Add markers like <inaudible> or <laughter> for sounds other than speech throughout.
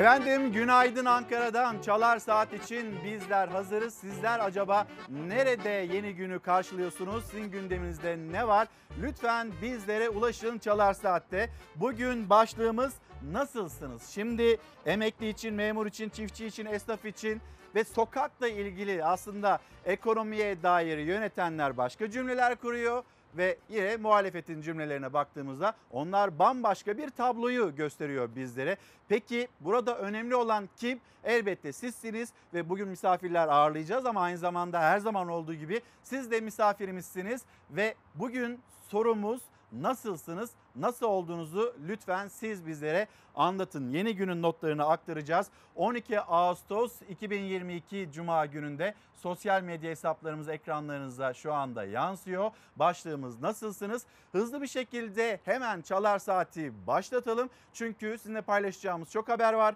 Efendim günaydın Ankara'dan Çalar Saat için bizler hazırız. Sizler acaba nerede yeni günü karşılıyorsunuz? Sizin gündeminizde ne var? Lütfen bizlere ulaşın Çalar Saat'te. Bugün başlığımız nasılsınız? Şimdi emekli için, memur için, çiftçi için, esnaf için ve sokakla ilgili aslında ekonomiye dair yönetenler başka cümleler kuruyor ve yine muhalefetin cümlelerine baktığımızda onlar bambaşka bir tabloyu gösteriyor bizlere. Peki burada önemli olan kim? Elbette sizsiniz ve bugün misafirler ağırlayacağız ama aynı zamanda her zaman olduğu gibi siz de misafirimizsiniz ve bugün sorumuz nasılsınız? Nasıl olduğunuzu lütfen siz bizlere anlatın. Yeni günün notlarını aktaracağız. 12 Ağustos 2022 Cuma gününde sosyal medya hesaplarımız ekranlarınıza şu anda yansıyor. Başlığımız nasılsınız? Hızlı bir şekilde hemen çalar saati başlatalım. Çünkü sizinle paylaşacağımız çok haber var.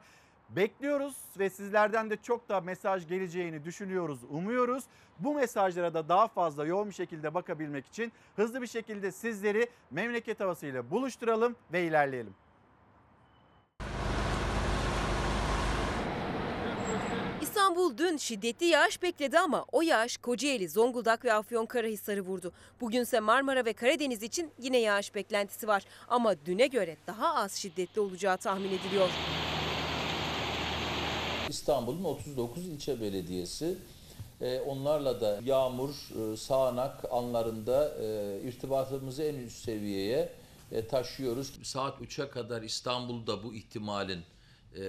Bekliyoruz ve sizlerden de çok da mesaj geleceğini düşünüyoruz, umuyoruz. Bu mesajlara da daha fazla yoğun bir şekilde bakabilmek için hızlı bir şekilde sizleri memleket havasıyla buluşturalım ve ilerleyelim. İstanbul dün şiddetli yağış bekledi ama o yağış Kocaeli, Zonguldak ve Afyonkarahisar'ı vurdu. Bugünse Marmara ve Karadeniz için yine yağış beklentisi var. Ama düne göre daha az şiddetli olacağı tahmin ediliyor. İstanbul'un 39 ilçe belediyesi e, onlarla da yağmur, e, sağanak anlarında e, irtibatımızı en üst seviyeye taşıyoruz. Saat 3'e kadar İstanbul'da bu ihtimalin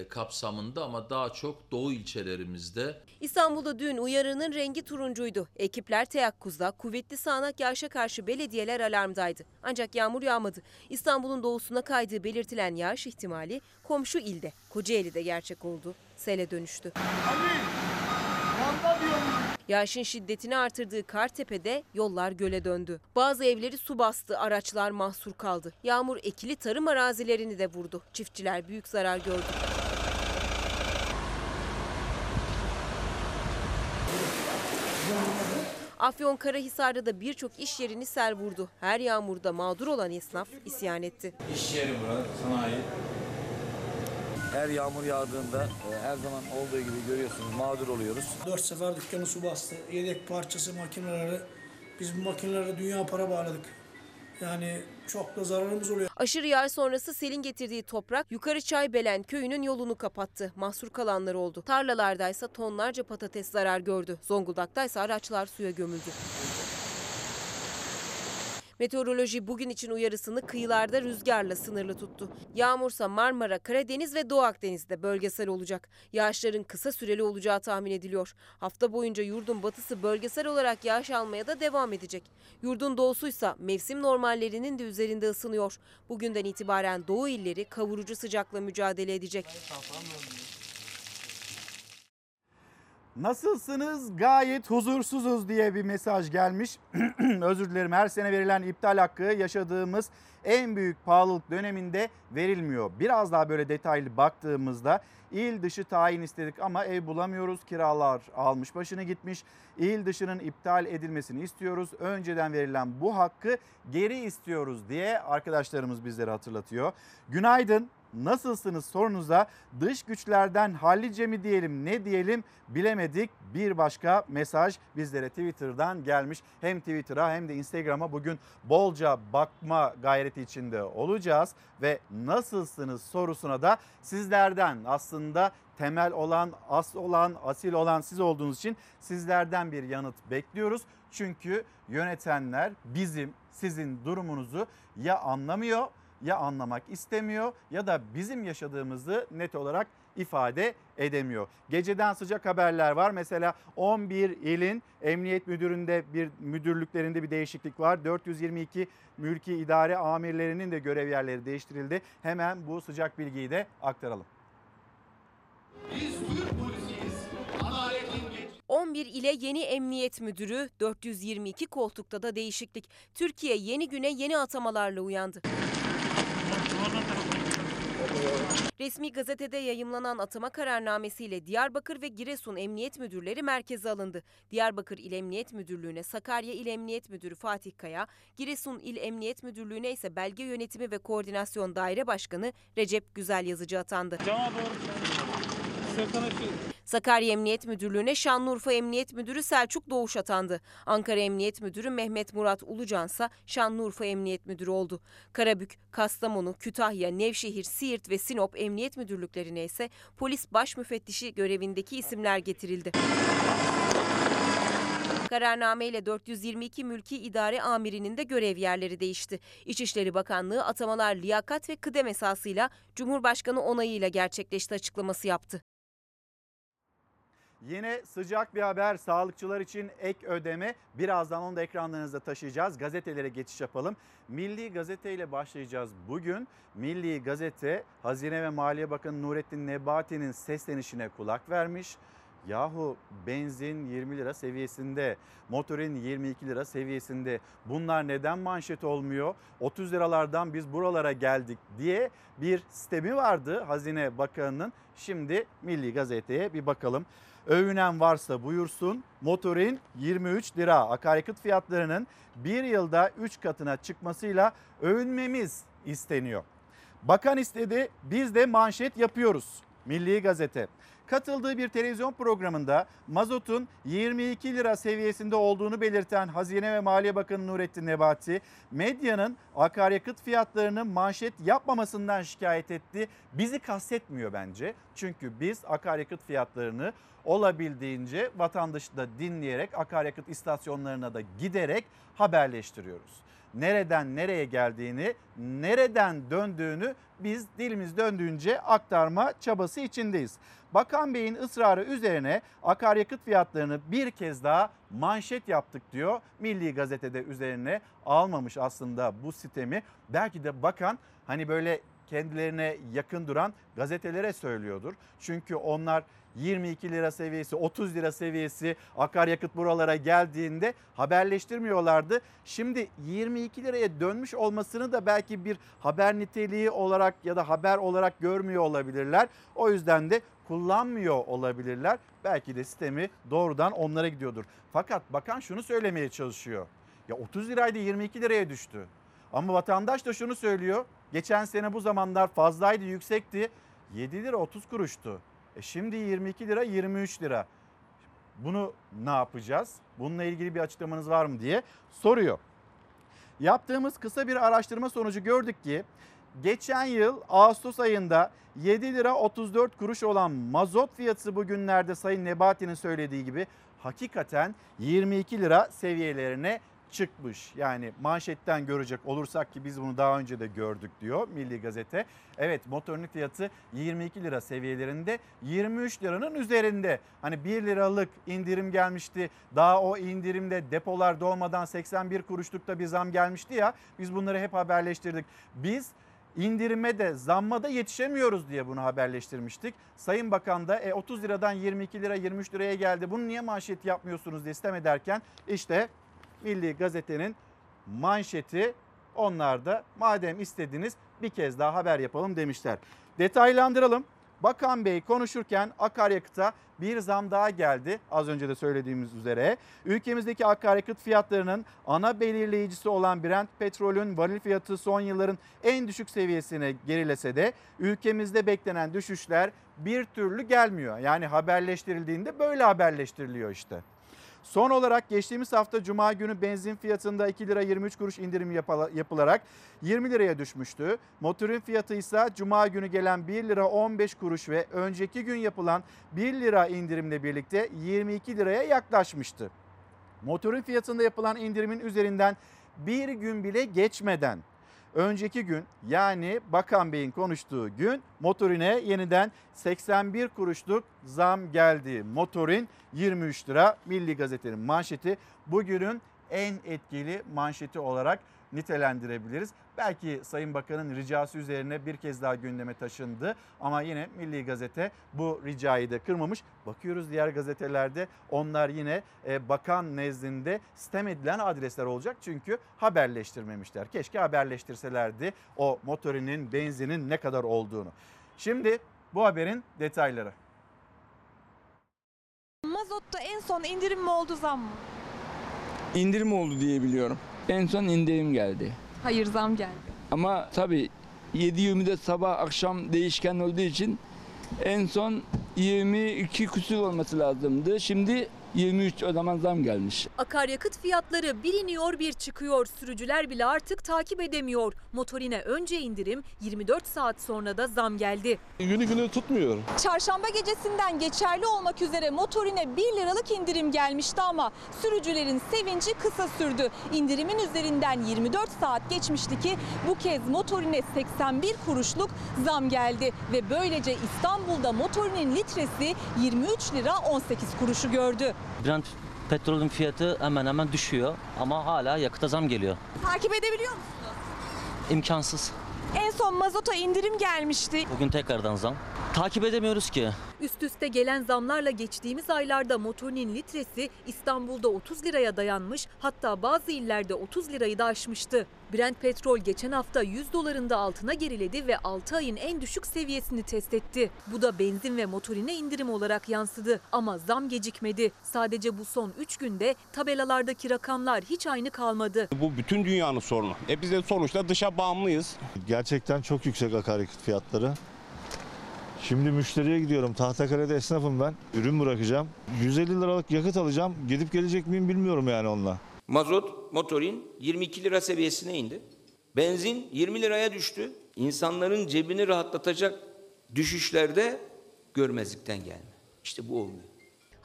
kapsamında ama daha çok doğu ilçelerimizde. İstanbul'da dün uyarının rengi turuncuydu. Ekipler teyakkuzda kuvvetli sağanak yağışa karşı belediyeler alarmdaydı. Ancak yağmur yağmadı. İstanbul'un doğusuna kaydığı belirtilen yağış ihtimali komşu ilde Kocaeli'de gerçek oldu. Sele dönüştü. Yağışın şiddetini artırdığı Kartepe'de yollar göle döndü. Bazı evleri su bastı, araçlar mahsur kaldı. Yağmur ekili tarım arazilerini de vurdu. Çiftçiler büyük zarar gördü. Afyon Karahisar'da da birçok iş yerini sel vurdu. Her yağmurda mağdur olan esnaf isyan etti. İş yeri burası, sanayi. Her yağmur yağdığında e, her zaman olduğu gibi görüyorsunuz mağdur oluyoruz. Dört sefer dükkanı su bastı. Yedek parçası makineleri. Biz bu makinelere dünya para bağladık. Yani çok da zararımız oluyor. Aşırı yağış sonrası selin getirdiği toprak Yukarı Çaybelen köyünün yolunu kapattı. Mahsur kalanlar oldu. Tarlalardaysa tonlarca patates zarar gördü. Zonguldak'taysa araçlar suya gömüldü. Meteoroloji bugün için uyarısını kıyılarda rüzgarla sınırlı tuttu. Yağmursa Marmara, Karadeniz ve Doğu Akdeniz'de bölgesel olacak. Yağışların kısa süreli olacağı tahmin ediliyor. Hafta boyunca yurdun batısı bölgesel olarak yağış almaya da devam edecek. Yurdun doğusuysa mevsim normallerinin de üzerinde ısınıyor. Bugünden itibaren doğu illeri kavurucu sıcakla mücadele edecek. Nasılsınız? Gayet huzursuzuz diye bir mesaj gelmiş. <clears throat> Özür dilerim her sene verilen iptal hakkı yaşadığımız en büyük pahalılık döneminde verilmiyor. Biraz daha böyle detaylı baktığımızda il dışı tayin istedik ama ev bulamıyoruz. Kiralar almış başını gitmiş. İl dışının iptal edilmesini istiyoruz. Önceden verilen bu hakkı geri istiyoruz diye arkadaşlarımız bizlere hatırlatıyor. Günaydın nasılsınız sorunuza dış güçlerden hallice mi diyelim ne diyelim bilemedik. Bir başka mesaj bizlere Twitter'dan gelmiş. Hem Twitter'a hem de Instagram'a bugün bolca bakma gayreti içinde olacağız. Ve nasılsınız sorusuna da sizlerden aslında temel olan, as olan, asil olan siz olduğunuz için sizlerden bir yanıt bekliyoruz. Çünkü yönetenler bizim sizin durumunuzu ya anlamıyor ya anlamak istemiyor ya da bizim yaşadığımızı net olarak ifade edemiyor. Geceden sıcak haberler var. Mesela 11 ilin emniyet müdüründe bir müdürlüklerinde bir değişiklik var. 422 mülki idare amirlerinin de görev yerleri değiştirildi. Hemen bu sıcak bilgiyi de aktaralım. Biz Türk polisiyiz. Adaletin 11 ile yeni emniyet müdürü, 422 koltukta da değişiklik. Türkiye yeni güne yeni atamalarla uyandı. Resmi gazetede yayımlanan atama kararnamesiyle Diyarbakır ve Giresun Emniyet Müdürleri merkeze alındı. Diyarbakır İl Emniyet Müdürlüğü'ne Sakarya İl Emniyet Müdürü Fatih Kaya, Giresun İl Emniyet Müdürlüğü'ne ise Belge Yönetimi ve Koordinasyon Daire Başkanı Recep Güzel Yazıcı atandı. Cama doğru. Sakarya Emniyet Müdürlüğü'ne Şanlıurfa Emniyet Müdürü Selçuk Doğuş atandı. Ankara Emniyet Müdürü Mehmet Murat Ulucan ise Şanlıurfa Emniyet Müdürü oldu. Karabük, Kastamonu, Kütahya, Nevşehir, Siirt ve Sinop Emniyet Müdürlüklerine ise polis baş müfettişi görevindeki isimler getirildi. Kararnameyle 422 mülki idare amirinin de görev yerleri değişti. İçişleri Bakanlığı atamalar liyakat ve kıdem esasıyla Cumhurbaşkanı onayıyla gerçekleşti açıklaması yaptı. Yine sıcak bir haber sağlıkçılar için ek ödeme. Birazdan onu da ekranlarınızda taşıyacağız. Gazetelere geçiş yapalım. Milli Gazete ile başlayacağız bugün. Milli Gazete Hazine ve Maliye Bakanı Nurettin Nebati'nin seslenişine kulak vermiş. Yahu benzin 20 lira seviyesinde, motorin 22 lira seviyesinde. Bunlar neden manşet olmuyor? 30 liralardan biz buralara geldik diye bir sistemi vardı Hazine Bakanı'nın. Şimdi Milli Gazete'ye bir bakalım. Övünen varsa buyursun. Motorin 23 lira. Akaryakıt fiyatlarının bir yılda 3 katına çıkmasıyla övünmemiz isteniyor. Bakan istedi biz de manşet yapıyoruz. Milli Gazete. Katıldığı bir televizyon programında mazotun 22 lira seviyesinde olduğunu belirten Hazine ve Maliye Bakanı Nurettin Nebati, medyanın akaryakıt fiyatlarını manşet yapmamasından şikayet etti. Bizi kastetmiyor bence. Çünkü biz akaryakıt fiyatlarını olabildiğince vatandaşı da dinleyerek akaryakıt istasyonlarına da giderek haberleştiriyoruz. Nereden nereye geldiğini, nereden döndüğünü biz dilimiz döndüğünce aktarma çabası içindeyiz. Bakan Bey'in ısrarı üzerine akaryakıt fiyatlarını bir kez daha manşet yaptık diyor. Milli Gazete'de üzerine almamış aslında bu sistemi. Belki de bakan hani böyle kendilerine yakın duran gazetelere söylüyordur. Çünkü onlar 22 lira seviyesi, 30 lira seviyesi akaryakıt buralara geldiğinde haberleştirmiyorlardı. Şimdi 22 liraya dönmüş olmasını da belki bir haber niteliği olarak ya da haber olarak görmüyor olabilirler. O yüzden de kullanmıyor olabilirler. Belki de sistemi doğrudan onlara gidiyordur. Fakat bakan şunu söylemeye çalışıyor. Ya 30 liraydı 22 liraya düştü. Ama vatandaş da şunu söylüyor. Geçen sene bu zamanlar fazlaydı, yüksekti. 7 lira 30 kuruştu. E şimdi 22 lira 23 lira. Bunu ne yapacağız? Bununla ilgili bir açıklamanız var mı diye soruyor. Yaptığımız kısa bir araştırma sonucu gördük ki geçen yıl Ağustos ayında 7 lira 34 kuruş olan mazot fiyatı bugünlerde Sayın Nebati'nin söylediği gibi hakikaten 22 lira seviyelerine çıkmış. Yani manşetten görecek olursak ki biz bunu daha önce de gördük diyor Milli Gazete. Evet motorun fiyatı 22 lira seviyelerinde 23 liranın üzerinde. Hani 1 liralık indirim gelmişti. Daha o indirimde depolar dolmadan 81 kuruşlukta bir zam gelmişti ya. Biz bunları hep haberleştirdik. Biz indirime de zamma da yetişemiyoruz diye bunu haberleştirmiştik. Sayın Bakan da e, 30 liradan 22 lira 23 liraya geldi. Bunu niye manşet yapmıyorsunuz diye istem ederken işte Milli Gazete'nin manşeti onlar da madem istediniz bir kez daha haber yapalım demişler. Detaylandıralım. Bakan Bey konuşurken akaryakıta bir zam daha geldi. Az önce de söylediğimiz üzere. Ülkemizdeki akaryakıt fiyatlarının ana belirleyicisi olan Brent petrolün varil fiyatı son yılların en düşük seviyesine gerilese de ülkemizde beklenen düşüşler bir türlü gelmiyor. Yani haberleştirildiğinde böyle haberleştiriliyor işte. Son olarak geçtiğimiz hafta Cuma günü benzin fiyatında 2 lira 23 kuruş indirim yapılarak 20 liraya düşmüştü. Motorun fiyatı ise Cuma günü gelen 1 lira 15 kuruş ve önceki gün yapılan 1 lira indirimle birlikte 22 liraya yaklaşmıştı. Motorun fiyatında yapılan indirimin üzerinden bir gün bile geçmeden önceki gün yani Bakan Bey'in konuştuğu gün motorine yeniden 81 kuruşluk zam geldi. Motorin 23 lira Milli Gazete'nin manşeti bugünün en etkili manşeti olarak nitelendirebiliriz. Belki Sayın Bakan'ın ricası üzerine bir kez daha gündeme taşındı ama yine Milli Gazete bu ricayı da kırmamış. Bakıyoruz diğer gazetelerde onlar yine e, bakan nezdinde sistem edilen adresler olacak çünkü haberleştirmemişler. Keşke haberleştirselerdi o motorinin benzinin ne kadar olduğunu. Şimdi bu haberin detayları. Mazotta en son indirim mi oldu zam mı? indirim oldu diye biliyorum. En son indirim geldi. Hayır zam geldi. Ama tabii 7-24 sabah akşam değişken olduğu için en son 22 küsur olması lazımdı. Şimdi 23 o zaman zam gelmiş. Akaryakıt fiyatları bir iniyor bir çıkıyor. Sürücüler bile artık takip edemiyor. Motorine önce indirim 24 saat sonra da zam geldi. Günü günü tutmuyor. Çarşamba gecesinden geçerli olmak üzere motorine 1 liralık indirim gelmişti ama sürücülerin sevinci kısa sürdü. İndirimin üzerinden 24 saat geçmişti ki bu kez motorine 81 kuruşluk zam geldi ve böylece İstanbul'da motorinin litresi 23 lira 18 kuruşu gördü. Brent petrolün fiyatı hemen hemen düşüyor ama hala yakıta zam geliyor. Takip edebiliyor musunuz? İmkansız. En son mazota indirim gelmişti. Bugün tekrardan zam. Takip edemiyoruz ki. Üst üste gelen zamlarla geçtiğimiz aylarda motorinin litresi İstanbul'da 30 liraya dayanmış hatta bazı illerde 30 lirayı da aşmıştı. Brent petrol geçen hafta 100 doların da altına geriledi ve 6 ayın en düşük seviyesini test etti. Bu da benzin ve motorine indirim olarak yansıdı ama zam gecikmedi. Sadece bu son 3 günde tabelalardaki rakamlar hiç aynı kalmadı. Bu bütün dünyanın sorunu. E biz de sonuçta dışa bağımlıyız. Gerçekten çok yüksek akaryakıt fiyatları. Şimdi müşteriye gidiyorum. Tahtakale'de esnafım ben. Ürün bırakacağım. 150 liralık yakıt alacağım. Gidip gelecek miyim bilmiyorum yani onunla. Mazot, motorin 22 lira seviyesine indi. Benzin 20 liraya düştü. İnsanların cebini rahatlatacak düşüşlerde görmezlikten gelme. İşte bu olmuyor.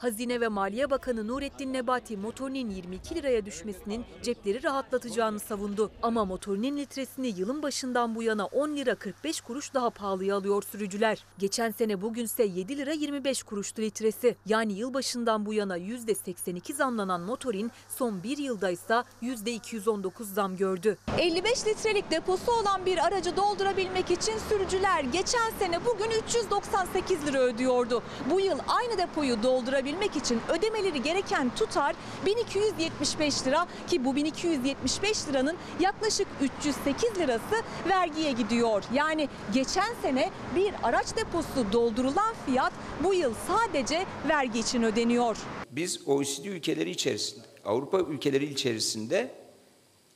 Hazine ve Maliye Bakanı Nurettin Nebati motorinin 22 liraya düşmesinin cepleri rahatlatacağını savundu. Ama motorinin litresini yılın başından bu yana 10 lira 45 kuruş daha pahalıya alıyor sürücüler. Geçen sene bugünse 7 lira 25 kuruştu litresi. Yani yılbaşından bu yana %82 zamlanan motorin son bir yılda ise %219 zam gördü. 55 litrelik deposu olan bir aracı doldurabilmek için sürücüler geçen sene bugün 398 lira ödüyordu. Bu yıl aynı depoyu doldurabilmek için ödemeleri gereken tutar 1275 lira ki bu 1275 liranın yaklaşık 308 lirası vergiye gidiyor. Yani geçen sene bir araç deposu doldurulan fiyat bu yıl sadece vergi için ödeniyor. Biz OECD ülkeleri içerisinde, Avrupa ülkeleri içerisinde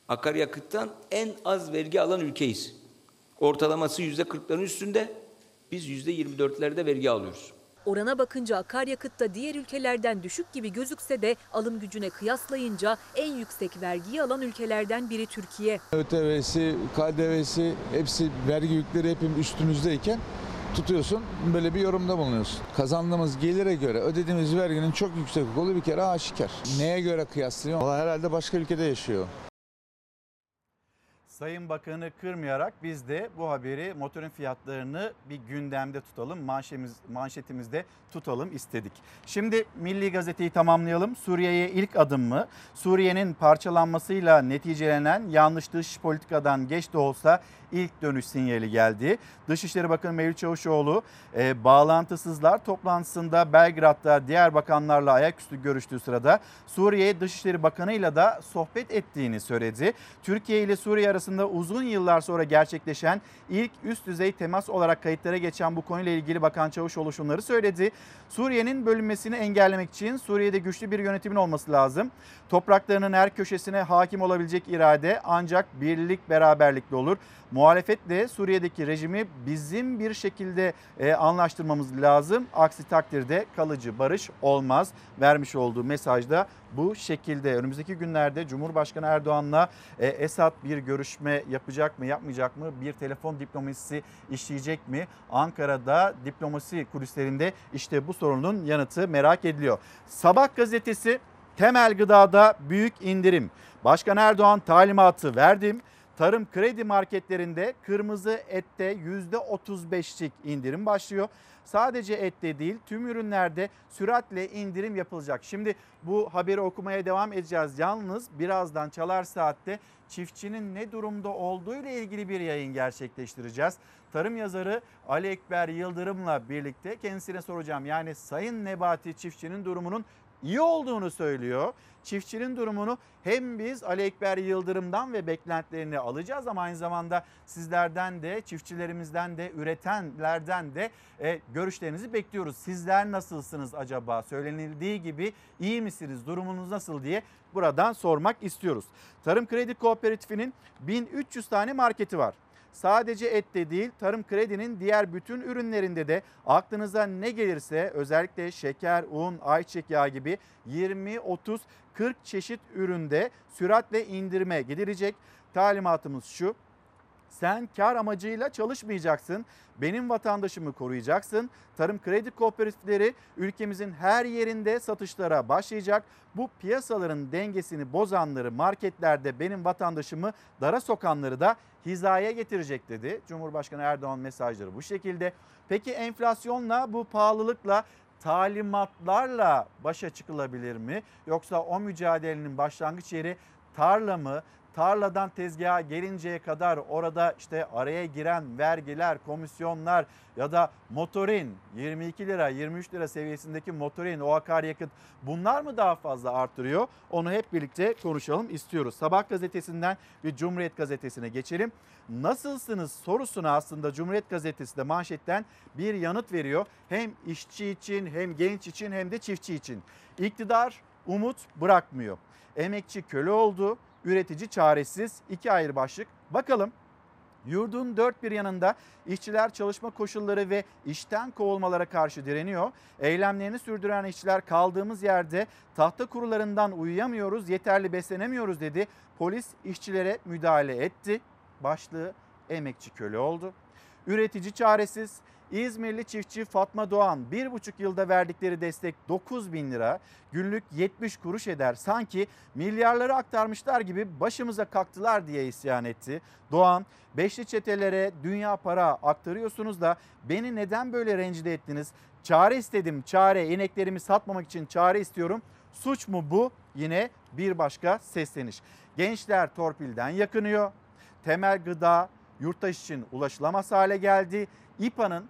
akaryakıttan en az vergi alan ülkeyiz. Ortalaması %40'ların üstünde, biz %24'lerde vergi alıyoruz. Orana bakınca akaryakıtta diğer ülkelerden düşük gibi gözükse de alım gücüne kıyaslayınca en yüksek vergiyi alan ülkelerden biri Türkiye. ÖTV'si, KDV'si hepsi vergi yükleri hepim üstümüzdeyken tutuyorsun böyle bir yorumda bulunuyorsun. Kazandığımız gelire göre ödediğimiz verginin çok yüksek olduğu bir kere aşikar. Neye göre kıyaslıyor? Valla herhalde başka ülkede yaşıyor. Sayın Bakanı kırmayarak biz de bu haberi motorun fiyatlarını bir gündemde tutalım, manşetimiz, manşetimizde tutalım istedik. Şimdi Milli Gazete'yi tamamlayalım. Suriye'ye ilk adım mı? Suriye'nin parçalanmasıyla neticelenen yanlış dış politikadan geç de olsa ilk dönüş sinyali geldi. Dışişleri Bakanı Mevlüt Çavuşoğlu e, bağlantısızlar toplantısında Belgrad'da diğer bakanlarla ayaküstü görüştüğü sırada Suriye Dışişleri Bakanı'yla da sohbet ettiğini söyledi. Türkiye ile Suriye arasında uzun yıllar sonra gerçekleşen ilk üst düzey temas olarak kayıtlara geçen bu konuyla ilgili Bakan Çavuşoğlu şunları söyledi. Suriye'nin bölünmesini engellemek için Suriye'de güçlü bir yönetimin olması lazım. Topraklarının her köşesine hakim olabilecek irade ancak birlik beraberlikle olur. Muhalefetle Suriye'deki rejimi bizim bir şekilde e, anlaştırmamız lazım. Aksi takdirde kalıcı barış olmaz. Vermiş olduğu mesajda bu şekilde. Önümüzdeki günlerde Cumhurbaşkanı Erdoğan'la e, Esad bir görüşme yapacak mı yapmayacak mı? Bir telefon diplomasisi işleyecek mi? Ankara'da diplomasi kulislerinde işte bu sorunun yanıtı merak ediliyor. Sabah gazetesi temel gıdada büyük indirim. Başkan Erdoğan talimatı verdim. Tarım kredi marketlerinde kırmızı ette %35'lik indirim başlıyor. Sadece ette değil tüm ürünlerde süratle indirim yapılacak. Şimdi bu haberi okumaya devam edeceğiz. Yalnız birazdan Çalar Saat'te çiftçinin ne durumda olduğu ile ilgili bir yayın gerçekleştireceğiz. Tarım yazarı Ali Ekber Yıldırım'la birlikte kendisine soracağım. Yani Sayın Nebati çiftçinin durumunun iyi olduğunu söylüyor. Çiftçinin durumunu hem biz Ali Ekber Yıldırım'dan ve beklentilerini alacağız ama aynı zamanda sizlerden de çiftçilerimizden de üretenlerden de e, görüşlerinizi bekliyoruz. Sizler nasılsınız acaba? Söylenildiği gibi iyi misiniz? Durumunuz nasıl diye buradan sormak istiyoruz. Tarım Kredi Kooperatifi'nin 1300 tane marketi var. Sadece ette değil tarım kredinin diğer bütün ürünlerinde de aklınıza ne gelirse özellikle şeker, un, ayçiçek yağı gibi 20, 30, 40 çeşit üründe süratle indirime gidilecek. Talimatımız şu. Sen kar amacıyla çalışmayacaksın. Benim vatandaşımı koruyacaksın. Tarım kredi kooperatifleri ülkemizin her yerinde satışlara başlayacak. Bu piyasaların dengesini bozanları marketlerde benim vatandaşımı dara sokanları da hizaya getirecek dedi. Cumhurbaşkanı Erdoğan mesajları bu şekilde. Peki enflasyonla bu pahalılıkla talimatlarla başa çıkılabilir mi? Yoksa o mücadelenin başlangıç yeri tarla mı? Tarladan tezgaha gelinceye kadar orada işte araya giren vergiler, komisyonlar ya da motorin 22 lira 23 lira seviyesindeki motorin o akaryakıt bunlar mı daha fazla artırıyor? Onu hep birlikte konuşalım istiyoruz. Sabah gazetesinden bir Cumhuriyet gazetesine geçelim. Nasılsınız sorusuna aslında Cumhuriyet gazetesi de manşetten bir yanıt veriyor. Hem işçi için hem genç için hem de çiftçi için. İktidar umut bırakmıyor. Emekçi köle oldu üretici çaresiz iki ayrı başlık. Bakalım Yurdun dört bir yanında işçiler çalışma koşulları ve işten kovulmalara karşı direniyor. Eylemlerini sürdüren işçiler kaldığımız yerde tahta kurularından uyuyamıyoruz, yeterli beslenemiyoruz dedi. Polis işçilere müdahale etti. Başlığı emekçi köle oldu. Üretici çaresiz. İzmirli çiftçi Fatma Doğan bir buçuk yılda verdikleri destek 9 bin lira günlük 70 kuruş eder. Sanki milyarları aktarmışlar gibi başımıza kalktılar diye isyan etti. Doğan beşli çetelere dünya para aktarıyorsunuz da beni neden böyle rencide ettiniz? Çare istedim çare ineklerimi satmamak için çare istiyorum. Suç mu bu? Yine bir başka sesleniş. Gençler torpilden yakınıyor. Temel gıda yurttaş için ulaşılamaz hale geldi. İPA'nın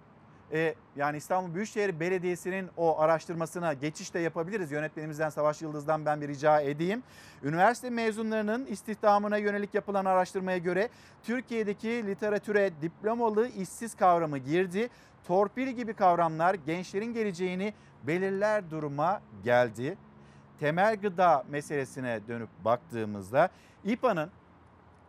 e, yani İstanbul Büyükşehir Belediyesi'nin o araştırmasına geçiş de yapabiliriz. Yönetmenimizden Savaş Yıldız'dan ben bir rica edeyim. Üniversite mezunlarının istihdamına yönelik yapılan araştırmaya göre Türkiye'deki literatüre diplomalı işsiz kavramı girdi. Torpil gibi kavramlar gençlerin geleceğini belirler duruma geldi. Temel gıda meselesine dönüp baktığımızda İPA'nın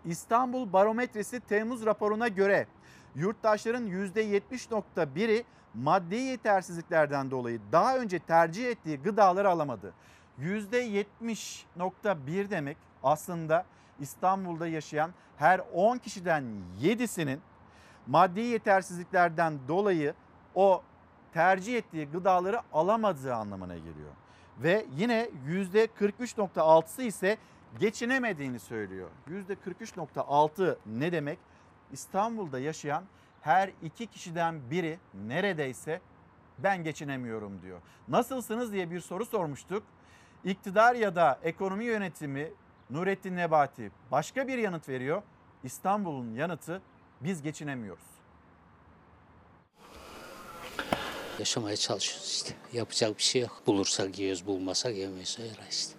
İstanbul Barometresi Temmuz raporuna göre yurttaşların %70.1'i maddi yetersizliklerden dolayı daha önce tercih ettiği gıdaları alamadı. %70.1 demek aslında İstanbul'da yaşayan her 10 kişiden 7'sinin maddi yetersizliklerden dolayı o tercih ettiği gıdaları alamadığı anlamına geliyor. Ve yine %43.6'sı ise geçinemediğini söylüyor. %43.6 ne demek? İstanbul'da yaşayan her iki kişiden biri neredeyse ben geçinemiyorum diyor. Nasılsınız diye bir soru sormuştuk. İktidar ya da ekonomi yönetimi Nurettin Nebati başka bir yanıt veriyor. İstanbul'un yanıtı biz geçinemiyoruz. Yaşamaya çalışıyoruz işte. Yapacak bir şey yok. Bulursak yiyoruz, bulmasak yemeyiz öyle işte.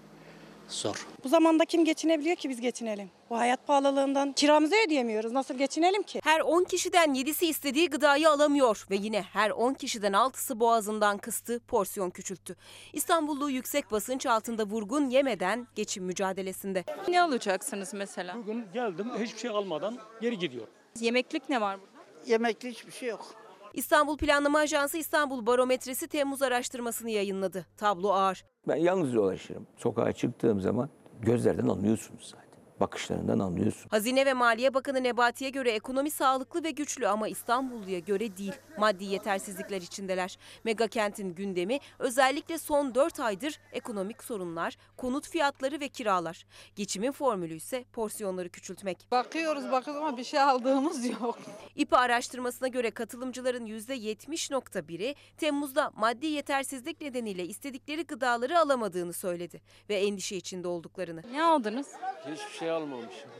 Zor. Bu zamanda kim geçinebiliyor ki biz geçinelim? Bu hayat pahalılığından kiramızı ödeyemiyoruz. Nasıl geçinelim ki? Her 10 kişiden 7'si istediği gıdayı alamıyor ve yine her 10 kişiden 6'sı boğazından kıstı, porsiyon küçülttü. İstanbullu yüksek basınç altında vurgun yemeden geçim mücadelesinde. Ne alacaksınız mesela? Bugün geldim hiçbir şey almadan geri gidiyorum. Yemeklik ne var burada? Yemekli hiçbir şey yok. İstanbul Planlama Ajansı İstanbul Barometresi Temmuz araştırmasını yayınladı. Tablo ağır. Ben yalnız dolaşırım. Sokağa çıktığım zaman gözlerden anlıyorsunuz zaten. Bakışlarından anlıyorsun. Hazine ve Maliye Bakanı Nebati'ye göre ekonomi sağlıklı ve güçlü ama İstanbulluya göre değil. Maddi yetersizlikler içindeler. Mega kentin gündemi özellikle son 4 aydır ekonomik sorunlar, konut fiyatları ve kiralar. Geçimin formülü ise porsiyonları küçültmek. Bakıyoruz bakıyoruz ama bir şey aldığımız yok. İPA araştırmasına göre katılımcıların %70.1'i Temmuz'da maddi yetersizlik nedeniyle istedikleri gıdaları alamadığını söyledi ve endişe içinde olduklarını. Ne aldınız? Hiçbir şey almamışım.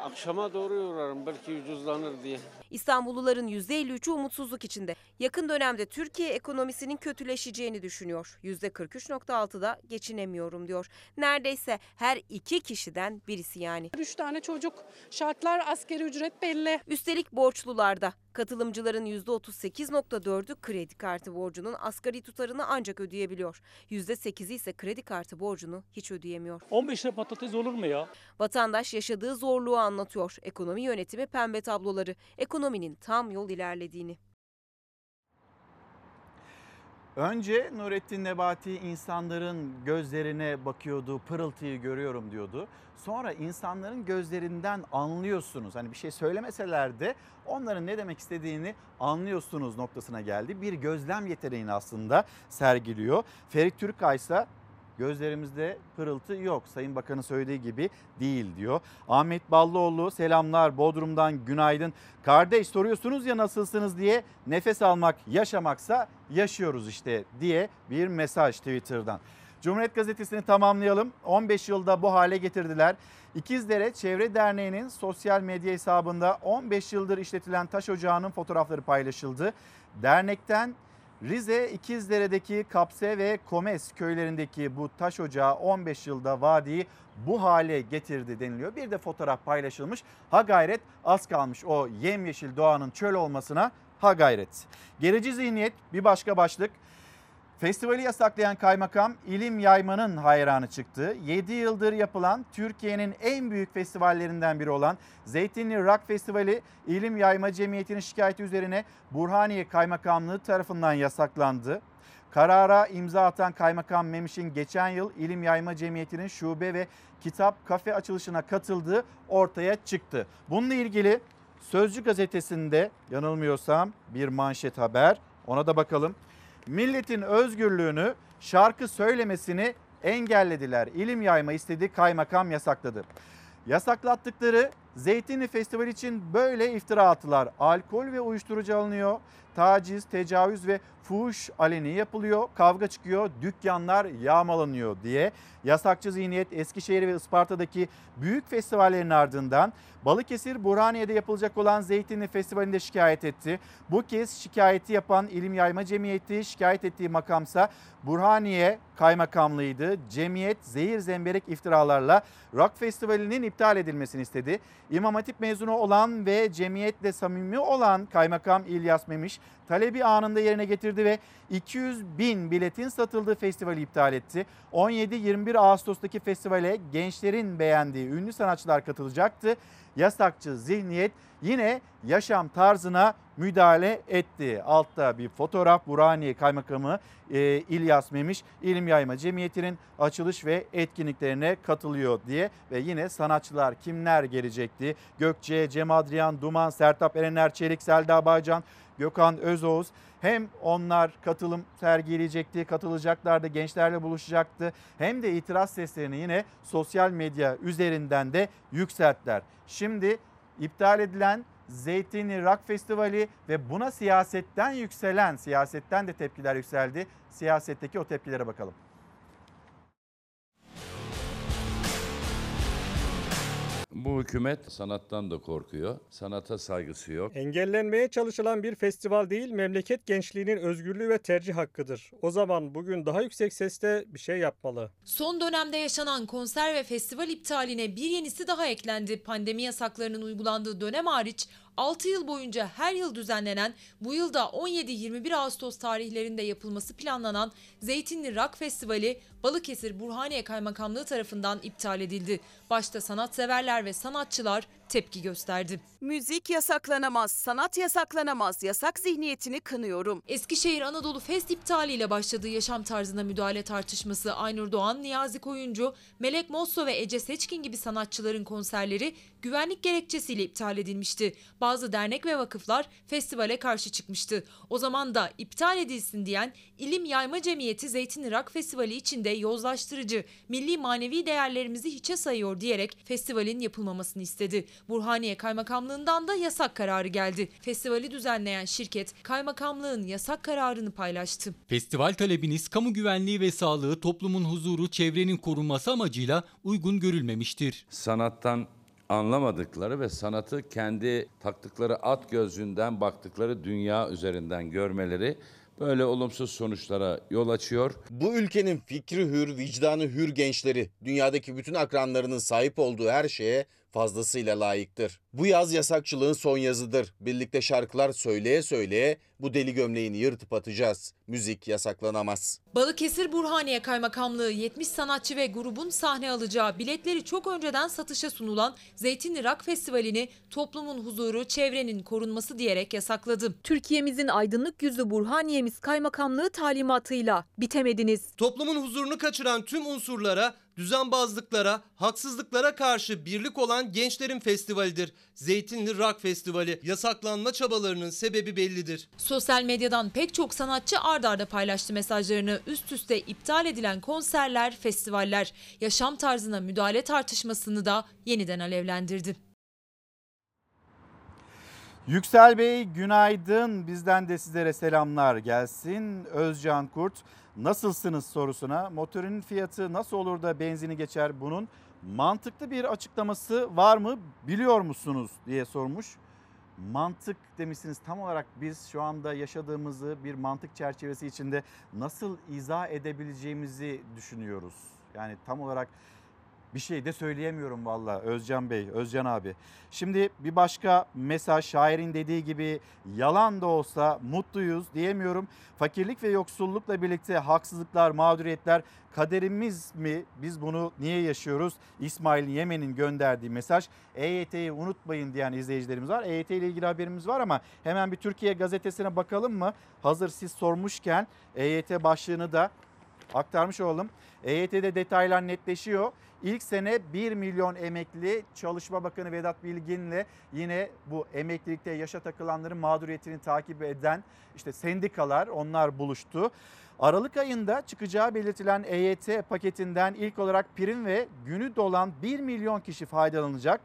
Akşama doğru uğrarım belki ucuzlanır diye. İstanbulluların %53'ü umutsuzluk içinde. Yakın dönemde Türkiye ekonomisinin kötüleşeceğini düşünüyor. %43.6'da geçinemiyorum diyor. Neredeyse her iki kişiden birisi yani. Üç tane çocuk, şartlar asgari ücret belli. Üstelik borçlularda. Katılımcıların %38.4'ü kredi kartı borcunun asgari tutarını ancak ödeyebiliyor. %8'i ise kredi kartı borcunu hiç ödeyemiyor. 15 lira patates olur mu ya? Vatandaş yaşadığı zorluğu anlatıyor. Ekonomi yönetimi pembe tabloları. Ekonominin tam yol ilerlediğini. Önce Nurettin Nebati insanların gözlerine bakıyordu, pırıltıyı görüyorum diyordu. Sonra insanların gözlerinden anlıyorsunuz. Hani bir şey söylemeseler de onların ne demek istediğini anlıyorsunuz noktasına geldi. Bir gözlem yeteneğini aslında sergiliyor. Ferit Türkay ise gözlerimizde pırıltı yok. Sayın Bakan'ın söylediği gibi değil diyor. Ahmet Ballıoğlu selamlar Bodrum'dan günaydın. Kardeş soruyorsunuz ya nasılsınız diye nefes almak yaşamaksa yaşıyoruz işte diye bir mesaj Twitter'dan. Cumhuriyet Gazetesi'ni tamamlayalım. 15 yılda bu hale getirdiler. İkizdere Çevre Derneği'nin sosyal medya hesabında 15 yıldır işletilen taş ocağının fotoğrafları paylaşıldı. Dernekten Rize İkizdere'deki Kapse ve Komes köylerindeki bu taş ocağı 15 yılda vadiyi bu hale getirdi deniliyor. Bir de fotoğraf paylaşılmış. Ha gayret az kalmış o yemyeşil doğanın çöl olmasına ha gayret. Gerici zihniyet bir başka başlık. Festivali yasaklayan kaymakam ilim yaymanın hayranı çıktı. 7 yıldır yapılan Türkiye'nin en büyük festivallerinden biri olan Zeytinli Rock Festivali İlim Yayma Cemiyeti'nin şikayeti üzerine Burhaniye Kaymakamlığı tarafından yasaklandı. Karara imza atan Kaymakam Memiş'in geçen yıl İlim Yayma Cemiyeti'nin şube ve kitap kafe açılışına katıldığı ortaya çıktı. Bununla ilgili Sözcü gazetesinde yanılmıyorsam bir manşet haber ona da bakalım milletin özgürlüğünü şarkı söylemesini engellediler. İlim yayma istedi kaymakam yasakladı. Yasaklattıkları Zeytinli Festival için böyle iftira attılar. Alkol ve uyuşturucu alınıyor. Taciz, tecavüz ve fuhuş aleni yapılıyor. Kavga çıkıyor, dükkanlar yağmalanıyor diye. Yasakçı zihniyet Eskişehir ve Isparta'daki büyük festivallerin ardından Balıkesir Burhaniye'de yapılacak olan Zeytinli Festivali'nde şikayet etti. Bu kez şikayeti yapan İlim Yayma Cemiyeti şikayet ettiği makamsa Burhaniye Kaymakamlığıydı. Cemiyet zehir zemberek iftiralarla Rock Festivali'nin iptal edilmesini istedi. İmam Hatip mezunu olan ve cemiyetle samimi olan Kaymakam İlyas Memiş talebi anında yerine getirdi ve 200 bin biletin satıldığı festivali iptal etti. 17-21 Ağustos'taki festivale gençlerin beğendiği ünlü sanatçılar katılacaktı. Yasakçı zihniyet yine yaşam tarzına müdahale etti. Altta bir fotoğraf Burhaniye Kaymakamı e, İlyas Memiş İlim Yayma Cemiyeti'nin açılış ve etkinliklerine katılıyor diye ve yine sanatçılar kimler gelecekti? Gökçe, Cem Adrian, Duman, Sertap Erener, Çelik, Selda Bağcan, Gökhan Özoğuz hem onlar katılım sergileyecekti, katılacaklardı, gençlerle buluşacaktı. Hem de itiraz seslerini yine sosyal medya üzerinden de yükselttiler. Şimdi iptal edilen Zeytinli Rock Festivali ve buna siyasetten yükselen, siyasetten de tepkiler yükseldi. Siyasetteki o tepkilere bakalım. Bu hükümet sanattan da korkuyor. Sanata saygısı yok. Engellenmeye çalışılan bir festival değil, memleket gençliğinin özgürlüğü ve tercih hakkıdır. O zaman bugün daha yüksek sesle bir şey yapmalı. Son dönemde yaşanan konser ve festival iptaline bir yenisi daha eklendi. Pandemi yasaklarının uygulandığı dönem hariç 6 yıl boyunca her yıl düzenlenen, bu yılda 17-21 Ağustos tarihlerinde yapılması planlanan Zeytinli Rock Festivali Balıkesir Burhaniye Kaymakamlığı tarafından iptal edildi. Başta sanatseverler ve sanatçılar tepki gösterdi. Müzik yasaklanamaz, sanat yasaklanamaz. Yasak zihniyetini kınıyorum. Eskişehir Anadolu Fest iptaliyle başladığı yaşam tarzına müdahale tartışması Aynur Doğan, Niyazi Koyuncu, Melek Mosso ve Ece Seçkin gibi sanatçıların konserleri güvenlik gerekçesiyle iptal edilmişti. Bazı dernek ve vakıflar festivale karşı çıkmıştı. O zaman da iptal edilsin diyen İlim Yayma Cemiyeti Zeytin Irak Festivali içinde yozlaştırıcı, milli manevi değerlerimizi hiçe sayıyor diyerek festivalin yapılmamasını istedi. Burhaniye Kaymakamlığından da yasak kararı geldi. Festivali düzenleyen şirket kaymakamlığın yasak kararını paylaştı. Festival talebiniz kamu güvenliği ve sağlığı, toplumun huzuru, çevrenin korunması amacıyla uygun görülmemiştir. Sanattan anlamadıkları ve sanatı kendi taktıkları at gözünden baktıkları dünya üzerinden görmeleri böyle olumsuz sonuçlara yol açıyor. Bu ülkenin fikri hür, vicdanı hür gençleri dünyadaki bütün akranlarının sahip olduğu her şeye fazlasıyla layıktır. Bu yaz yasakçılığın son yazıdır. Birlikte şarkılar söyleye söyleye bu deli gömleğini yırtıp atacağız. Müzik yasaklanamaz. Balıkesir Burhaniye Kaymakamlığı 70 sanatçı ve grubun sahne alacağı biletleri çok önceden satışa sunulan Zeytinli Rock Festivali'ni toplumun huzuru, çevrenin korunması diyerek yasakladı. Türkiye'mizin aydınlık yüzü Burhaniye'miz kaymakamlığı talimatıyla bitemediniz. Toplumun huzurunu kaçıran tüm unsurlara, düzenbazlıklara, haksızlıklara karşı birlik olan gençlerin festivalidir. Zeytinli Rock Festivali. Yasaklanma çabalarının sebebi bellidir. Sosyal medyadan pek çok sanatçı ard arda paylaştı mesajlarını. Üst üste iptal edilen konserler, festivaller, yaşam tarzına müdahale tartışmasını da yeniden alevlendirdi. Yüksel Bey günaydın. Bizden de sizlere selamlar gelsin. Özcan Kurt nasılsınız sorusuna motorun fiyatı nasıl olur da benzini geçer bunun mantıklı bir açıklaması var mı biliyor musunuz diye sormuş. Mantık demişsiniz tam olarak biz şu anda yaşadığımızı bir mantık çerçevesi içinde nasıl izah edebileceğimizi düşünüyoruz. Yani tam olarak bir şey de söyleyemiyorum valla Özcan Bey, Özcan abi. Şimdi bir başka mesaj şairin dediği gibi yalan da olsa mutluyuz diyemiyorum. Fakirlik ve yoksullukla birlikte haksızlıklar, mağduriyetler kaderimiz mi? Biz bunu niye yaşıyoruz? İsmail Yemen'in gönderdiği mesaj. EYT'yi unutmayın diyen izleyicilerimiz var. EYT ile ilgili haberimiz var ama hemen bir Türkiye gazetesine bakalım mı? Hazır siz sormuşken EYT başlığını da aktarmış olalım. EYT'de detaylar netleşiyor. İlk sene 1 milyon emekli Çalışma Bakanı Vedat Bilgin'le yine bu emeklilikte yaşa takılanların mağduriyetini takip eden işte sendikalar onlar buluştu. Aralık ayında çıkacağı belirtilen EYT paketinden ilk olarak prim ve günü dolan 1 milyon kişi faydalanacak.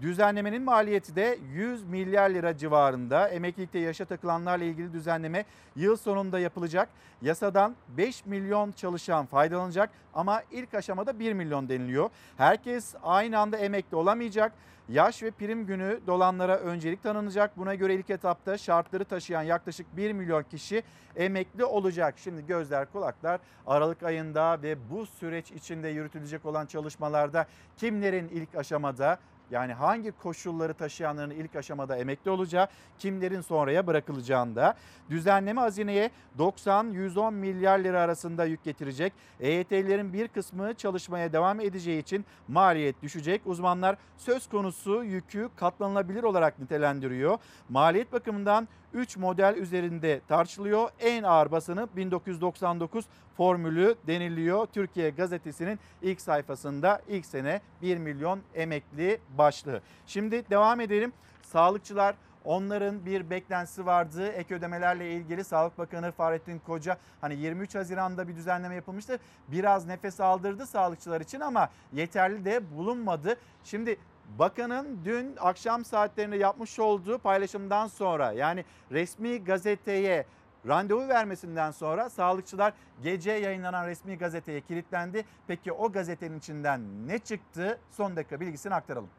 Düzenlemenin maliyeti de 100 milyar lira civarında. Emeklilikte yaşa takılanlarla ilgili düzenleme yıl sonunda yapılacak. Yasadan 5 milyon çalışan faydalanacak ama ilk aşamada 1 milyon deniliyor. Herkes aynı anda emekli olamayacak. Yaş ve prim günü dolanlara öncelik tanınacak. Buna göre ilk etapta şartları taşıyan yaklaşık 1 milyon kişi emekli olacak. Şimdi gözler kulaklar Aralık ayında ve bu süreç içinde yürütülecek olan çalışmalarda kimlerin ilk aşamada yani hangi koşulları taşıyanların ilk aşamada emekli olacağı, kimlerin sonraya bırakılacağında düzenleme hazineye 90-110 milyar lira arasında yük getirecek. EYT'lilerin bir kısmı çalışmaya devam edeceği için maliyet düşecek. Uzmanlar söz konusu yükü katlanılabilir olarak nitelendiriyor. Maliyet bakımından 3 model üzerinde tartışılıyor. En ağır basını 1999 formülü deniliyor. Türkiye gazetesinin ilk sayfasında ilk sene 1 milyon emekli başlığı. Şimdi devam edelim. Sağlıkçılar Onların bir beklentisi vardı. Ek ödemelerle ilgili Sağlık Bakanı Fahrettin Koca hani 23 Haziran'da bir düzenleme yapılmıştı. Biraz nefes aldırdı sağlıkçılar için ama yeterli de bulunmadı. Şimdi Bakanın dün akşam saatlerinde yapmış olduğu paylaşımdan sonra yani resmi gazeteye randevu vermesinden sonra sağlıkçılar gece yayınlanan resmi gazeteye kilitlendi. Peki o gazetenin içinden ne çıktı? Son dakika bilgisini aktaralım.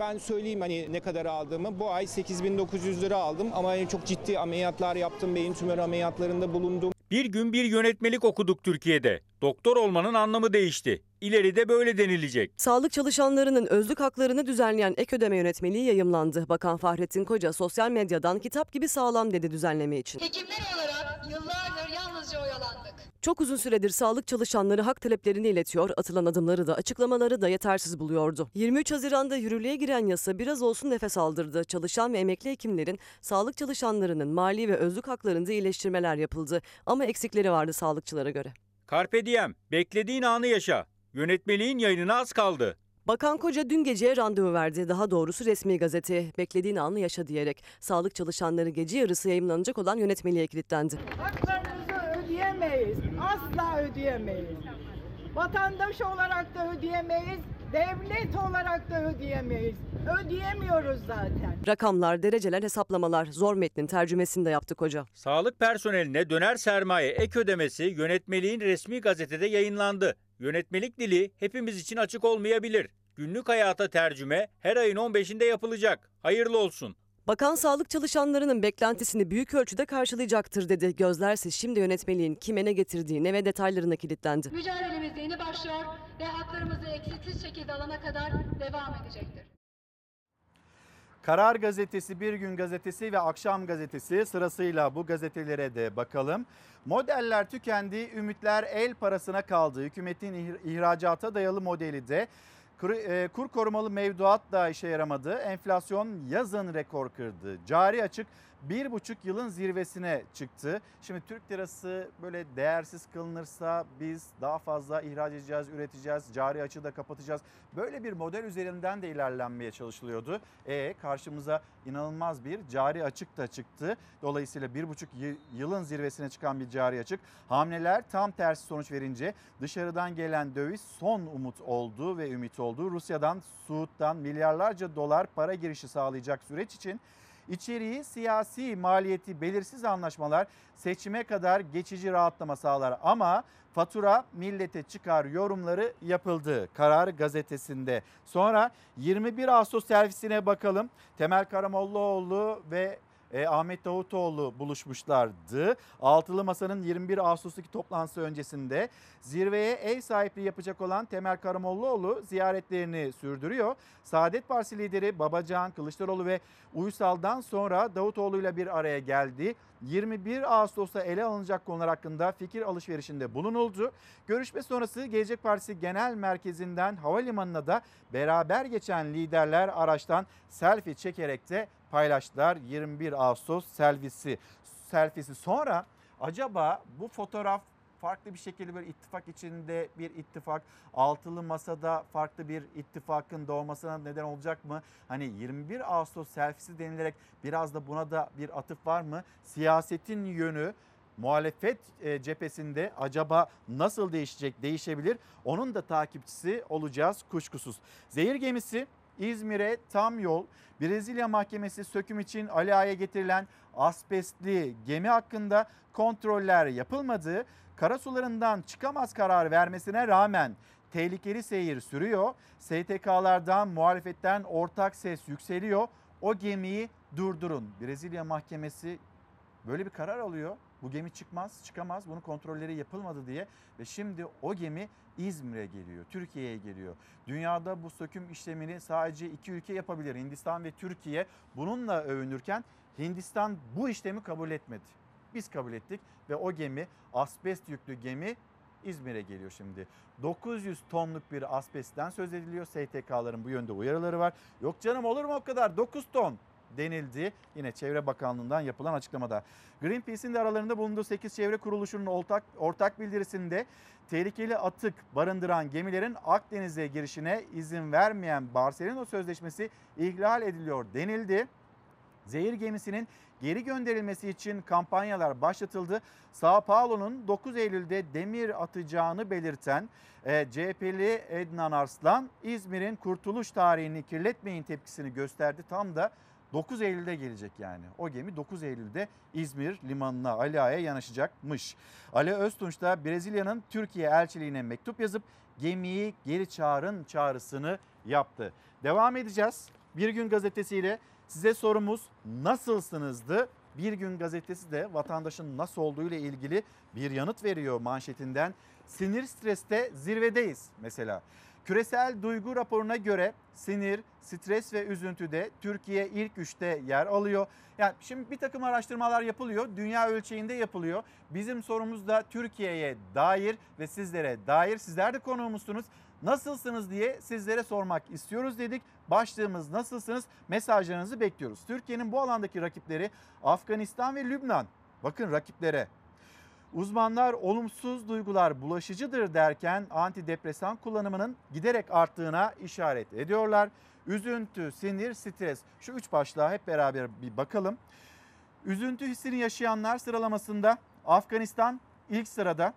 Ben söyleyeyim hani ne kadar aldığımı. Bu ay 8900 lira aldım ama çok ciddi ameliyatlar yaptım. Beyin tümör ameliyatlarında bulundum. Bir gün bir yönetmelik okuduk Türkiye'de. Doktor olmanın anlamı değişti. İleride böyle denilecek. Sağlık çalışanlarının özlük haklarını düzenleyen ek ödeme yönetmeliği yayımlandı. Bakan Fahrettin Koca sosyal medyadan kitap gibi sağlam dedi düzenleme için. Hekimler olarak yıllardır yalnızca oyalandık. Çok uzun süredir sağlık çalışanları hak taleplerini iletiyor, atılan adımları da açıklamaları da yetersiz buluyordu. 23 Haziran'da yürürlüğe giren yasa biraz olsun nefes aldırdı. Çalışan ve emekli hekimlerin, sağlık çalışanlarının mali ve özlük haklarında iyileştirmeler yapıldı. Ama eksikleri vardı sağlıkçılara göre. Carpe diem, beklediğin anı yaşa. Yönetmeliğin yayınına az kaldı. Bakan Koca dün geceye randevu verdi. Daha doğrusu resmi gazeteye beklediğin anı yaşa diyerek sağlık çalışanları gece yarısı yayımlanacak olan yönetmeliğe kilitlendi. Haklarımızı ödeyemeyiz. Asla ödeyemeyiz. Vatandaş olarak da ödeyemeyiz. Devlet olarak da ödeyemeyiz. Ödeyemiyoruz zaten. Rakamlar, dereceler, hesaplamalar zor metnin tercümesini de yaptı Koca. Sağlık personeline döner sermaye ek ödemesi yönetmeliğin resmi gazetede yayınlandı. Yönetmelik dili hepimiz için açık olmayabilir. Günlük hayata tercüme her ayın 15'inde yapılacak. Hayırlı olsun. Bakan sağlık çalışanlarının beklentisini büyük ölçüde karşılayacaktır dedi. Gözlerse şimdi yönetmeliğin kime ne getirdiğine ve detaylarına kilitlendi. Mücadelemiz yeni başlıyor ve haklarımızı eksiksiz şekilde alana kadar devam edecektir. Karar Gazetesi, Bir Gün Gazetesi ve Akşam Gazetesi sırasıyla bu gazetelere de bakalım. Modeller tükendi, ümitler el parasına kaldı. Hükümetin ihracata dayalı modeli de kur, e, kur korumalı mevduat da işe yaramadı. Enflasyon yazın rekor kırdı. Cari açık bir buçuk yılın zirvesine çıktı. Şimdi Türk lirası böyle değersiz kılınırsa biz daha fazla ihraç edeceğiz, üreteceğiz, cari açığı da kapatacağız. Böyle bir model üzerinden de ilerlenmeye çalışılıyordu. E karşımıza inanılmaz bir cari açık da çıktı. Dolayısıyla bir buçuk yılın zirvesine çıkan bir cari açık. Hamleler tam tersi sonuç verince dışarıdan gelen döviz son umut oldu ve ümit oldu. Rusya'dan, Suud'dan milyarlarca dolar para girişi sağlayacak süreç için İçeriği siyasi maliyeti belirsiz anlaşmalar seçime kadar geçici rahatlama sağlar ama fatura millete çıkar yorumları yapıldı Karar Gazetesi'nde. Sonra 21 Ağustos servisine bakalım. Temel Karamollaoğlu ve e, Ahmet Davutoğlu buluşmuşlardı. Altılı Masa'nın 21 Ağustos'taki toplantısı öncesinde zirveye ev sahipliği yapacak olan Temel Karamollaoğlu ziyaretlerini sürdürüyor. Saadet Partisi lideri Babacan, Kılıçdaroğlu ve Uysal'dan sonra Davutoğlu ile bir araya geldi. 21 Ağustos'ta ele alınacak konular hakkında fikir alışverişinde bulunuldu. Görüşme sonrası Gelecek Partisi Genel Merkezi'nden havalimanına da beraber geçen liderler araçtan selfie çekerek de paylaştılar 21 Ağustos selfisi. Selfisi sonra acaba bu fotoğraf farklı bir şekilde bir ittifak içinde bir ittifak altılı masada farklı bir ittifakın doğmasına neden olacak mı? Hani 21 Ağustos selfisi denilerek biraz da buna da bir atıf var mı? Siyasetin yönü muhalefet e, cephesinde acaba nasıl değişecek, değişebilir? Onun da takipçisi olacağız kuşkusuz. Zehir gemisi İzmir'e tam yol Brezilya Mahkemesi söküm için Ali Ağa'ya getirilen asbestli gemi hakkında kontroller yapılmadı. Karasularından çıkamaz karar vermesine rağmen tehlikeli seyir sürüyor. STK'lardan muhalefetten ortak ses yükseliyor. O gemiyi durdurun. Brezilya Mahkemesi böyle bir karar alıyor. Bu gemi çıkmaz, çıkamaz. Bunun kontrolleri yapılmadı diye ve şimdi o gemi İzmir'e geliyor, Türkiye'ye geliyor. Dünyada bu söküm işlemini sadece iki ülke yapabilir. Hindistan ve Türkiye bununla övünürken Hindistan bu işlemi kabul etmedi. Biz kabul ettik ve o gemi asbest yüklü gemi İzmir'e geliyor şimdi. 900 tonluk bir asbestten söz ediliyor. STK'ların bu yönde uyarıları var. Yok canım olur mu o kadar 9 ton denildi. Yine Çevre Bakanlığı'ndan yapılan açıklamada. Greenpeace'in de aralarında bulunduğu 8 çevre kuruluşunun ortak, ortak bildirisinde tehlikeli atık barındıran gemilerin Akdeniz'e girişine izin vermeyen Barcelona Sözleşmesi ihlal ediliyor denildi. Zehir gemisinin geri gönderilmesi için kampanyalar başlatıldı. Sao Paulo'nun 9 Eylül'de demir atacağını belirten e, CHP'li Ednan Arslan İzmir'in kurtuluş tarihini kirletmeyin tepkisini gösterdi. Tam da 9 Eylül'de gelecek yani. O gemi 9 Eylül'de İzmir limanına Ali Ağa'ya yanaşacakmış. Ali Öztunç da Brezilya'nın Türkiye elçiliğine mektup yazıp gemiyi geri çağırın çağrısını yaptı. Devam edeceğiz. Bir gün gazetesiyle size sorumuz nasılsınızdı? Bir gün gazetesi de vatandaşın nasıl olduğu ile ilgili bir yanıt veriyor manşetinden. Sinir streste zirvedeyiz mesela. Küresel duygu raporuna göre sinir, stres ve üzüntüde Türkiye ilk üçte yer alıyor. Yani şimdi bir takım araştırmalar yapılıyor. Dünya ölçeğinde yapılıyor. Bizim sorumuz da Türkiye'ye dair ve sizlere dair. Sizler de konuğumuzsunuz. Nasılsınız diye sizlere sormak istiyoruz dedik. Başlığımız nasılsınız? Mesajlarınızı bekliyoruz. Türkiye'nin bu alandaki rakipleri Afganistan ve Lübnan. Bakın rakiplere. Uzmanlar olumsuz duygular bulaşıcıdır derken antidepresan kullanımının giderek arttığına işaret ediyorlar. Üzüntü, sinir, stres şu üç başlığa hep beraber bir bakalım. Üzüntü hissini yaşayanlar sıralamasında Afganistan ilk sırada,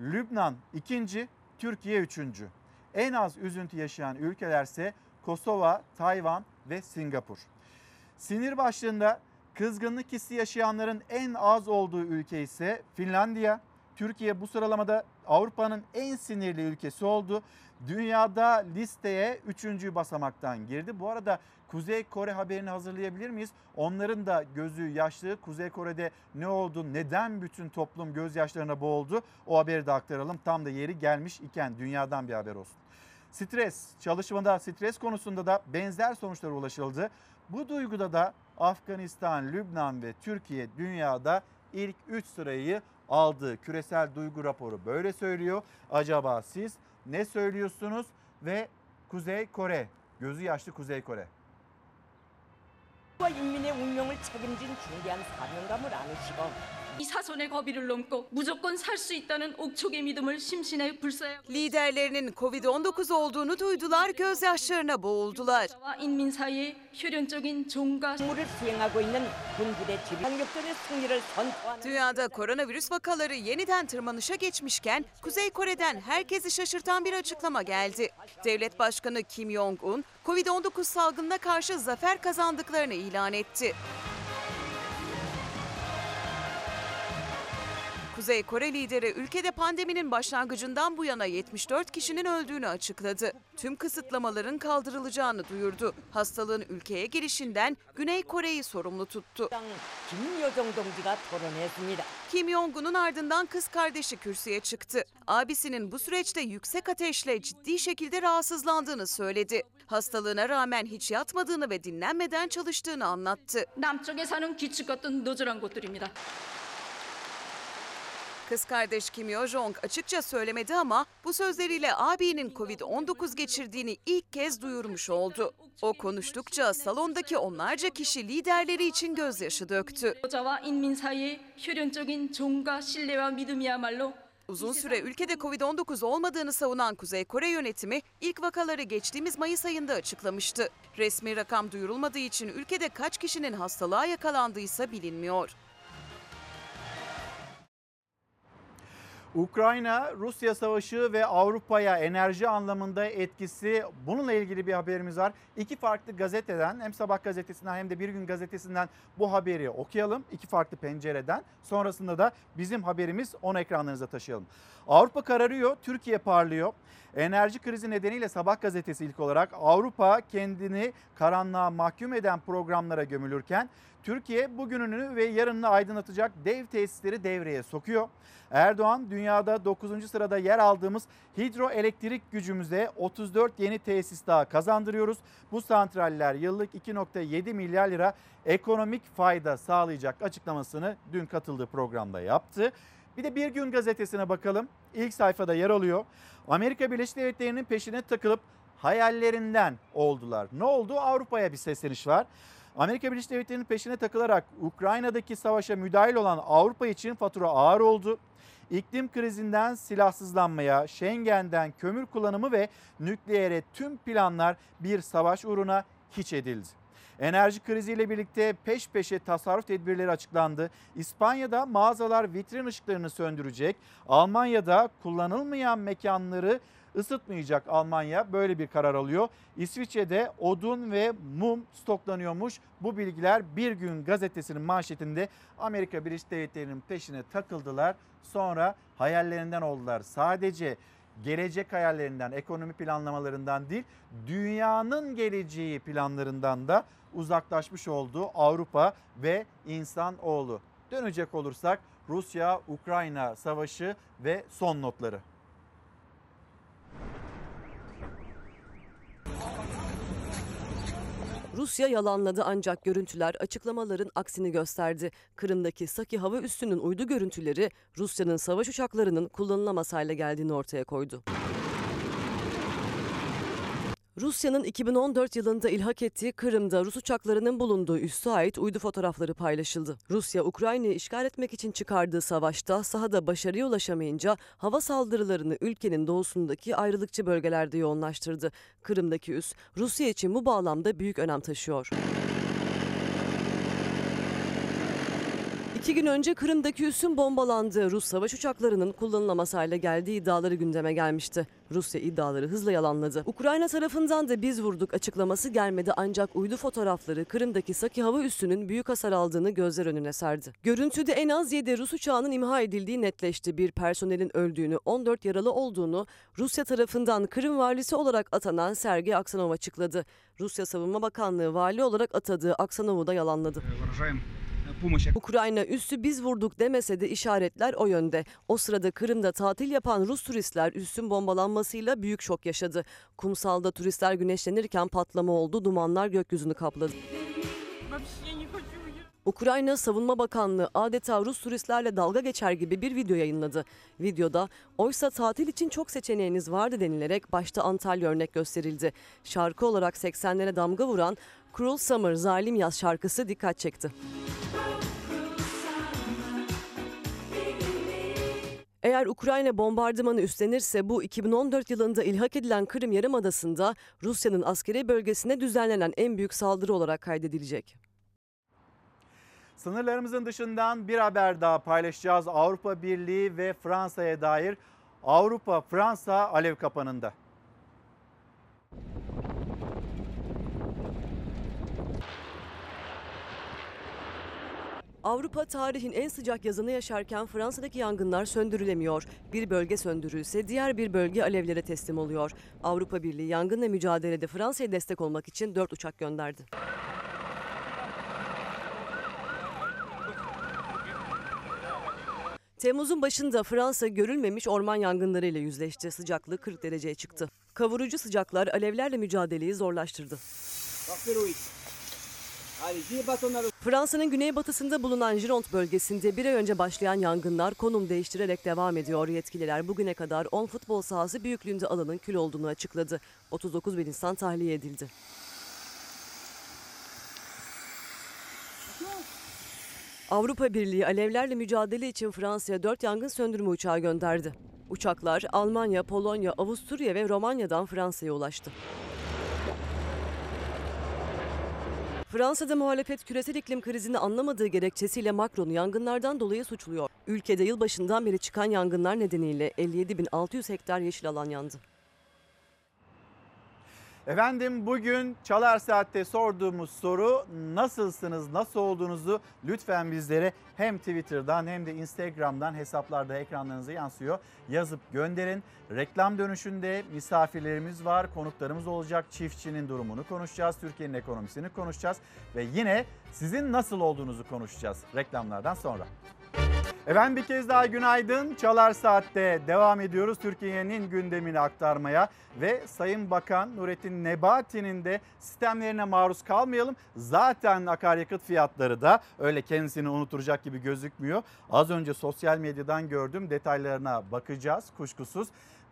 Lübnan ikinci, Türkiye üçüncü. En az üzüntü yaşayan ülkelerse Kosova, Tayvan ve Singapur. Sinir başlığında kızgınlık hissi yaşayanların en az olduğu ülke ise Finlandiya. Türkiye bu sıralamada Avrupa'nın en sinirli ülkesi oldu. Dünyada listeye 3. basamaktan girdi. Bu arada Kuzey Kore haberini hazırlayabilir miyiz? Onların da gözü yaşlı. Kuzey Kore'de ne oldu? Neden bütün toplum gözyaşlarına boğuldu? O haberi de aktaralım. Tam da yeri gelmiş iken dünyadan bir haber olsun. Stres, çalışmada stres konusunda da benzer sonuçlara ulaşıldı. Bu duyguda da Afganistan, Lübnan ve Türkiye dünyada ilk 3 sırayı aldı. Küresel duygu raporu böyle söylüyor. Acaba siz ne söylüyorsunuz? Ve Kuzey Kore, gözü yaşlı Kuzey Kore. 인민의 운명을 책임진 중대한 사명감을 안으시고 이 사선의 거비를 넘고 무조건 살 수 있다는 옥촉의 믿음을 심신에 불사하고 Liderlerinin Covid-19 olduğunu duydular, gözyaşlarına boğuldular. 와 인민 사이의 혈연적인 종가 임무를 수행하고 있는 군부대 지휘 강력전의 승리를 선포하는 Dünyada koronavirüs vakaları yeniden tırmanışa geçmişken Kuzey Kore'den herkesi şaşırtan bir açıklama geldi. Devlet Başkanı Kim Jong-un Covid-19 salgınına karşı zafer kazandıklarını ilan etti. Kuzey Kore lideri ülkede pandeminin başlangıcından bu yana 74 kişinin öldüğünü açıkladı. Tüm kısıtlamaların kaldırılacağını duyurdu. Hastalığın ülkeye gelişinden Güney Kore'yi sorumlu tuttu. Kim Jong-un'un ardından kız kardeşi kürsüye çıktı. Abisinin bu süreçte yüksek ateşle ciddi şekilde rahatsızlandığını söyledi. Hastalığına rağmen hiç yatmadığını ve dinlenmeden çalıştığını anlattı. Kız kardeş Kim Yo Jong açıkça söylemedi ama bu sözleriyle abinin Covid-19 geçirdiğini ilk kez duyurmuş oldu. O konuştukça salondaki onlarca kişi liderleri için gözyaşı döktü. Uzun süre ülkede Covid-19 olmadığını savunan Kuzey Kore yönetimi ilk vakaları geçtiğimiz Mayıs ayında açıklamıştı. Resmi rakam duyurulmadığı için ülkede kaç kişinin hastalığa yakalandıysa bilinmiyor. Ukrayna-Rusya savaşı ve Avrupa'ya enerji anlamında etkisi bununla ilgili bir haberimiz var. İki farklı gazeteden hem Sabah gazetesinden hem de Bir Gün gazetesinden bu haberi okuyalım. İki farklı pencereden. Sonrasında da bizim haberimiz on ekranlarınıza taşıyalım. Avrupa kararıyor, Türkiye parlıyor. Enerji krizi nedeniyle Sabah gazetesi ilk olarak Avrupa kendini karanlığa mahkum eden programlara gömülürken Türkiye bugününü ve yarınını aydınlatacak dev tesisleri devreye sokuyor. Erdoğan dünyada 9. sırada yer aldığımız hidroelektrik gücümüze 34 yeni tesis daha kazandırıyoruz. Bu santraller yıllık 2.7 milyar lira ekonomik fayda sağlayacak açıklamasını dün katıldığı programda yaptı. Bir de Bir Gün gazetesine bakalım. İlk sayfada yer alıyor. Amerika Birleşik Devletleri'nin peşine takılıp hayallerinden oldular. Ne oldu? Avrupa'ya bir sesleniş var. Amerika Birleşik Devletleri'nin peşine takılarak Ukrayna'daki savaşa müdahil olan Avrupa için fatura ağır oldu. İklim krizinden silahsızlanmaya, Schengen'den kömür kullanımı ve nükleere tüm planlar bir savaş uğruna hiç edildi. Enerji kriziyle birlikte peş peşe tasarruf tedbirleri açıklandı. İspanya'da mağazalar vitrin ışıklarını söndürecek. Almanya'da kullanılmayan mekanları ısıtmayacak Almanya böyle bir karar alıyor. İsviçre'de odun ve mum stoklanıyormuş. Bu bilgiler bir gün gazetesinin manşetinde Amerika Birleşik Devletleri'nin peşine takıldılar. Sonra hayallerinden oldular. Sadece gelecek hayallerinden, ekonomi planlamalarından değil, dünyanın geleceği planlarından da uzaklaşmış olduğu Avrupa ve insanoğlu. Dönecek olursak Rusya-Ukrayna savaşı ve son notları. Rusya yalanladı ancak görüntüler açıklamaların aksini gösterdi. Kırım'daki Saki hava üssünün uydu görüntüleri Rusya'nın savaş uçaklarının kullanılamaz hale geldiğini ortaya koydu. Rusya'nın 2014 yılında ilhak ettiği Kırım'da Rus uçaklarının bulunduğu üssü ait uydu fotoğrafları paylaşıldı. Rusya, Ukrayna'yı işgal etmek için çıkardığı savaşta sahada başarıya ulaşamayınca hava saldırılarını ülkenin doğusundaki ayrılıkçı bölgelerde yoğunlaştırdı. Kırım'daki üs, Rusya için bu bağlamda büyük önem taşıyor. İki gün önce Kırım'daki üssün bombalandığı Rus savaş uçaklarının kullanılamaz hale geldiği iddiaları gündeme gelmişti. Rusya iddiaları hızla yalanladı. Ukrayna tarafından da biz vurduk açıklaması gelmedi ancak uydu fotoğrafları Kırım'daki Saki hava üssünün büyük hasar aldığını gözler önüne serdi. Görüntüde en az 7 Rus uçağının imha edildiği netleşti. Bir personelin öldüğünü, 14 yaralı olduğunu Rusya tarafından Kırım valisi olarak atanan Sergey Aksanov açıkladı. Rusya Savunma Bakanlığı vali olarak atadığı Aksanov'u da yalanladı. Ukrayna üssü biz vurduk demese de işaretler o yönde. O sırada Kırım'da tatil yapan Rus turistler üssün bombalanmasıyla büyük şok yaşadı. Kumsalda turistler güneşlenirken patlama oldu, dumanlar gökyüzünü kapladı. Ukrayna Savunma Bakanlığı adeta Rus turistlerle dalga geçer gibi bir video yayınladı. Videoda oysa tatil için çok seçeneğiniz vardı denilerek başta Antalya örnek gösterildi. Şarkı olarak 80'lere damga vuran Cruel Summer Zalim Yaz şarkısı dikkat çekti. Eğer Ukrayna bombardımanı üstlenirse bu 2014 yılında ilhak edilen Kırım Yarımadası'nda Rusya'nın askeri bölgesine düzenlenen en büyük saldırı olarak kaydedilecek. Sınırlarımızın dışından bir haber daha paylaşacağız. Avrupa Birliği ve Fransa'ya dair Avrupa Fransa alev kapanında. Avrupa tarihin en sıcak yazını yaşarken Fransa'daki yangınlar söndürülemiyor. Bir bölge söndürülse diğer bir bölge alevlere teslim oluyor. Avrupa Birliği yangınla mücadelede Fransa'ya destek olmak için 4 uçak gönderdi. Temmuz'un başında Fransa görülmemiş orman yangınlarıyla yüzleşti. Sıcaklık 40 dereceye çıktı. Kavurucu sıcaklar alevlerle mücadeleyi zorlaştırdı. Fransa'nın güneybatısında bulunan Gironde bölgesinde bir ay önce başlayan yangınlar konum değiştirerek devam ediyor. Yetkililer bugüne kadar 10 futbol sahası büyüklüğünde alanın kül olduğunu açıkladı. 39 bin insan tahliye edildi. Avrupa Birliği alevlerle mücadele için Fransa'ya 4 yangın söndürme uçağı gönderdi. Uçaklar Almanya, Polonya, Avusturya ve Romanya'dan Fransa'ya ulaştı. Fransa'da muhalefet küresel iklim krizini anlamadığı gerekçesiyle Macron'u yangınlardan dolayı suçluyor. Ülkede yılbaşından beri çıkan yangınlar nedeniyle 57.600 hektar yeşil alan yandı. Efendim bugün Çalar Saat'te sorduğumuz soru nasılsınız, nasıl olduğunuzu lütfen bizlere hem Twitter'dan hem de Instagram'dan hesaplarda ekranlarınıza yansıyor. Yazıp gönderin. Reklam dönüşünde misafirlerimiz var, konuklarımız olacak. Çiftçinin durumunu konuşacağız, Türkiye'nin ekonomisini konuşacağız ve yine sizin nasıl olduğunuzu konuşacağız reklamlardan sonra. Efendim bir kez daha günaydın. Çalar Saat'te devam ediyoruz Türkiye'nin gündemini aktarmaya ve Sayın Bakan Nurettin Nebati'nin de sistemlerine maruz kalmayalım. Zaten akaryakıt fiyatları da öyle kendisini unutturacak gibi gözükmüyor. Az önce sosyal medyadan gördüm detaylarına bakacağız kuşkusuz.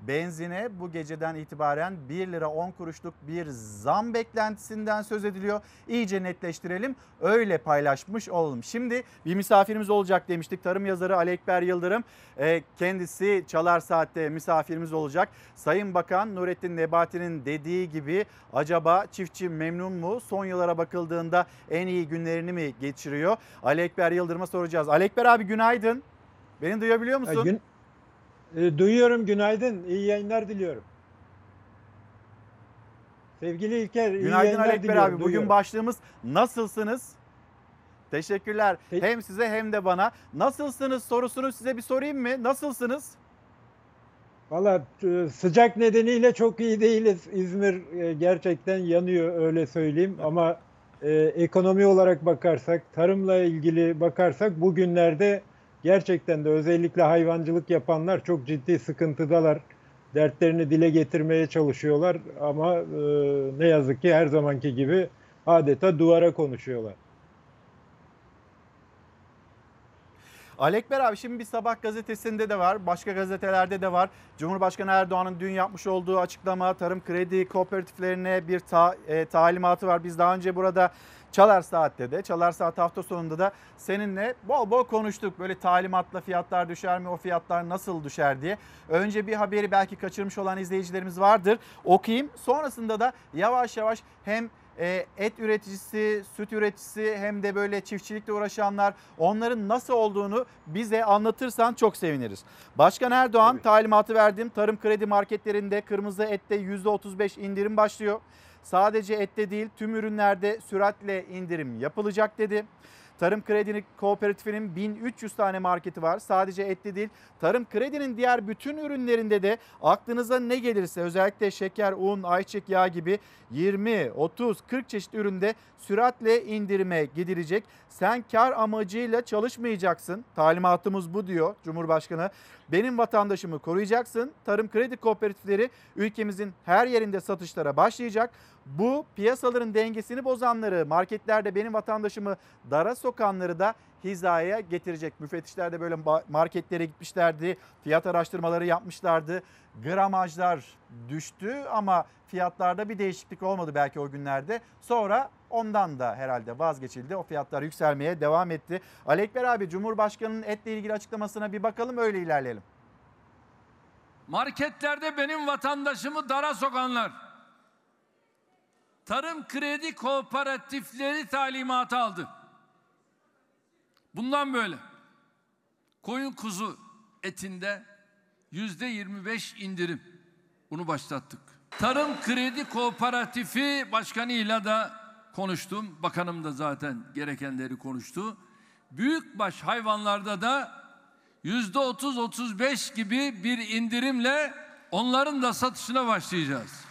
Benzine bu geceden itibaren 1 lira 10 kuruşluk bir zam beklentisinden söz ediliyor. İyice netleştirelim öyle paylaşmış olalım. Şimdi bir misafirimiz olacak demiştik. Tarım yazarı Ali Ekber Yıldırım e, kendisi Çalar Saat'te misafirimiz olacak. Sayın Bakan Nurettin Nebati'nin dediği gibi acaba çiftçi memnun mu? Son yıllara bakıldığında en iyi günlerini mi geçiriyor? Ali Ekber Yıldırım'a soracağız. Ali Ekber abi günaydın. Beni duyabiliyor musun? Gün, e, duyuyorum günaydın. İyi yayınlar diliyorum. Sevgili İlker iyi Günaydın yayınlar Ali Ekber diliyorum. abi. Bugün duyuyorum. başlığımız nasılsınız? Teşekkürler. Hem size hem de bana. Nasılsınız sorusunu size bir sorayım mı? Nasılsınız? Valla e, sıcak nedeniyle çok iyi değiliz. İzmir e, gerçekten yanıyor öyle söyleyeyim ama e, ekonomi olarak bakarsak, tarımla ilgili bakarsak bugünlerde gerçekten de özellikle hayvancılık yapanlar çok ciddi sıkıntıdalar. Dertlerini dile getirmeye çalışıyorlar ama e, ne yazık ki her zamanki gibi adeta duvara konuşuyorlar. Alekber abi şimdi bir sabah gazetesinde de var, başka gazetelerde de var. Cumhurbaşkanı Erdoğan'ın dün yapmış olduğu açıklama tarım kredi kooperatiflerine bir ta, e, talimatı var. Biz daha önce burada Çalar Saat'te de, Çalar Saat hafta sonunda da seninle bol bol konuştuk. Böyle talimatla fiyatlar düşer mi, o fiyatlar nasıl düşer diye. Önce bir haberi belki kaçırmış olan izleyicilerimiz vardır. Okuyayım. Sonrasında da yavaş yavaş hem e, et üreticisi, süt üreticisi hem de böyle çiftçilikle uğraşanlar onların nasıl olduğunu bize anlatırsan çok seviniriz. Başkan Erdoğan talimatı verdim. Tarım kredi marketlerinde kırmızı ette %35 indirim başlıyor. Sadece ette değil tüm ürünlerde süratle indirim yapılacak dedi. Tarım Kredi Kooperatifinin 1300 tane marketi var. Sadece ette değil. Tarım Kredi'nin diğer bütün ürünlerinde de aklınıza ne gelirse özellikle şeker, un, ayçiçek yağı gibi 20, 30, 40 çeşit üründe süratle indirime gidilecek. Sen kar amacıyla çalışmayacaksın. Talimatımız bu diyor Cumhurbaşkanı. Benim vatandaşımı koruyacaksın. Tarım Kredi Kooperatifleri ülkemizin her yerinde satışlara başlayacak. Bu piyasaların dengesini bozanları, marketlerde benim vatandaşımı dara sokanları da hizaya getirecek. Müfettişler de böyle marketlere gitmişlerdi. Fiyat araştırmaları yapmışlardı. Gramajlar düştü ama fiyatlarda bir değişiklik olmadı belki o günlerde. Sonra ondan da herhalde vazgeçildi. O fiyatlar yükselmeye devam etti. Ali abi Cumhurbaşkanı'nın etle ilgili açıklamasına bir bakalım öyle ilerleyelim. Marketlerde benim vatandaşımı dara sokanlar Tarım Kredi Kooperatifleri talimatı aldı. Bundan böyle koyun kuzu etinde yüzde 25 indirim. Bunu başlattık. Tarım Kredi Kooperatifi başkanıyla da konuştum. Bakanım da zaten gerekenleri konuştu. Büyükbaş hayvanlarda da yüzde 30-35 gibi bir indirimle onların da satışına başlayacağız.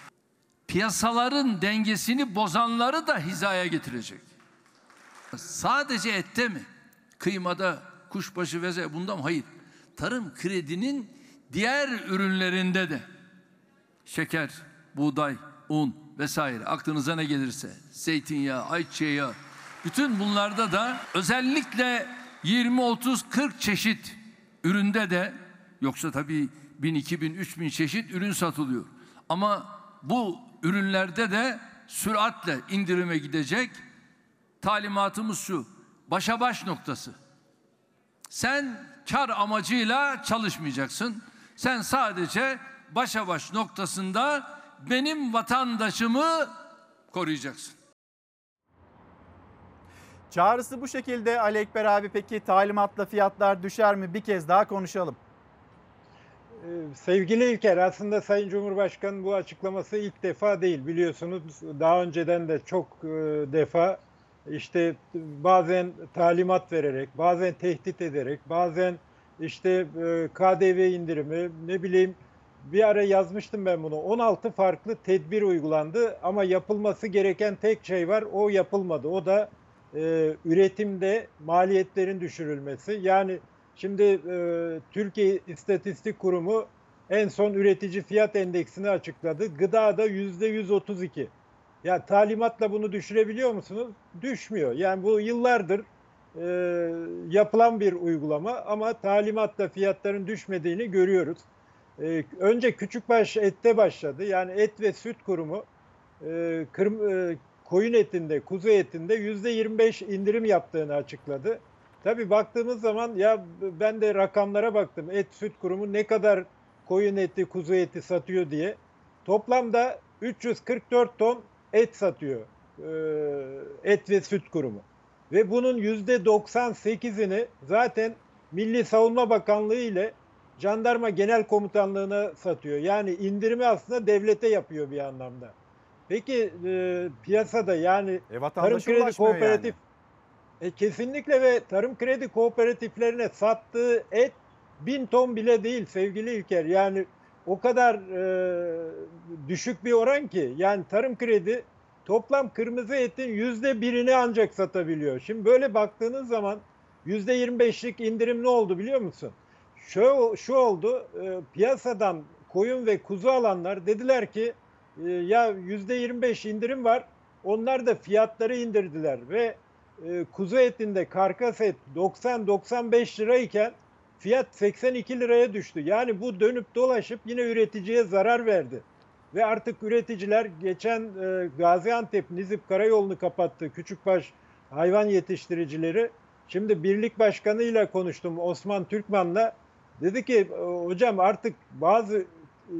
Piyasaların dengesini bozanları da hizaya getirecek. Sadece ette mi? Kıymada, kuşbaşı ve bunda mı? Hayır. Tarım kredinin diğer ürünlerinde de şeker, buğday, un vesaire aklınıza ne gelirse zeytinyağı, ayçiçeği bütün bunlarda da özellikle 20 30 40 çeşit üründe de yoksa tabii 1000 2000 3000 çeşit ürün satılıyor. Ama bu ürünlerde de süratle indirime gidecek. Talimatımız şu. Başa baş noktası. Sen kar amacıyla çalışmayacaksın. Sen sadece başa baş noktasında benim vatandaşımı koruyacaksın. Çağrısı bu şekilde Ali Ekber abi peki talimatla fiyatlar düşer mi? Bir kez daha konuşalım. Ee, sevgili İlker aslında Sayın Cumhurbaşkanı bu açıklaması ilk defa değil biliyorsunuz daha önceden de çok e, defa işte bazen talimat vererek bazen tehdit ederek bazen işte e, KDV indirimi ne bileyim bir ara yazmıştım ben bunu 16 farklı tedbir uygulandı ama yapılması gereken tek şey var o yapılmadı o da e, üretimde maliyetlerin düşürülmesi yani Şimdi e, Türkiye İstatistik Kurumu en son üretici fiyat endeksini açıkladı. Gıda da yüzde 132. Ya talimatla bunu düşürebiliyor musunuz? Düşmüyor. Yani bu yıllardır e, yapılan bir uygulama ama talimatla fiyatların düşmediğini görüyoruz. E, önce küçükbaş ette başladı. Yani et ve süt kurumu e, kırm, e, koyun etinde, kuzu etinde yüzde 25 indirim yaptığını açıkladı. Tabii baktığımız zaman ya ben de rakamlara baktım. Et Süt Kurumu ne kadar koyun eti, kuzu eti satıyor diye. Toplamda 344 ton et satıyor Et ve Süt Kurumu. Ve bunun %98'ini zaten Milli Savunma Bakanlığı ile Jandarma Genel Komutanlığı'na satıyor. Yani indirimi aslında devlete yapıyor bir anlamda. Peki e, piyasada yani e, Tarım Kredi Kooperatif yani. E, kesinlikle ve tarım kredi kooperatiflerine sattığı et bin ton bile değil sevgili İlker. Yani o kadar e, düşük bir oran ki yani tarım kredi toplam kırmızı etin yüzde birini ancak satabiliyor. Şimdi böyle baktığınız zaman yüzde yirmi beşlik indirim ne oldu biliyor musun? Şu, şu oldu e, piyasadan koyun ve kuzu alanlar dediler ki e, ya yüzde yirmi beş indirim var Onlar da fiyatları indirdiler ve e, kuzu etinde karkas et 90-95 lirayken fiyat 82 liraya düştü. Yani bu dönüp dolaşıp yine üreticiye zarar verdi. Ve artık üreticiler geçen e, Gaziantep Nizip Karayolu'nu kapattı. Küçükbaş hayvan yetiştiricileri. Şimdi birlik başkanıyla konuştum Osman Türkman'la. Dedi ki hocam artık bazı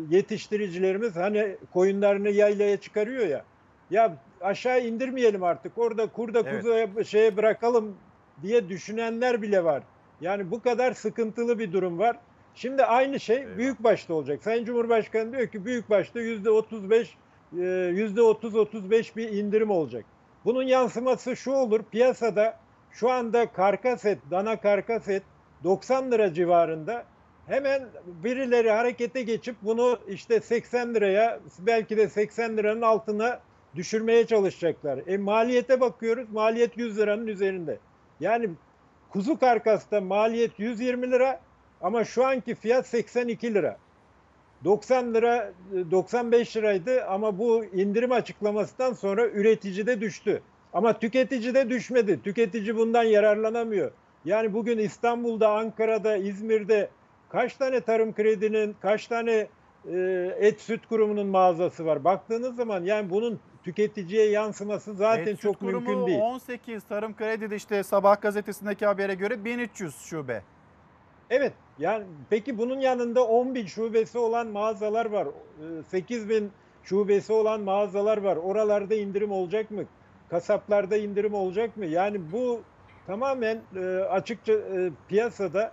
yetiştiricilerimiz hani koyunlarını yaylaya çıkarıyor ya. Ya aşağı indirmeyelim artık. Orada kurda Evet. kuzuya şeye bırakalım diye düşünenler bile var. Yani bu kadar sıkıntılı bir durum var. Şimdi aynı şey büyük başta olacak. Sayın Cumhurbaşkanı diyor ki büyük başta yüzde 35 e, yüzde 30 35 bir indirim olacak. Bunun yansıması şu olur. Piyasada şu anda karkas et, dana karkas et 90 lira civarında. Hemen birileri harekete geçip bunu işte 80 liraya belki de 80 liranın altına düşürmeye çalışacaklar. E maliyete bakıyoruz. Maliyet 100 liranın üzerinde. Yani kuzu karkasta maliyet 120 lira ama şu anki fiyat 82 lira. 90 lira 95 liraydı ama bu indirim açıklamasından sonra üreticide düştü. Ama tüketicide düşmedi. Tüketici bundan yararlanamıyor. Yani bugün İstanbul'da, Ankara'da, İzmir'de kaç tane tarım kredinin, kaç tane e, et süt kurumunun mağazası var. Baktığınız zaman yani bunun tüketiciye yansıması zaten Süt çok Kurumu mümkün değil. 18 Tarım Kredi'de işte Sabah gazetesindeki habere göre 1300 şube. Evet yani peki bunun yanında 10 bin şubesi olan mağazalar var. 8 bin şubesi olan mağazalar var. Oralarda indirim olacak mı? Kasaplarda indirim olacak mı? Yani bu tamamen e, açıkça e, piyasada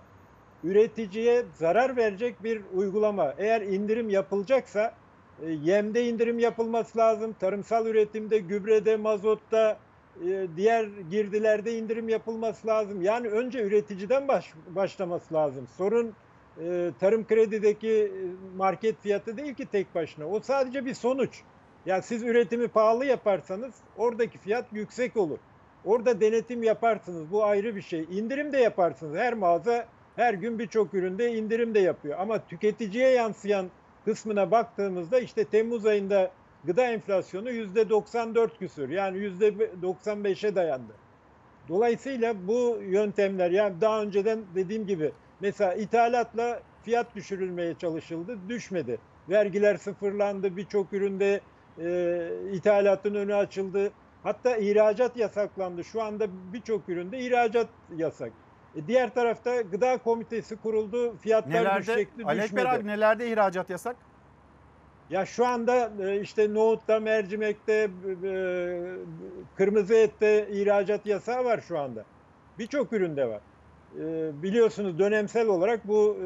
üreticiye zarar verecek bir uygulama. Eğer indirim yapılacaksa e, yemde indirim yapılması lazım. Tarımsal üretimde, gübrede, mazotta, e, diğer girdilerde indirim yapılması lazım. Yani önce üreticiden baş, başlaması lazım. Sorun e, tarım kredideki market fiyatı değil ki tek başına. O sadece bir sonuç. Yani siz üretimi pahalı yaparsanız oradaki fiyat yüksek olur. Orada denetim yaparsınız. Bu ayrı bir şey. İndirim de yaparsınız. Her mağaza her gün birçok üründe indirim de yapıyor. Ama tüketiciye yansıyan kısmına baktığımızda işte Temmuz ayında gıda enflasyonu yüzde 94 küsür. Yani yüzde 95'e dayandı. Dolayısıyla bu yöntemler yani daha önceden dediğim gibi mesela ithalatla fiyat düşürülmeye çalışıldı. Düşmedi. Vergiler sıfırlandı. Birçok üründe e, ithalatın önü açıldı. Hatta ihracat yasaklandı. Şu anda birçok üründe ihracat yasak. E, diğer tarafta gıda komitesi kuruldu. Fiyatlar Nelerde, düşecekti, düşmedi. Ekber abi nelerde ihracat yasak? Ya şu anda e, işte nohutta, mercimekte, e, kırmızı ette ihracat yasağı var şu anda. Birçok üründe var. Biliyorsunuz dönemsel olarak bu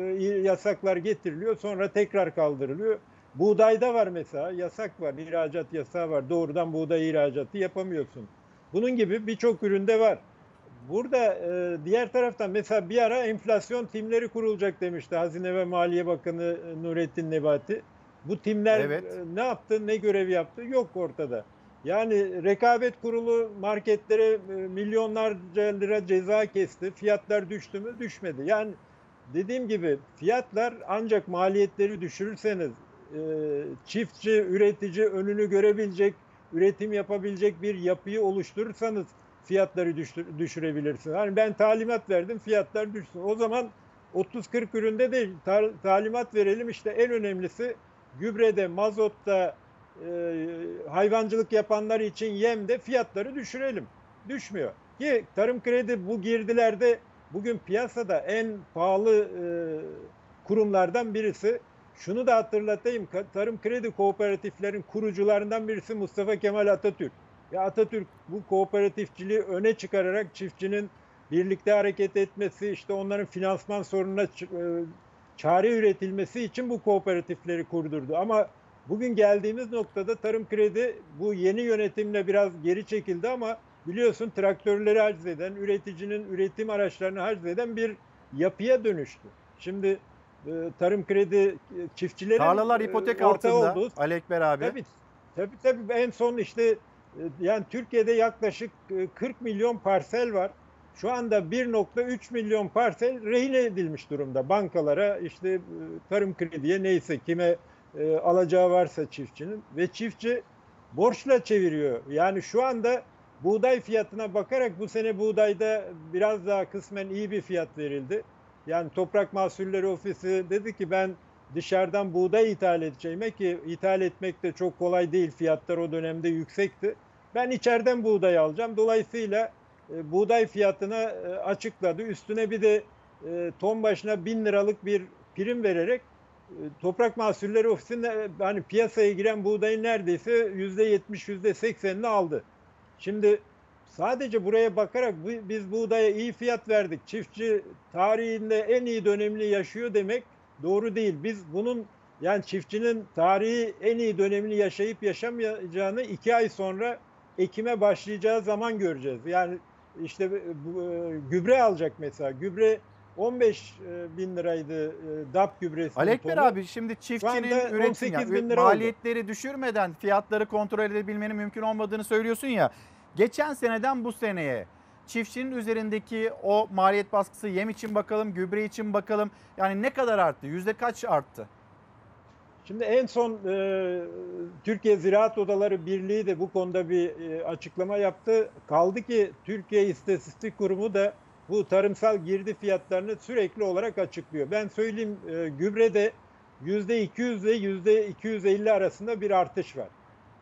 yasaklar getiriliyor sonra tekrar kaldırılıyor. Buğdayda var mesela yasak var, ihracat yasağı var. Doğrudan buğday ihracatı yapamıyorsun. Bunun gibi birçok üründe var. Burada e, diğer taraftan mesela bir ara enflasyon timleri kurulacak demişti Hazine ve Maliye Bakanı e, Nurettin Nebati. Bu timler Evet. e, ne yaptı, ne görev yaptı yok ortada. Yani rekabet kurulu marketlere e, milyonlarca lira ceza kesti. Fiyatlar düştü mü? Düşmedi. Yani dediğim gibi fiyatlar ancak maliyetleri düşürürseniz e, çiftçi, üretici önünü görebilecek, üretim yapabilecek bir yapıyı oluşturursanız fiyatları düşür, düşürebilirsiniz. Hani ben talimat verdim fiyatlar düşsün. O zaman 30-40 üründe değil ta- talimat verelim işte en önemlisi gübrede, mazotta, e, hayvancılık yapanlar için yemde fiyatları düşürelim. Düşmüyor. Ki tarım kredi bu girdilerde bugün piyasada en pahalı e, kurumlardan birisi. Şunu da hatırlatayım. Tarım kredi kooperatiflerin kurucularından birisi Mustafa Kemal Atatürk. Ya Atatürk bu kooperatifçiliği öne çıkararak çiftçinin birlikte hareket etmesi, işte onların finansman sorununa e, çare üretilmesi için bu kooperatifleri kurdurdu. Ama bugün geldiğimiz noktada tarım kredi bu yeni yönetimle biraz geri çekildi ama biliyorsun traktörleri haciz eden, üreticinin üretim araçlarını haciz eden bir yapıya dönüştü. Şimdi e, tarım kredi e, çiftçilerin Tarlalar ipotek altında. olduğu- Ali Ekber abi. Tabii, tabii tabii en son işte yani Türkiye'de yaklaşık e, 40 milyon parsel var. Şu anda 1.3 milyon parsel rehin edilmiş durumda bankalara işte e, tarım krediye neyse kime e, alacağı varsa çiftçinin ve çiftçi borçla çeviriyor. Yani şu anda buğday fiyatına bakarak bu sene buğdayda biraz daha kısmen iyi bir fiyat verildi. Yani Toprak Mahsulleri Ofisi dedi ki ben dışarıdan buğday ithal edeceğime ki ithal etmek de çok kolay değil. Fiyatlar o dönemde yüksekti. Ben içeriden buğday alacağım. Dolayısıyla e, buğday fiyatına e, açıkladı. Üstüne bir de e, ton başına bin liralık bir prim vererek e, Toprak Mahsulleri Ofisi'nde e, hani piyasaya giren buğdayın neredeyse yüzde yetmiş, yüzde seksenini aldı. Şimdi sadece buraya bakarak biz buğdaya iyi fiyat verdik. Çiftçi tarihinde en iyi dönemini yaşıyor demek doğru değil. Biz bunun yani çiftçinin tarihi en iyi dönemini yaşayıp yaşamayacağını iki ay sonra ekime başlayacağı zaman göreceğiz. Yani işte bu, e, gübre alacak mesela. Gübre 15 e, bin liraydı e, DAP gübresi. Ali Ekber abi şimdi çiftçinin üretim 18 yani bin lira oldu. maliyetleri düşürmeden fiyatları kontrol edebilmenin mümkün olmadığını söylüyorsun ya. Geçen seneden bu seneye çiftçinin üzerindeki o maliyet baskısı yem için bakalım, gübre için bakalım. Yani ne kadar arttı? Yüzde kaç arttı? Şimdi en son e, Türkiye Ziraat Odaları Birliği de bu konuda bir e, açıklama yaptı. Kaldı ki Türkiye İstatistik Kurumu da bu tarımsal girdi fiyatlarını sürekli olarak açıklıyor. Ben söyleyeyim e, gübrede %200 ile %250 arasında bir artış var.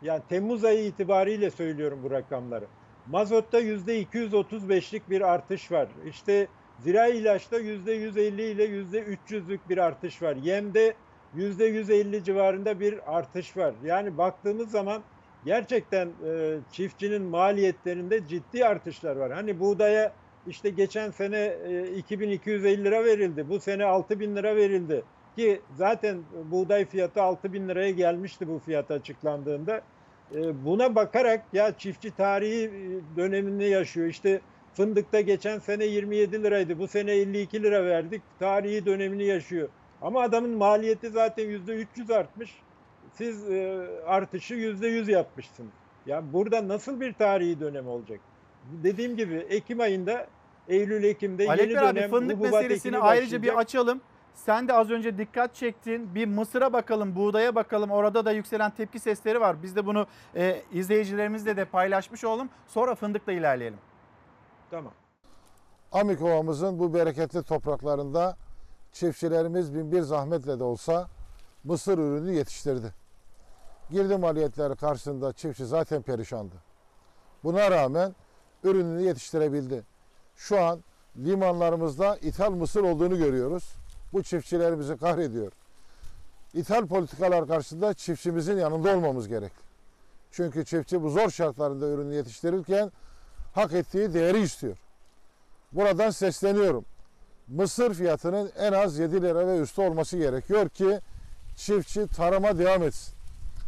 Yani Temmuz ayı itibariyle söylüyorum bu rakamları. Mazotta %235'lik bir artış var. İşte zirai ilaçta %150 ile %300'lük bir artış var. Yemde %150 civarında bir artış var. Yani baktığımız zaman gerçekten e, çiftçinin maliyetlerinde ciddi artışlar var. Hani buğdaya işte geçen sene e, 2250 lira verildi. Bu sene 6000 lira verildi. Ki zaten buğday fiyatı 6000 liraya gelmişti bu fiyat açıklandığında. E, buna bakarak ya çiftçi tarihi e, dönemini yaşıyor. İşte fındıkta geçen sene 27 liraydı. Bu sene 52 lira verdik. Tarihi dönemini yaşıyor. Ama adamın maliyeti zaten yüzde 300 artmış. Siz e, artışı yüzde 100 yapmışsınız. Ya burada nasıl bir tarihi dönem olacak? Dediğim gibi Ekim ayında, Eylül Ekim'de Ali yeni abi dönem fındık meselesini ayrıca bir açalım. Sen de az önce dikkat çektin. Bir mısıra bakalım, buğdaya bakalım. Orada da yükselen tepki sesleri var. Biz de bunu e, izleyicilerimizle de paylaşmış olalım. Sonra fındıkla ilerleyelim. Tamam. Amikova'mızın bu bereketli topraklarında çiftçilerimiz bin bir zahmetle de olsa mısır ürünü yetiştirdi. Girdi maliyetleri karşısında çiftçi zaten perişandı. Buna rağmen ürününü yetiştirebildi. Şu an limanlarımızda ithal mısır olduğunu görüyoruz. Bu çiftçilerimizi kahrediyor. İthal politikalar karşısında çiftçimizin yanında olmamız gerek. Çünkü çiftçi bu zor şartlarında ürünü yetiştirirken hak ettiği değeri istiyor. Buradan sesleniyorum. Mısır fiyatının en az 7 lira ve üstü olması gerekiyor ki çiftçi tarıma devam etsin.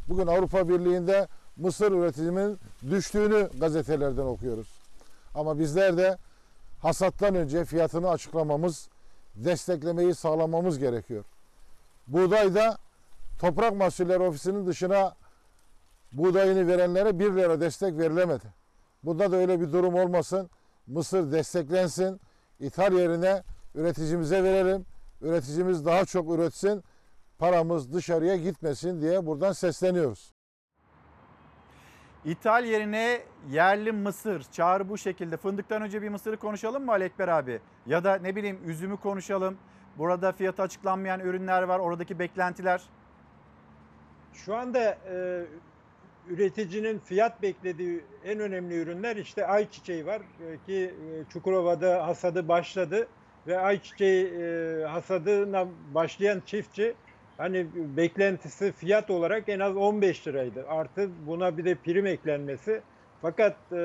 Bugün Avrupa Birliği'nde mısır üretiminin düştüğünü gazetelerden okuyoruz. Ama bizler de hasattan önce fiyatını açıklamamız, desteklemeyi sağlamamız gerekiyor. Buğdayda Toprak Mahsulleri Ofisi'nin dışına buğdayını verenlere 1 lira destek verilemedi. Bunda da öyle bir durum olmasın. Mısır desteklensin. İthal yerine üreticimize verelim. Üreticimiz daha çok üretsin. Paramız dışarıya gitmesin diye buradan sesleniyoruz. İthal yerine yerli mısır çağrı bu şekilde. Fındıktan önce bir mısırı konuşalım mı Ali Ekber abi? Ya da ne bileyim üzümü konuşalım. Burada fiyatı açıklanmayan ürünler var. Oradaki beklentiler. Şu anda e, üreticinin fiyat beklediği en önemli ürünler işte ayçiçeği var e, ki e, Çukurova'da hasadı başladı ve ayçiçeği e, hasadına başlayan çiftçi hani beklentisi fiyat olarak en az 15 liraydı. Artı buna bir de prim eklenmesi. Fakat e,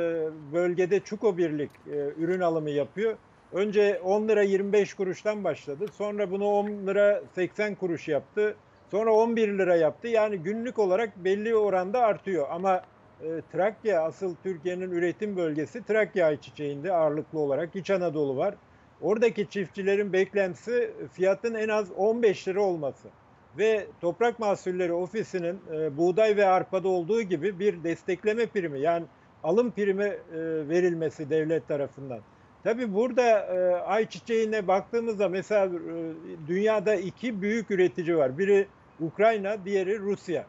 bölgede Çuko Birlik e, ürün alımı yapıyor. Önce 10 lira 25 kuruştan başladı. Sonra bunu 10 lira 80 kuruş yaptı. Sonra 11 lira yaptı. Yani günlük olarak belli oranda artıyor. Ama e, Trakya asıl Türkiye'nin üretim bölgesi Trakya ayçiçeğinde ağırlıklı olarak İç Anadolu var. Oradaki çiftçilerin beklentisi fiyatın en az 15 lira olması. Ve Toprak Mahsulleri Ofisi'nin e, buğday ve arpada olduğu gibi bir destekleme primi yani alım primi e, verilmesi devlet tarafından. Tabii burada e, ayçiçeğine baktığımızda mesela e, dünyada iki büyük üretici var. Biri Ukrayna, diğeri Rusya.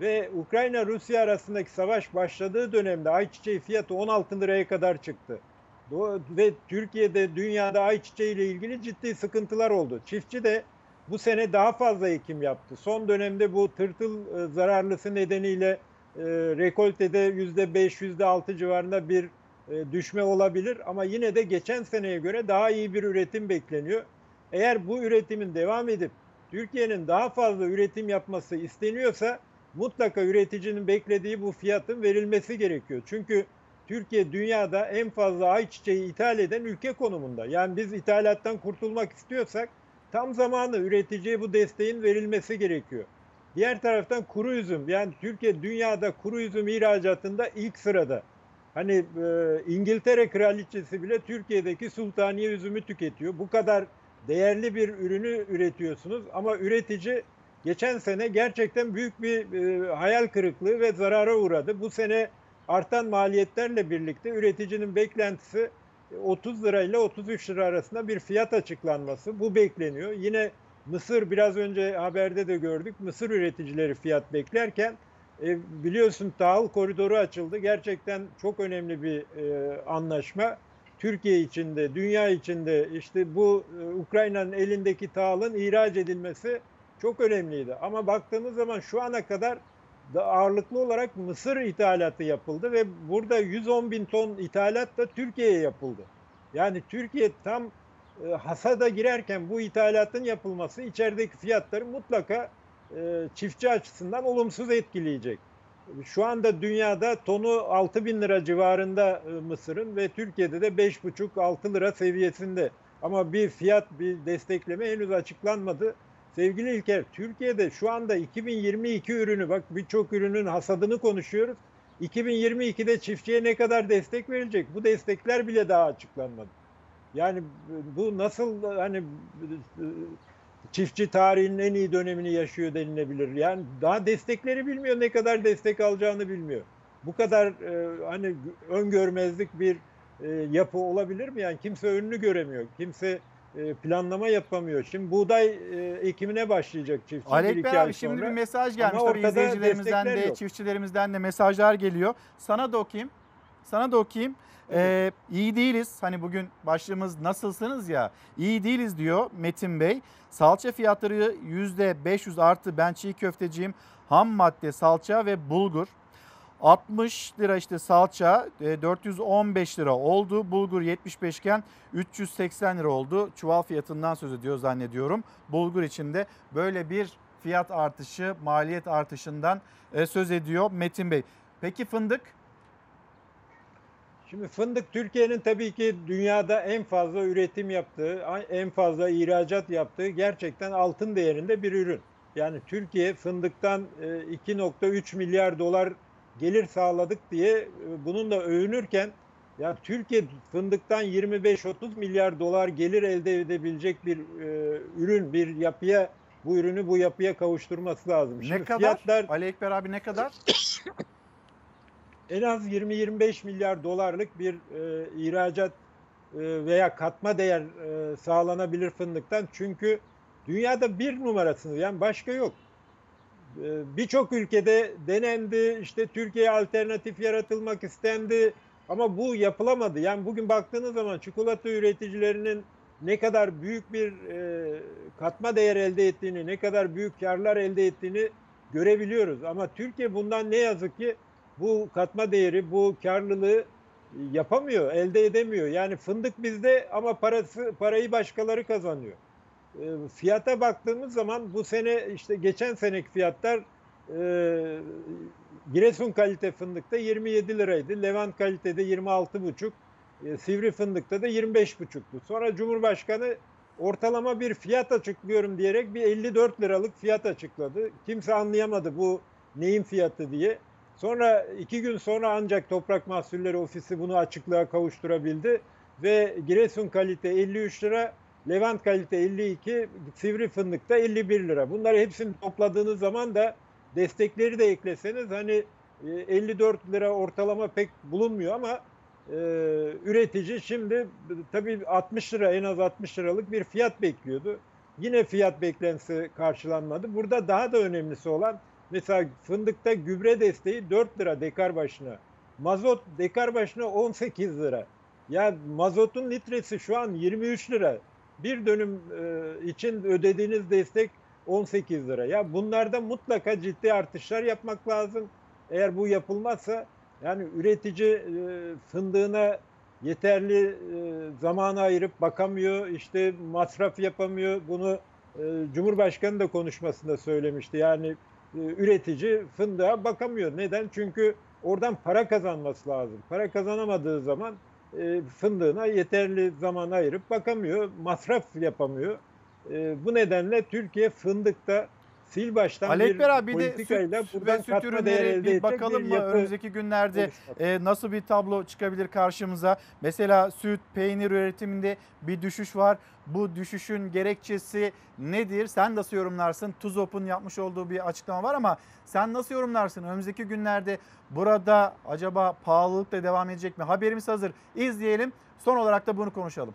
Ve Ukrayna-Rusya arasındaki savaş başladığı dönemde ayçiçeği fiyatı 16 liraya kadar çıktı. Ve Türkiye'de, dünyada ayçiçeği ile ilgili ciddi sıkıntılar oldu. Çiftçi de bu sene daha fazla ekim yaptı. Son dönemde bu tırtıl e, zararlısı nedeniyle e, rekoltede %5, %6 civarında bir e, düşme olabilir. Ama yine de geçen seneye göre daha iyi bir üretim bekleniyor. Eğer bu üretimin devam edip Türkiye'nin daha fazla üretim yapması isteniyorsa mutlaka üreticinin beklediği bu fiyatın verilmesi gerekiyor. Çünkü Türkiye dünyada en fazla ayçiçeği ithal eden ülke konumunda. Yani biz ithalattan kurtulmak istiyorsak tam zamanı üreticiye bu desteğin verilmesi gerekiyor. Diğer taraftan kuru üzüm yani Türkiye dünyada kuru üzüm ihracatında ilk sırada. Hani e, İngiltere kraliçesi bile Türkiye'deki sultaniye üzümü tüketiyor. Bu kadar değerli bir ürünü üretiyorsunuz ama üretici geçen sene gerçekten büyük bir e, hayal kırıklığı ve zarara uğradı. Bu sene artan maliyetlerle birlikte üreticinin beklentisi 30 lira ile 33 lira arasında bir fiyat açıklanması. Bu bekleniyor. Yine Mısır biraz önce haberde de gördük. Mısır üreticileri fiyat beklerken e, biliyorsun tahıl koridoru açıldı. Gerçekten çok önemli bir e, anlaşma. Türkiye içinde, dünya içinde işte bu e, Ukrayna'nın elindeki tahılın ihraç edilmesi çok önemliydi. Ama baktığımız zaman şu ana kadar ağırlıklı olarak Mısır ithalatı yapıldı ve burada 110 bin ton ithalat da Türkiye'ye yapıldı. Yani Türkiye tam e, hasada girerken bu ithalatın yapılması içerideki fiyatları mutlaka e, çiftçi açısından olumsuz etkileyecek. Şu anda dünyada tonu 6 bin lira civarında e, Mısır'ın ve Türkiye'de de 5,5-6 lira seviyesinde. Ama bir fiyat, bir destekleme henüz açıklanmadı. Sevgili İlker, Türkiye'de şu anda 2022 ürünü, bak birçok ürünün hasadını konuşuyoruz. 2022'de çiftçiye ne kadar destek verilecek? Bu destekler bile daha açıklanmadı. Yani bu nasıl hani çiftçi tarihinin en iyi dönemini yaşıyor denilebilir. Yani daha destekleri bilmiyor, ne kadar destek alacağını bilmiyor. Bu kadar e, hani öngörmezlik bir e, yapı olabilir mi? Yani kimse önünü göremiyor. Kimse planlama yapamıyor. Şimdi buğday e, ekimine başlayacak çiftçi. Alek Bey abi şimdi bir mesaj gelmiş. Tabii izleyicilerimizden de yok. çiftçilerimizden de mesajlar geliyor. Sana da okuyayım. Sana da okuyayım. Ee, iyi değiliz. Hani bugün başlığımız nasılsınız ya. İyi değiliz diyor Metin Bey. Salça fiyatları %500 artı ben çiğ köfteciyim. Ham madde salça ve bulgur. 60 lira işte salça 415 lira oldu. Bulgur 75 iken 380 lira oldu. Çuval fiyatından söz ediyor zannediyorum. Bulgur içinde böyle bir fiyat artışı, maliyet artışından söz ediyor Metin Bey. Peki fındık? Şimdi fındık Türkiye'nin tabii ki dünyada en fazla üretim yaptığı, en fazla ihracat yaptığı gerçekten altın değerinde bir ürün. Yani Türkiye fındıktan 2.3 milyar dolar gelir sağladık diye bununla övünürken ya Türkiye fındıktan 25-30 milyar dolar gelir elde edebilecek bir e, ürün, bir yapıya bu ürünü bu yapıya kavuşturması lazım. Şimdi ne kadar? Fiyatlar, Ali Ekber abi ne kadar? en az 20-25 milyar dolarlık bir e, ihracat e, veya katma değer e, sağlanabilir fındıktan. Çünkü dünyada bir numarasını yani başka yok. E, Birçok ülkede denendi, işte Türkiye'ye alternatif yaratılmak istendi ama bu yapılamadı. Yani bugün baktığınız zaman çikolata üreticilerinin ne kadar büyük bir e, katma değer elde ettiğini, ne kadar büyük karlar elde ettiğini görebiliyoruz. Ama Türkiye bundan ne yazık ki bu katma değeri, bu karlılığı yapamıyor, elde edemiyor. Yani fındık bizde ama parası parayı başkaları kazanıyor. E, fiyata baktığımız zaman bu sene işte geçen seneki fiyatlar e, Giresun kalite fındıkta 27 liraydı. Levant kalitede 26,5. E, Sivri fındıkta da 25,5'tu. Sonra Cumhurbaşkanı ortalama bir fiyat açıklıyorum diyerek bir 54 liralık fiyat açıkladı. Kimse anlayamadı bu neyin fiyatı diye. Sonra iki gün sonra ancak Toprak Mahsulleri Ofisi bunu açıklığa kavuşturabildi. Ve Giresun kalite 53 lira, Levant kalite 52, Sivri fındıkta 51 lira. Bunları hepsini topladığınız zaman da destekleri de ekleseniz hani 54 lira ortalama pek bulunmuyor ama e, üretici şimdi tabii 60 lira en az 60 liralık bir fiyat bekliyordu. Yine fiyat beklentisi karşılanmadı. Burada daha da önemlisi olan Mesela fındıkta gübre desteği 4 lira dekar başına. Mazot dekar başına 18 lira. Ya mazotun litresi şu an 23 lira. Bir dönüm e, için ödediğiniz destek 18 lira. Ya bunlarda mutlaka ciddi artışlar yapmak lazım. Eğer bu yapılmazsa yani üretici e, fındığına yeterli e, zamanı ayırıp bakamıyor, işte masraf yapamıyor. Bunu Cumhurbaşkanı da konuşmasında söylemişti. Yani üretici fındığa bakamıyor. Neden? Çünkü oradan para kazanması lazım. Para kazanamadığı zaman e, fındığına yeterli zaman ayırıp bakamıyor, masraf yapamıyor. E, bu nedenle Türkiye fındıkta sil baştan Ali bir Ekber abi bir de süt ve süt ürünleri bir bakalım bir mı önümüzdeki günlerde e, nasıl bir tablo çıkabilir karşımıza? Mesela süt, peynir üretiminde bir düşüş var. Bu düşüşün gerekçesi nedir? Sen nasıl yorumlarsın? TUZOP'un yapmış olduğu bir açıklama var ama sen nasıl yorumlarsın? Önümüzdeki günlerde burada acaba pahalılık da devam edecek mi? Haberimiz hazır. İzleyelim. Son olarak da bunu konuşalım.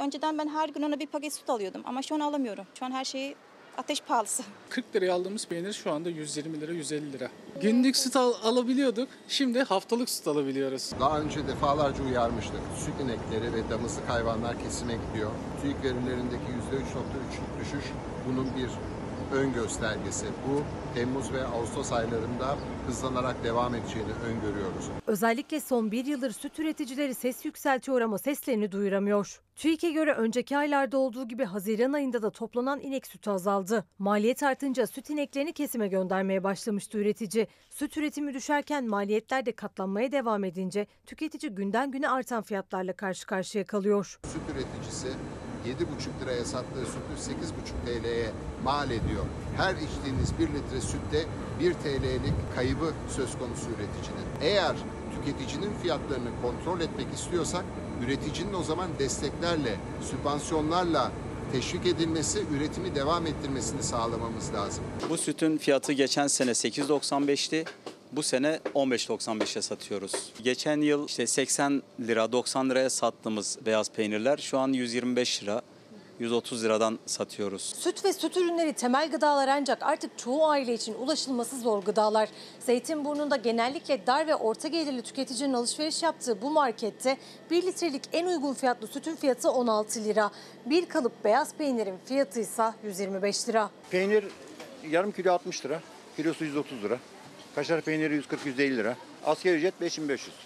Önceden ben her gün ona bir paket süt alıyordum ama şu an alamıyorum. Şu an her şeyi ateş pahalısı. 40 <laughs> liraya aldığımız peynir şu anda 120 lira 150 lira. Günlük süt al- alabiliyorduk. Şimdi haftalık süt alabiliyoruz. Daha önce defalarca uyarmıştık. Süt inekleri ve damızlık hayvanlar kesime gidiyor. TÜİK verilerindeki %3.3'lük düşüş bunun bir ön göstergesi. Bu Temmuz ve Ağustos aylarında hızlanarak devam edeceğini öngörüyoruz. Özellikle son bir yıldır süt üreticileri ses yükseltiyor ama seslerini duyuramıyor. TÜİK'e göre önceki aylarda olduğu gibi Haziran ayında da toplanan inek sütü azaldı. Maliyet artınca süt ineklerini kesime göndermeye başlamıştı üretici. Süt üretimi düşerken maliyetler de katlanmaya devam edince tüketici günden güne artan fiyatlarla karşı karşıya kalıyor. Süt üreticisi 7,5 liraya sattığı sütü 8,5 TL'ye mal ediyor. Her içtiğiniz 1 litre sütte 1 TL'lik kaybı söz konusu üreticinin. Eğer tüketicinin fiyatlarını kontrol etmek istiyorsak üreticinin o zaman desteklerle, sübvansiyonlarla teşvik edilmesi, üretimi devam ettirmesini sağlamamız lazım. Bu sütün fiyatı geçen sene 8.95'ti. Bu sene 15.95'e satıyoruz. Geçen yıl işte 80 lira 90 liraya sattığımız beyaz peynirler şu an 125 lira 130 liradan satıyoruz. Süt ve süt ürünleri temel gıdalar ancak artık çoğu aile için ulaşılması zor gıdalar. Zeytinburnu'nda genellikle dar ve orta gelirli tüketicinin alışveriş yaptığı bu markette 1 litrelik en uygun fiyatlı sütün fiyatı 16 lira. Bir kalıp beyaz peynirin fiyatı ise 125 lira. Peynir yarım kilo 60 lira, kilosu 130 lira. Kaşar peyniri 140-150 lira. Asgari ücret 5500.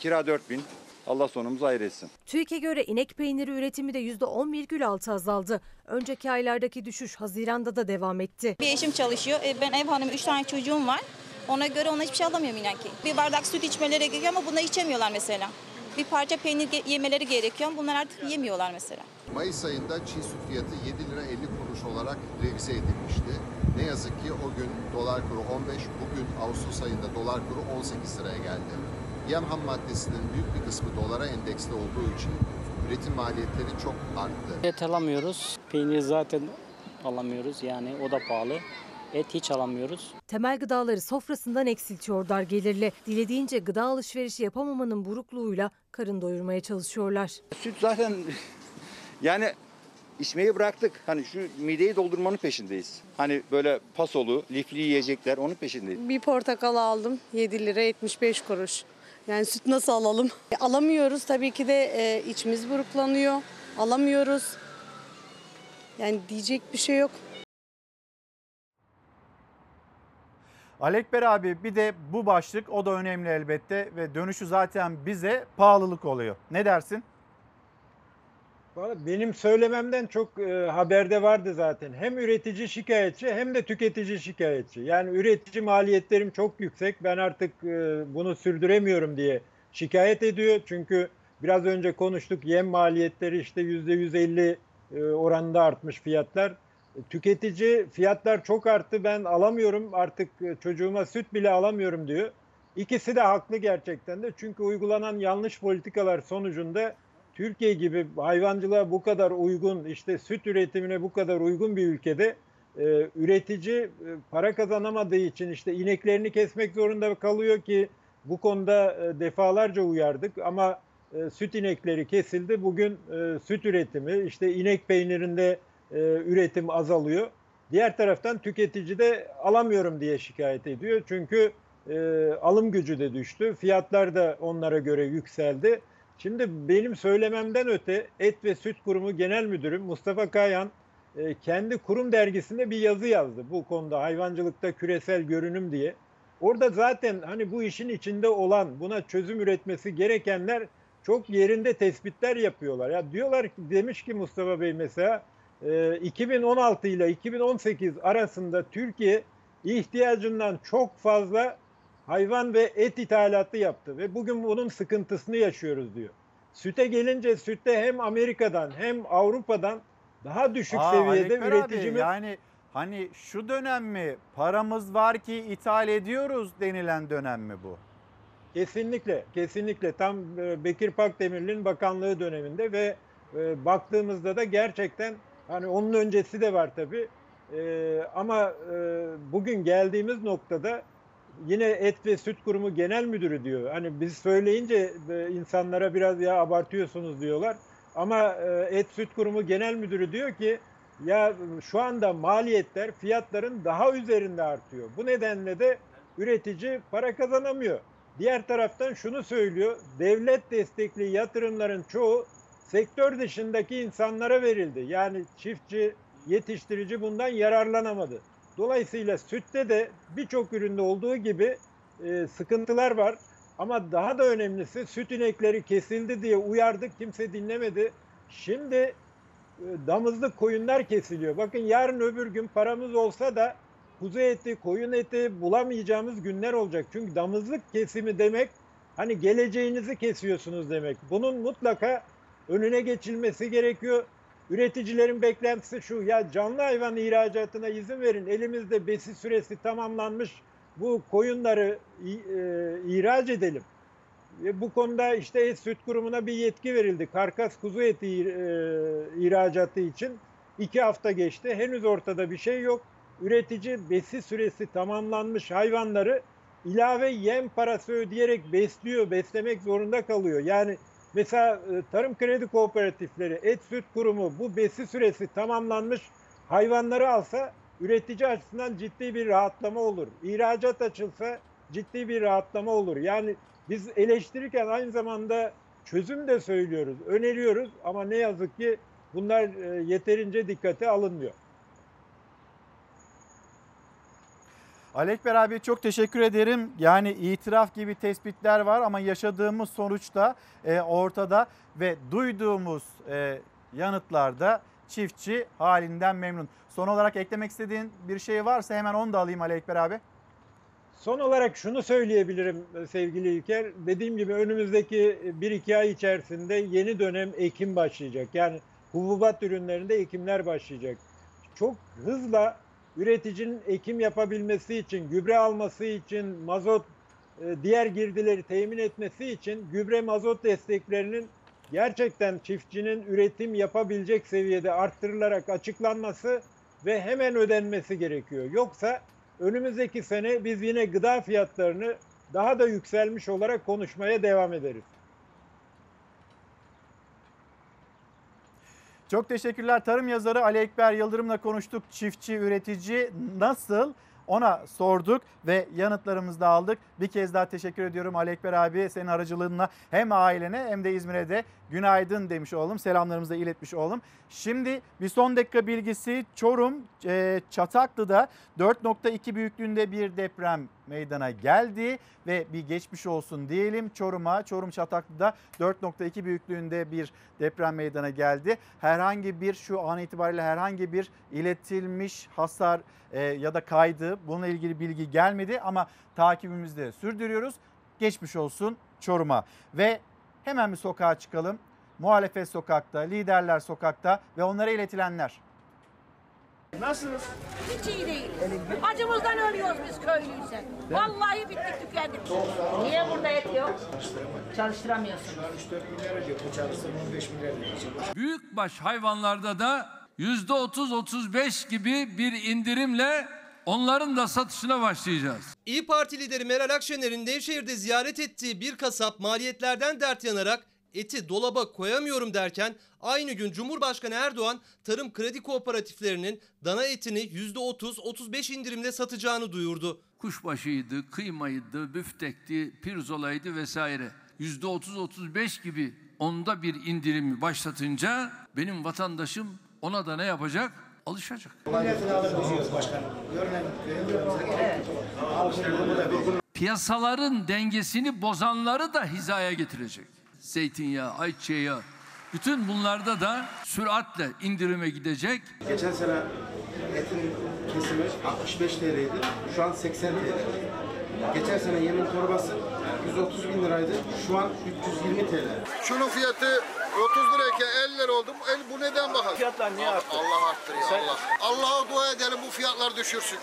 Kira 4000. Allah sonumuzu hayır etsin. TÜİK'e göre inek peyniri üretimi de %10,6 azaldı. Önceki aylardaki düşüş Haziran'da da devam etti. Bir eşim çalışıyor. E, Ben ev hanımı 3 tane çocuğum var. Ona göre ona hiçbir şey alamıyorum inan ki. Bir bardak süt içmeleri gerekiyor ama bunu içemiyorlar mesela. Bir parça peynir ge- yemeleri gerekiyor bunlar artık yemiyorlar mesela. Mayıs ayında çiğ süt fiyatı 7 lira 50 kuruş olarak revize edilmişti. Ne yazık ki o gün dolar kuru 15, bugün Ağustos ayında dolar kuru 18 liraya geldi. Yem ham maddesinin büyük bir kısmı dolara endeksli olduğu için üretim maliyetleri çok arttı. Et alamıyoruz. Peynir zaten alamıyoruz. Yani o da pahalı. Et hiç alamıyoruz. Temel gıdaları sofrasından eksiltiyor dar gelirli. Dilediğince gıda alışverişi yapamamanın burukluğuyla karın doyurmaya çalışıyorlar. Süt zaten <laughs> yani içmeyi bıraktık. Hani şu mideyi doldurmanın peşindeyiz. Hani böyle pasolu, lifli yiyecekler onun peşindeyiz. Bir portakal aldım 7 lira 75 kuruş. Yani süt nasıl alalım? E, Alamıyoruz tabii ki de e, içimiz buruklanıyor. Alamıyoruz. Yani diyecek bir şey yok. Alekber abi bir de bu başlık o da önemli elbette ve dönüşü zaten bize pahalılık oluyor. Ne dersin? Benim söylememden çok e, haberde vardı zaten. Hem üretici şikayetçi hem de tüketici şikayetçi. Yani üretici maliyetlerim çok yüksek. Ben artık e, bunu sürdüremiyorum diye şikayet ediyor. Çünkü biraz önce konuştuk yem maliyetleri işte %150 e, oranında artmış fiyatlar. Tüketici fiyatlar çok arttı ben alamıyorum artık e, çocuğuma süt bile alamıyorum diyor. İkisi de haklı gerçekten de çünkü uygulanan yanlış politikalar sonucunda Türkiye gibi hayvancılığa bu kadar uygun, işte süt üretimine bu kadar uygun bir ülkede e, üretici e, para kazanamadığı için işte ineklerini kesmek zorunda kalıyor ki bu konuda e, defalarca uyardık ama e, süt inekleri kesildi. Bugün e, süt üretimi, işte inek peynirinde e, üretim azalıyor. Diğer taraftan tüketici de alamıyorum diye şikayet ediyor. Çünkü e, alım gücü de düştü. Fiyatlar da onlara göre yükseldi. Şimdi benim söylememden öte Et ve Süt Kurumu Genel Müdürü Mustafa Kayan e, kendi kurum dergisinde bir yazı yazdı bu konuda hayvancılıkta küresel görünüm diye. Orada zaten hani bu işin içinde olan buna çözüm üretmesi gerekenler çok yerinde tespitler yapıyorlar. Ya diyorlar ki demiş ki Mustafa Bey mesela e, 2016 ile 2018 arasında Türkiye ihtiyacından çok fazla hayvan ve et ithalatı yaptı ve bugün bunun sıkıntısını yaşıyoruz diyor. Süte gelince sütte hem Amerika'dan hem Avrupa'dan daha düşük Aa, seviyede Alekber abi, üreticimiz yani hani şu dönem mi paramız var ki ithal ediyoruz denilen dönem mi bu? Kesinlikle, kesinlikle tam e, Bekir Pakdemirli'nin bakanlığı döneminde ve e, baktığımızda da gerçekten hani onun öncesi de var tabii. E, ama e, bugün geldiğimiz noktada yine Et ve Süt Kurumu Genel Müdürü diyor. Hani biz söyleyince e, insanlara biraz ya abartıyorsunuz diyorlar. Ama e, Et Süt Kurumu Genel Müdürü diyor ki ya şu anda maliyetler fiyatların daha üzerinde artıyor. Bu nedenle de üretici para kazanamıyor. Diğer taraftan şunu söylüyor. Devlet destekli yatırımların çoğu sektör dışındaki insanlara verildi. Yani çiftçi, yetiştirici bundan yararlanamadı. Dolayısıyla sütte de birçok üründe olduğu gibi e, sıkıntılar var. Ama daha da önemlisi süt inekleri kesildi diye uyardık kimse dinlemedi. Şimdi e, damızlık koyunlar kesiliyor. Bakın yarın öbür gün paramız olsa da kuzu eti, koyun eti bulamayacağımız günler olacak. Çünkü damızlık kesimi demek hani geleceğinizi kesiyorsunuz demek. Bunun mutlaka önüne geçilmesi gerekiyor. Üreticilerin beklentisi şu ya canlı hayvan ihracatına izin verin. Elimizde besi süresi tamamlanmış bu koyunları e, ihraç edelim. Ve bu konuda işte et süt kurumuna bir yetki verildi. Karkas kuzu eti e, ihracatı için iki hafta geçti. Henüz ortada bir şey yok. Üretici besi süresi tamamlanmış hayvanları ilave yem parası ödeyerek besliyor, beslemek zorunda kalıyor. Yani mesela e, tarım kredi kooperatifleri, et süt kurumu bu besi süresi tamamlanmış hayvanları alsa üretici açısından ciddi bir rahatlama olur. İhracat açılsa ciddi bir rahatlama olur. Yani biz eleştirirken aynı zamanda çözüm de söylüyoruz, öneriyoruz ama ne yazık ki bunlar e, yeterince dikkate alınmıyor. Alekber abi çok teşekkür ederim. Yani itiraf gibi tespitler var ama yaşadığımız sonuçta e, ortada ve duyduğumuz e, yanıtlarda çiftçi halinden memnun. Son olarak eklemek istediğin bir şey varsa hemen onu da alayım Alekber abi. Son olarak şunu söyleyebilirim sevgili İlker. Dediğim gibi önümüzdeki 1-2 ay içerisinde yeni dönem ekim başlayacak. Yani hububat ürünlerinde ekimler başlayacak. Çok hızla üreticinin ekim yapabilmesi için, gübre alması için, mazot, diğer girdileri temin etmesi için gübre mazot desteklerinin gerçekten çiftçinin üretim yapabilecek seviyede arttırılarak açıklanması ve hemen ödenmesi gerekiyor. Yoksa önümüzdeki sene biz yine gıda fiyatlarını daha da yükselmiş olarak konuşmaya devam ederiz. Çok teşekkürler. Tarım yazarı Ali Ekber Yıldırım'la konuştuk. Çiftçi, üretici nasıl? Ona sorduk ve yanıtlarımızı da aldık. Bir kez daha teşekkür ediyorum Ali Ekber abi senin aracılığınla hem ailene hem de İzmir'e de günaydın demiş olalım. Selamlarımızı da iletmiş olalım. Şimdi bir son dakika bilgisi Çorum Çataklı'da 4.2 büyüklüğünde bir deprem meydana geldi ve bir geçmiş olsun diyelim Çorum'a. Çorum Çataklı'da 4.2 büyüklüğünde bir deprem meydana geldi. Herhangi bir şu an itibariyle herhangi bir iletilmiş hasar e, ya da kaydı bununla ilgili bilgi gelmedi ama takibimizi de sürdürüyoruz. Geçmiş olsun Çorum'a ve hemen bir sokağa çıkalım. Muhalefet sokakta, liderler sokakta ve onlara iletilenler. Nasılsınız? Hiç iyi değil. Acımızdan ölüyoruz biz köylüyse. Vallahi bittik tükendik. Niye burada et yok? Çalıştıramıyorsunuz. Büyükbaş hayvanlarda da yüzde 30-35 gibi bir indirimle onların da satışına başlayacağız. İyi Parti lideri Meral Akşener'in Nevşehir'de ziyaret ettiği bir kasap maliyetlerden dert yanarak eti dolaba koyamıyorum derken aynı gün Cumhurbaşkanı Erdoğan tarım kredi kooperatiflerinin dana etini %30-35 indirimle satacağını duyurdu. Kuşbaşıydı, kıymaydı, büftekti, pirzolaydı vesaire. %30-35 gibi onda bir indirimi başlatınca benim vatandaşım ona da ne yapacak? Alışacak. Piyasaların dengesini bozanları da hizaya getirecek. Zeytinyağı, ayçiçeği, bütün bunlarda da süratle indirime gidecek. Geçen sene etin kesimi 65 TL'ydi. Şu an 80 TL. Geçen sene yemin torbası 130 bin liraydı. Şu an 320 TL. Şunun fiyatı 30 lirayken 50 lira oldu. El bu neden bakar? Fiyatlar niye arttı? Allah arttırıyor Allah. Allah'a dua edelim bu fiyatlar düşürsün.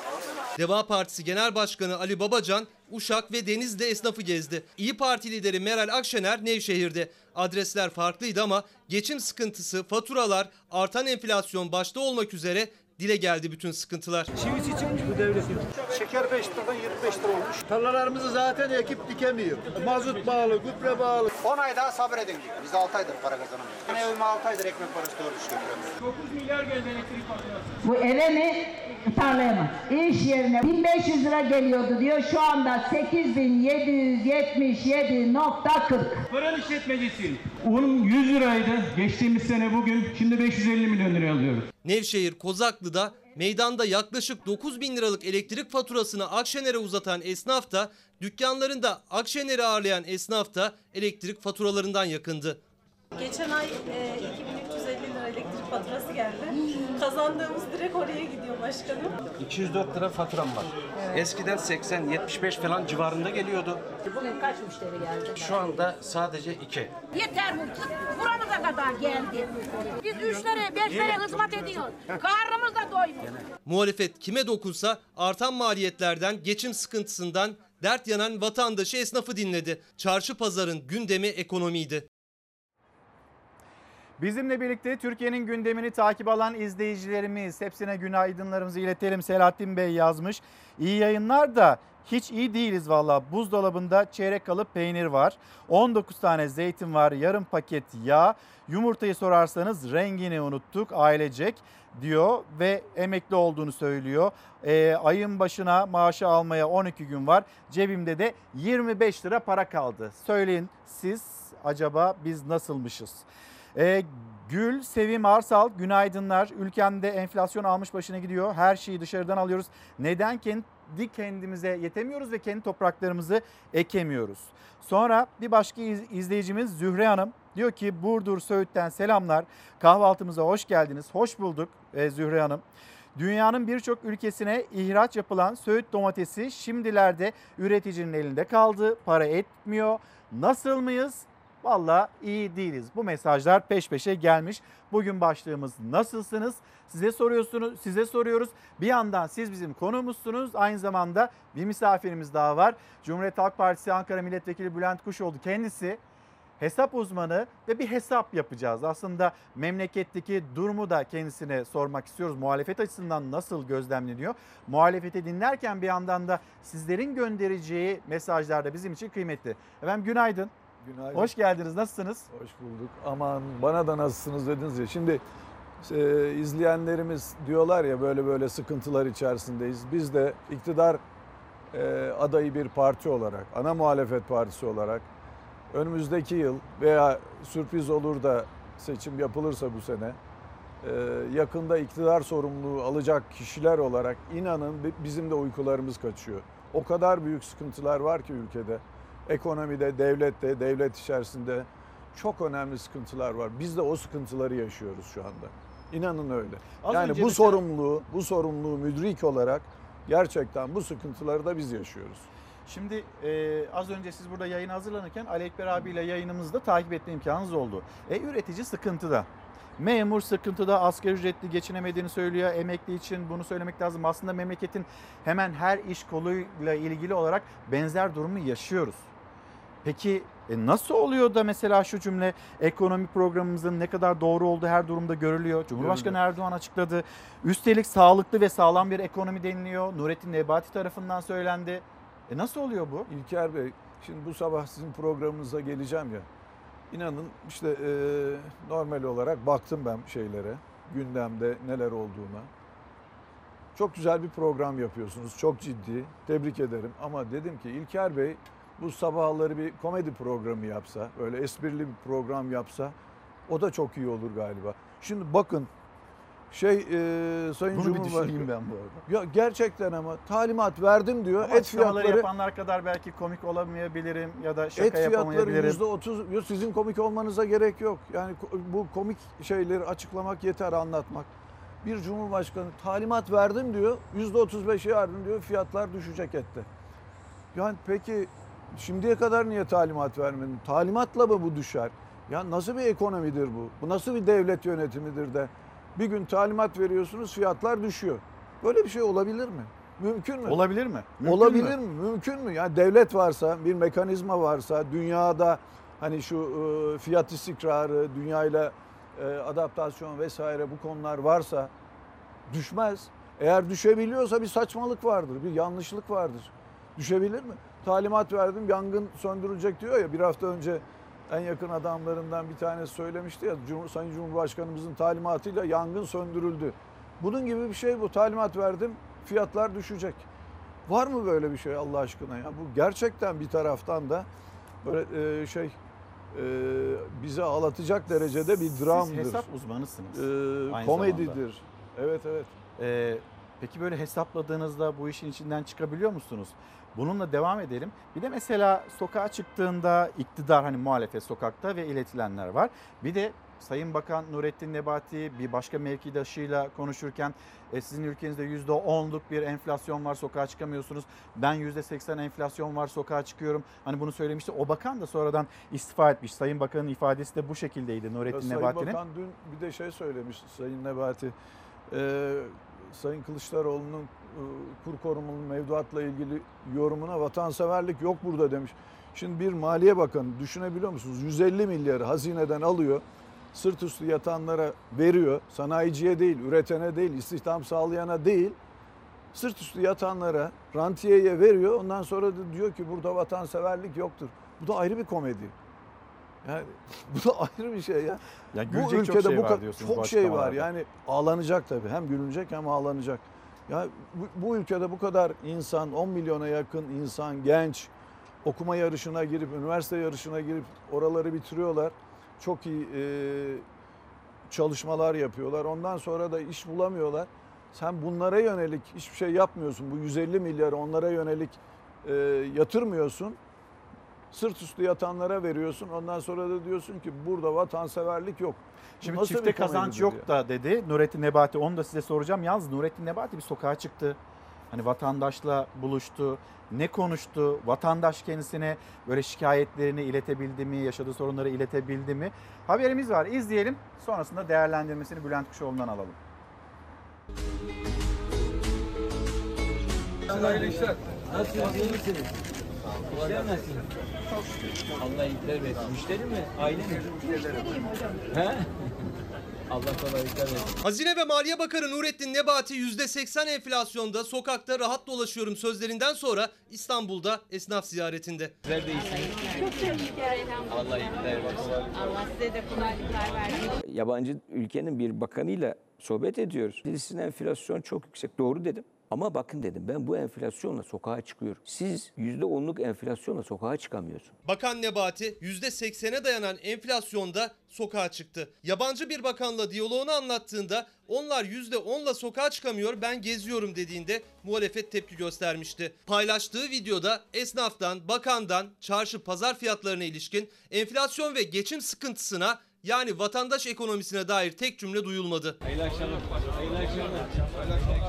Deva Partisi Genel Başkanı Ali Babacan, Uşak ve Denizli esnafı gezdi. İyi Parti lideri Meral Akşener Nevşehir'de. Adresler farklıydı ama geçim sıkıntısı, faturalar, artan enflasyon başta olmak üzere dile geldi bütün sıkıntılar. Çivisi çıkmış bu devletin. Şeker 5 liradan 25 lira olmuş. Tarlalarımızı zaten ekip dikemiyor. Mazot bağlı, gübre bağlı. 10 ay daha sabredin diyor. Biz 6 aydır para kazanamıyoruz. Ben evime 6 aydır ekmek parası doğru çıkartıyorum. 9 milyar geldi elektrik faturası. Bu eve mi tarlaya mı? İş yerine 1500 lira geliyordu diyor. Şu anda 8777.40. Fırın işletmecisi. Un 100 liraydı. Geçtiğimiz sene bugün. Şimdi 550 milyon liraya alıyoruz. Nevşehir Kozaklı'da meydanda yaklaşık 9 bin liralık elektrik faturasını Akşener'e uzatan esnaf da dükkanlarında Akşener'i ağırlayan esnaf da elektrik faturalarından yakındı. Geçen ay e, 2350 lira elektrik faturası geldi. Kazandığımız direkt oraya gidiyor başkanım. 204 lira faturam var. Eskiden 80-75 falan civarında geliyordu. Bugün kaç müşteri geldi? Şu anda sadece 2. Yeter bu. Buramıza kadar geldi. Biz üçlere, beşlere hizmet ediyoruz. Karnımız da doymuyor. Muhalefet kime dokunsa artan maliyetlerden, geçim sıkıntısından dert yanan vatandaşı esnafı dinledi. Çarşı pazarın gündemi ekonomiydi. Bizimle birlikte Türkiye'nin gündemini takip alan izleyicilerimiz hepsine günaydınlarımızı iletelim. Selahattin Bey yazmış. İyi yayınlar da hiç iyi değiliz valla. Buzdolabında çeyrek kalıp peynir var. 19 tane zeytin var. Yarım paket yağ. Yumurtayı sorarsanız rengini unuttuk ailecek diyor ve emekli olduğunu söylüyor. Ee, ayın başına maaşı almaya 12 gün var. Cebimde de 25 lira para kaldı. Söyleyin siz acaba biz nasılmışız? Ee, Gül, Sevim Arsal günaydınlar. Ülkemde enflasyon almış başına gidiyor. Her şeyi dışarıdan alıyoruz. Neden kendi kendimize yetemiyoruz ve kendi topraklarımızı ekemiyoruz? Sonra bir başka iz- izleyicimiz Zühre Hanım diyor ki Burdur Söğüt'ten selamlar. Kahvaltımıza hoş geldiniz. Hoş bulduk e, Zühre Hanım. Dünyanın birçok ülkesine ihraç yapılan Söğüt domatesi şimdilerde üreticinin elinde kaldı. Para etmiyor. Nasıl mıyız? Valla iyi değiliz. Bu mesajlar peş peşe gelmiş. Bugün başlığımız nasılsınız? Size soruyorsunuz, size soruyoruz. Bir yandan siz bizim konuğumuzsunuz. Aynı zamanda bir misafirimiz daha var. Cumhuriyet Halk Partisi Ankara Milletvekili Bülent Kuşoğlu kendisi hesap uzmanı ve bir hesap yapacağız. Aslında memleketteki durumu da kendisine sormak istiyoruz. Muhalefet açısından nasıl gözlemleniyor? Muhalefeti dinlerken bir yandan da sizlerin göndereceği mesajlar da bizim için kıymetli. Efendim günaydın. Günaydın. Hoş geldiniz. Nasılsınız? Hoş bulduk. Aman bana da nasılsınız dediniz ya. Şimdi e, izleyenlerimiz diyorlar ya böyle böyle sıkıntılar içerisindeyiz. Biz de iktidar e, adayı bir parti olarak, ana muhalefet partisi olarak önümüzdeki yıl veya sürpriz olur da seçim yapılırsa bu sene e, yakında iktidar sorumluluğu alacak kişiler olarak inanın bi- bizim de uykularımız kaçıyor. O kadar büyük sıkıntılar var ki ülkede. Ekonomide, devlette, devlet içerisinde çok önemli sıkıntılar var. Biz de o sıkıntıları yaşıyoruz şu anda. İnanın öyle. Az yani bu mesela- sorumluluğu, bu sorumluluğu müdrik olarak gerçekten bu sıkıntıları da biz yaşıyoruz. Şimdi e, az önce siz burada yayına hazırlanırken Ali Ekber abiyle yayınımızda takip etme imkanınız oldu. E üretici sıkıntıda. Memur sıkıntıda asgari ücretli geçinemediğini söylüyor. Emekli için bunu söylemek lazım. Aslında memleketin hemen her iş koluyla ilgili olarak benzer durumu yaşıyoruz. Peki e, nasıl oluyor da mesela şu cümle ekonomi programımızın ne kadar doğru olduğu her durumda görülüyor. Cumhurbaşkanı Erdoğan açıkladı. Üstelik sağlıklı ve sağlam bir ekonomi deniliyor. Nurettin Nebati tarafından söylendi. E nasıl oluyor bu? İlker Bey, şimdi bu sabah sizin programınıza geleceğim ya. İnanın işte e, normal olarak baktım ben şeylere, gündemde neler olduğuna. Çok güzel bir program yapıyorsunuz, çok ciddi, tebrik ederim. Ama dedim ki İlker Bey bu sabahları bir komedi programı yapsa, böyle esprili bir program yapsa o da çok iyi olur galiba. Şimdi bakın şey e, Sayın Bunu bir düşüneyim ben bu arada. Ya gerçekten ama talimat verdim diyor. Ama et fiyatları yapanlar kadar belki komik olamayabilirim ya da şaka et fiyatları yapamayabilirim. yüzde otuz. Yok, Sizin komik olmanıza gerek yok. Yani bu komik şeyleri açıklamak yeter anlatmak. Bir cumhurbaşkanı talimat verdim diyor. Yüzde otuz beşe yardım diyor. Fiyatlar düşecek ette. Yani peki şimdiye kadar niye talimat vermedin? Talimatla mı bu düşer? Ya nasıl bir ekonomidir bu? Bu nasıl bir devlet yönetimidir de bir gün talimat veriyorsunuz fiyatlar düşüyor. Böyle bir şey olabilir mi? Mümkün mü? Olabilir mi? Mümkün Olabilir mü? mi? Mümkün mü? Yani devlet varsa, bir mekanizma varsa, dünyada hani şu e, fiyat istikrarı, dünyayla e, adaptasyon vesaire bu konular varsa düşmez. Eğer düşebiliyorsa bir saçmalık vardır, bir yanlışlık vardır. Düşebilir mi? Talimat verdim, yangın söndürülecek diyor ya bir hafta önce en yakın adamlarından bir tanesi söylemişti ya Cumhur, Sayın Cumhurbaşkanımızın talimatıyla yangın söndürüldü. Bunun gibi bir şey bu. Talimat verdim, fiyatlar düşecek. Var mı böyle bir şey Allah aşkına ya? Bu gerçekten bir taraftan da böyle e, şey e, bizi ağlatacak derecede bir dramdır. Siz hesap uzmanısınız. E, aynı komedidir. zamanda. Evet evet. Ee, peki böyle hesapladığınızda bu işin içinden çıkabiliyor musunuz? Bununla devam edelim. Bir de mesela sokağa çıktığında iktidar hani muhalefet sokakta ve iletilenler var. Bir de Sayın Bakan Nurettin Nebati bir başka mevkidaşıyla konuşurken e, sizin ülkenizde %10'luk bir enflasyon var sokağa çıkamıyorsunuz. Ben %80 enflasyon var sokağa çıkıyorum. Hani bunu söylemişti. O bakan da sonradan istifa etmiş. Sayın Bakan'ın ifadesi de bu şekildeydi Nurettin Sayın Nebati'nin. Bakan dün bir de şey söylemiş Sayın Nebati. Ee, Sayın Kılıçdaroğlu'nun e, kur korumalı mevduatla ilgili yorumuna vatanseverlik yok burada demiş. Şimdi bir Maliye Bakanı düşünebiliyor musunuz? 150 milyarı hazineden alıyor. Sırt üstü yatanlara veriyor. Sanayiciye değil, üretene değil, istihdam sağlayana değil. Sırt üstü yatanlara, rantiyeye veriyor. Ondan sonra da diyor ki burada vatanseverlik yoktur. Bu da ayrı bir komedi. Yani <laughs> bu da ayrı bir şey ya. Ya bu gülecek çok ülkede şey bu var bu çok şey var. Yani ağlanacak tabii. Hem gülünecek hem ağlanacak. Ya bu, bu ülkede bu kadar insan, 10 milyona yakın insan, genç okuma yarışına girip, üniversite yarışına girip oraları bitiriyorlar. Çok iyi e, çalışmalar yapıyorlar. Ondan sonra da iş bulamıyorlar. Sen bunlara yönelik hiçbir şey yapmıyorsun. Bu 150 milyarı onlara yönelik e, yatırmıyorsun. Sırt üstü yatanlara veriyorsun. Ondan sonra da diyorsun ki burada vatanseverlik yok. Şimdi nasıl çifte kazanç yok ya? da dedi Nurettin Nebati. Onu da size soracağım. Yalnız Nurettin Nebati bir sokağa çıktı. Hani vatandaşla buluştu. Ne konuştu? Vatandaş kendisine böyle şikayetlerini iletebildi mi? Yaşadığı sorunları iletebildi mi? Haberimiz var. İzleyelim. Sonrasında değerlendirmesini Bülent Kuşoğlu'ndan alalım. Hayırlı işler. Nasılsınız? iyi misiniz? İşler nasıl? Allah iyilikler versin. Müşteri mi? Aile mi? Müşteriyim hocam. He? Allah kolaylıklar versin. Hazine ve Maliye Bakanı Nurettin Nebati %80 enflasyonda sokakta rahat dolaşıyorum sözlerinden sonra İstanbul'da esnaf ziyaretinde. Sizler de iyisiniz. Çok teşekkür ederim. Allah iyilikler versin. Allah size de kolaylıklar versin. Yabancı ülkenin bir bakanıyla sohbet ediyoruz. Sizin enflasyon çok yüksek. Doğru dedim. Ama bakın dedim ben bu enflasyonla sokağa çıkıyorum. Siz %10'luk enflasyonla sokağa çıkamıyorsunuz. Bakan Nebati %80'e dayanan enflasyonda sokağa çıktı. Yabancı bir bakanla diyaloğunu anlattığında onlar %10'la sokağa çıkamıyor ben geziyorum dediğinde muhalefet tepki göstermişti. Paylaştığı videoda esnaftan, bakandan çarşı pazar fiyatlarına ilişkin enflasyon ve geçim sıkıntısına yani vatandaş ekonomisine dair tek cümle duyulmadı. Hayırlı akşamlar. Hayırlı akşamlar. Hayırlı akşamlar.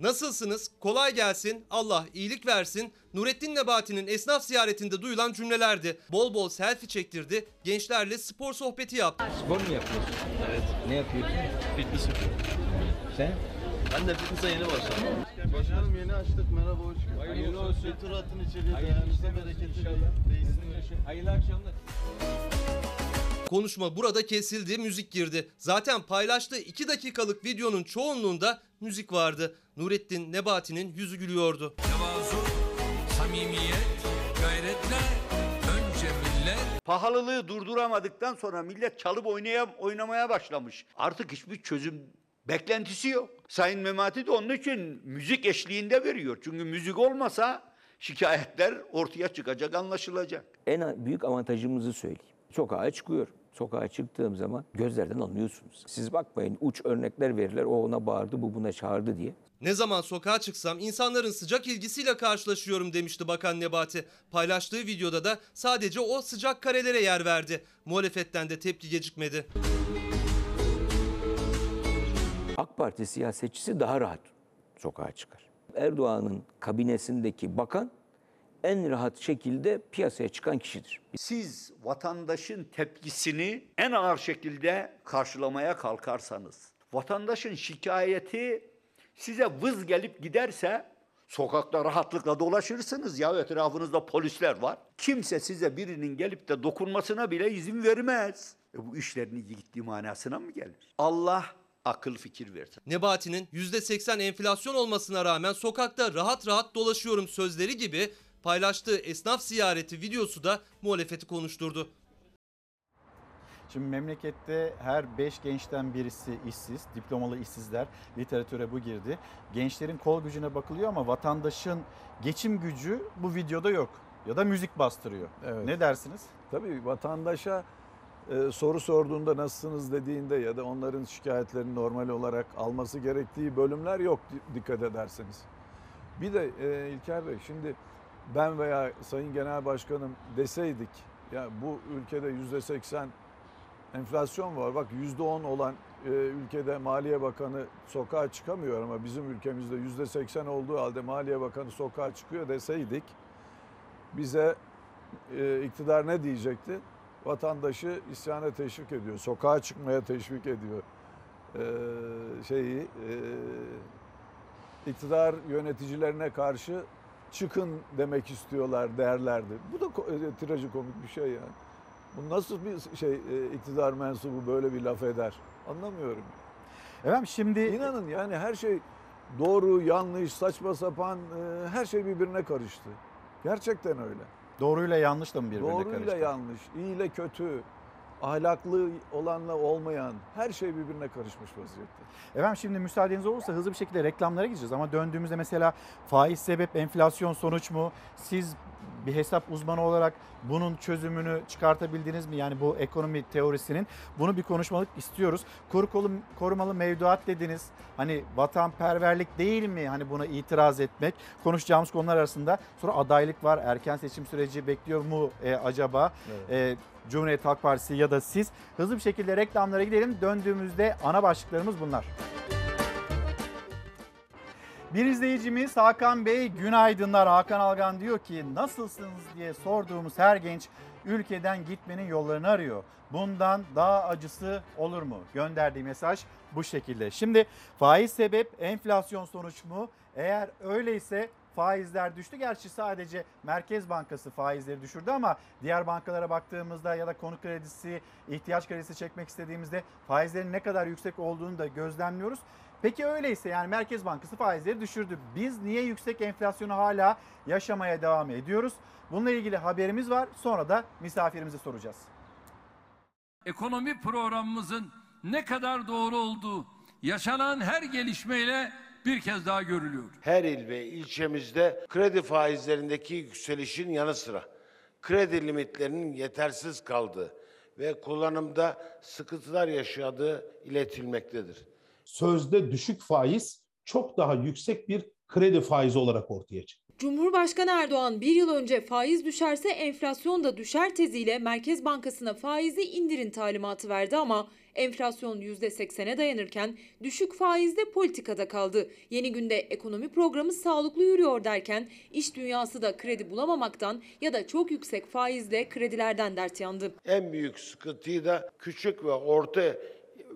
Nasılsınız? Kolay gelsin. Allah iyilik versin. Nurettin Nebati'nin esnaf ziyaretinde duyulan cümlelerdi. Bol bol selfie çektirdi. Gençlerle spor sohbeti yaptı. Spor mu yapıyorsun? Evet. Ne yapıyorsun? Fitness yapıyorum. Sen? Ben de fitness'a yeni başladım. Başkanım yeni açtık. Merhaba hoş geldiniz. Hayırlı olsun. Bir tur atın içeriye. İşler bereketli inşallah. değilsin. Hayırlı akşamlar. Konuşma burada kesildi, müzik girdi. Zaten paylaştığı 2 dakikalık videonun çoğunluğunda müzik vardı. Nurettin Nebati'nin yüzü gülüyordu. Tevazu, samimiyet, gayretle önce millet Pahalılığı durduramadıktan sonra millet çalıp oynaya, oynamaya başlamış. Artık hiçbir çözüm beklentisi yok. Sayın Memati de onun için müzik eşliğinde veriyor. Çünkü müzik olmasa şikayetler ortaya çıkacak, anlaşılacak. En büyük avantajımızı söyleyeyim. Sokağa çıkıyorum. Sokağa çıktığım zaman gözlerden anlıyorsunuz. Siz bakmayın uç örnekler verirler. O ona bağırdı, bu buna çağırdı diye. Ne zaman sokağa çıksam insanların sıcak ilgisiyle karşılaşıyorum demişti Bakan Nebati. Paylaştığı videoda da sadece o sıcak karelere yer verdi. Muhalefetten de tepki gecikmedi. AK Parti siyasetçisi daha rahat sokağa çıkar. Erdoğan'ın kabinesindeki bakan en rahat şekilde piyasaya çıkan kişidir. Siz vatandaşın tepkisini en ağır şekilde karşılamaya kalkarsanız, vatandaşın şikayeti size vız gelip giderse sokakta rahatlıkla dolaşırsınız ya etrafınızda polisler var. Kimse size birinin gelip de dokunmasına bile izin vermez. E bu işlerin iyi gittiği manasına mı gelir? Allah akıl fikir versin. Nebati'nin %80 enflasyon olmasına rağmen sokakta rahat rahat dolaşıyorum sözleri gibi paylaştığı esnaf ziyareti videosu da muhalefeti konuşturdu. Şimdi memlekette her 5 gençten birisi işsiz, diplomalı işsizler. Literatüre bu girdi. Gençlerin kol gücüne bakılıyor ama vatandaşın geçim gücü bu videoda yok. Ya da müzik bastırıyor. Evet. Ne dersiniz? Tabii vatandaşa e, soru sorduğunda nasılsınız dediğinde ya da onların şikayetlerini normal olarak alması gerektiği bölümler yok di- dikkat ederseniz. Bir de e, İlker Bey şimdi ben veya Sayın Genel Başkanım deseydik ya bu ülkede yüzde seksen enflasyon var. Bak yüzde on olan e, ülkede Maliye Bakanı sokağa çıkamıyor ama bizim ülkemizde yüzde seksen olduğu halde Maliye Bakanı sokağa çıkıyor deseydik bize e, iktidar ne diyecekti? Vatandaşı isyana teşvik ediyor, sokağa çıkmaya teşvik ediyor. E, şeyi e, iktidar yöneticilerine karşı çıkın demek istiyorlar derlerdi. Bu da e, trajikomik bir şey yani. Bu nasıl bir şey e, iktidar mensubu böyle bir laf eder? Anlamıyorum. Efendim şimdi inanın yani her şey doğru, yanlış, saçma sapan e, her şey birbirine karıştı. Gerçekten öyle. Doğruyla yanlış da mı birbirine Doğruyla karıştı? yanlış, iyiyle kötü, ahlaklı olanla olmayan her şey birbirine karışmış vaziyette. Efendim şimdi müsaadeniz olursa hızlı bir şekilde reklamlara gideceğiz ama döndüğümüzde mesela faiz sebep enflasyon sonuç mu? Siz bir hesap uzmanı olarak bunun çözümünü çıkartabildiniz mi? Yani bu ekonomi teorisinin bunu bir konuşmalık istiyoruz. Kolu- korumalı mevduat dediniz. Hani vatanperverlik değil mi? Hani buna itiraz etmek. Konuşacağımız konular arasında. Sonra adaylık var. Erken seçim süreci bekliyor mu e, acaba? E, Cumhuriyet Halk Partisi ya da siz. Hızlı bir şekilde reklamlara gidelim. Döndüğümüzde ana başlıklarımız bunlar. Bir izleyicimiz Hakan Bey günaydınlar. Hakan Algan diyor ki nasılsınız diye sorduğumuz her genç ülkeden gitmenin yollarını arıyor. Bundan daha acısı olur mu? Gönderdiği mesaj bu şekilde. Şimdi faiz sebep enflasyon sonuç mu? Eğer öyleyse faizler düştü. Gerçi sadece Merkez Bankası faizleri düşürdü ama diğer bankalara baktığımızda ya da konut kredisi, ihtiyaç kredisi çekmek istediğimizde faizlerin ne kadar yüksek olduğunu da gözlemliyoruz. Peki öyleyse yani Merkez Bankası faizleri düşürdü. Biz niye yüksek enflasyonu hala yaşamaya devam ediyoruz? Bununla ilgili haberimiz var. Sonra da misafirimize soracağız. Ekonomi programımızın ne kadar doğru olduğu yaşanan her gelişmeyle bir kez daha görülüyor. Her il ve ilçemizde kredi faizlerindeki yükselişin yanı sıra kredi limitlerinin yetersiz kaldığı ve kullanımda sıkıntılar yaşadığı iletilmektedir. Sözde düşük faiz çok daha yüksek bir kredi faizi olarak ortaya çıktı. Cumhurbaşkanı Erdoğan bir yıl önce faiz düşerse enflasyon da düşer teziyle Merkez Bankası'na faizi indirin talimatı verdi ama enflasyon %80'e dayanırken düşük faizde politikada kaldı. Yeni günde ekonomi programı sağlıklı yürüyor derken iş dünyası da kredi bulamamaktan ya da çok yüksek faizle kredilerden dert yandı. En büyük sıkıntıyı da küçük ve orta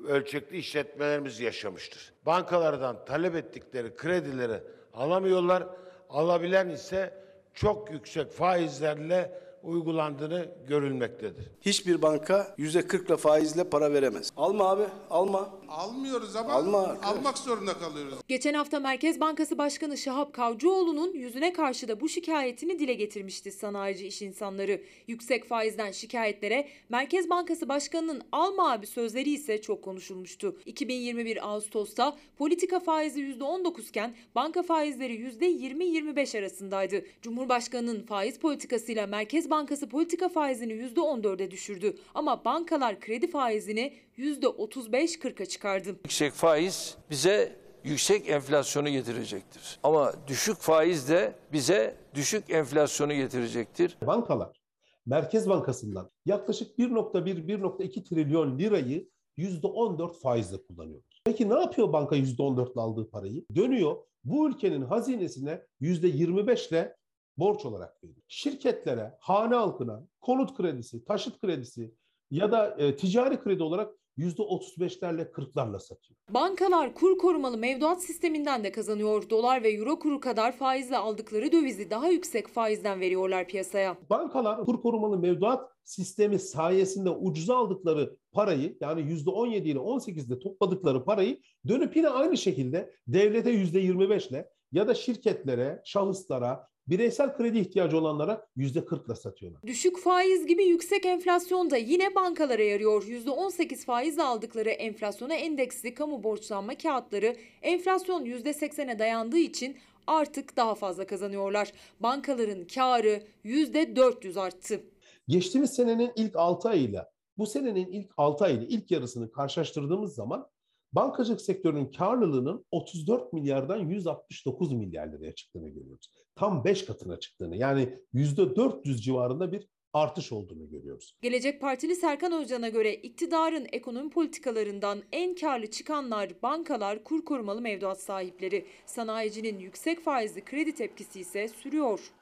ölçekli işletmelerimiz yaşamıştır. Bankalardan talep ettikleri kredileri alamıyorlar. Alabilen ise çok yüksek faizlerle uygulandığını görülmektedir. Hiçbir banka %40'la faizle para veremez. Alma abi, alma. Almıyoruz ama Alma arkadaş. almak zorunda kalıyoruz. Geçen hafta Merkez Bankası Başkanı Şahap Kavcıoğlu'nun yüzüne karşı da bu şikayetini dile getirmişti sanayici iş insanları. Yüksek faizden şikayetlere Merkez Bankası Başkanı'nın alma abi sözleri ise çok konuşulmuştu. 2021 Ağustos'ta politika faizi %19 iken banka faizleri %20-25 arasındaydı. Cumhurbaşkanının faiz politikasıyla Merkez Bankası politika faizini %14'e düşürdü. Ama bankalar kredi faizini %35-40'a çıkardı. Yüksek faiz bize yüksek enflasyonu getirecektir. Ama düşük faiz de bize düşük enflasyonu getirecektir. Bankalar Merkez Bankası'ndan yaklaşık 1.1-1.2 trilyon lirayı %14 faizle kullanıyor. Peki ne yapıyor banka %14'le aldığı parayı? Dönüyor bu ülkenin hazinesine %25 ile borç olarak veriyor. Şirketlere, hane halkına konut kredisi, taşıt kredisi ya da e, ticari kredi olarak %35'lerle 40'larla satıyor. Bankalar kur korumalı mevduat sisteminden de kazanıyor. Dolar ve euro kuru kadar faizle aldıkları dövizi daha yüksek faizden veriyorlar piyasaya. Bankalar kur korumalı mevduat sistemi sayesinde ucuza aldıkları parayı yani %17 ile 18 ile topladıkları parayı dönüp yine aynı şekilde devlete %25 ile ya da şirketlere, şahıslara, bireysel kredi ihtiyacı olanlara %40 ile satıyorlar. Düşük faiz gibi yüksek enflasyon da yine bankalara yarıyor. %18 faizle aldıkları enflasyona endeksli kamu borçlanma kağıtları enflasyon %80'e dayandığı için artık daha fazla kazanıyorlar. Bankaların karı %400 arttı. Geçtiğimiz senenin ilk 6 ayıyla bu senenin ilk 6 ayıyla ilk yarısını karşılaştırdığımız zaman bankacılık sektörünün karlılığının 34 milyardan 169 milyar liraya çıktığını görüyoruz. Tam 5 katına çıktığını yani %400 civarında bir artış olduğunu görüyoruz. Gelecek Partili Serkan Özcan'a göre iktidarın ekonomi politikalarından en karlı çıkanlar bankalar, kur korumalı mevduat sahipleri. Sanayicinin yüksek faizli kredi tepkisi ise sürüyor.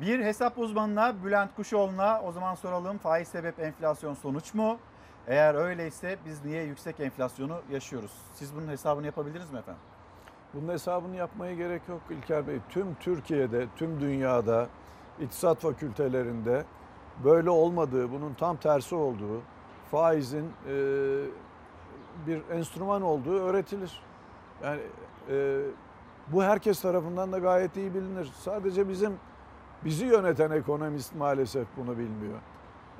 Bir hesap uzmanına Bülent Kuşoğlu'na o zaman soralım faiz sebep enflasyon sonuç mu? Eğer öyleyse biz niye yüksek enflasyonu yaşıyoruz? Siz bunun hesabını yapabildiniz mi efendim? Bunun hesabını yapmaya gerek yok İlker Bey. Tüm Türkiye'de, tüm dünyada, iktisat fakültelerinde böyle olmadığı, bunun tam tersi olduğu, faizin e, bir enstrüman olduğu öğretilir. Yani e, bu herkes tarafından da gayet iyi bilinir. Sadece bizim bizi yöneten ekonomist maalesef bunu bilmiyor.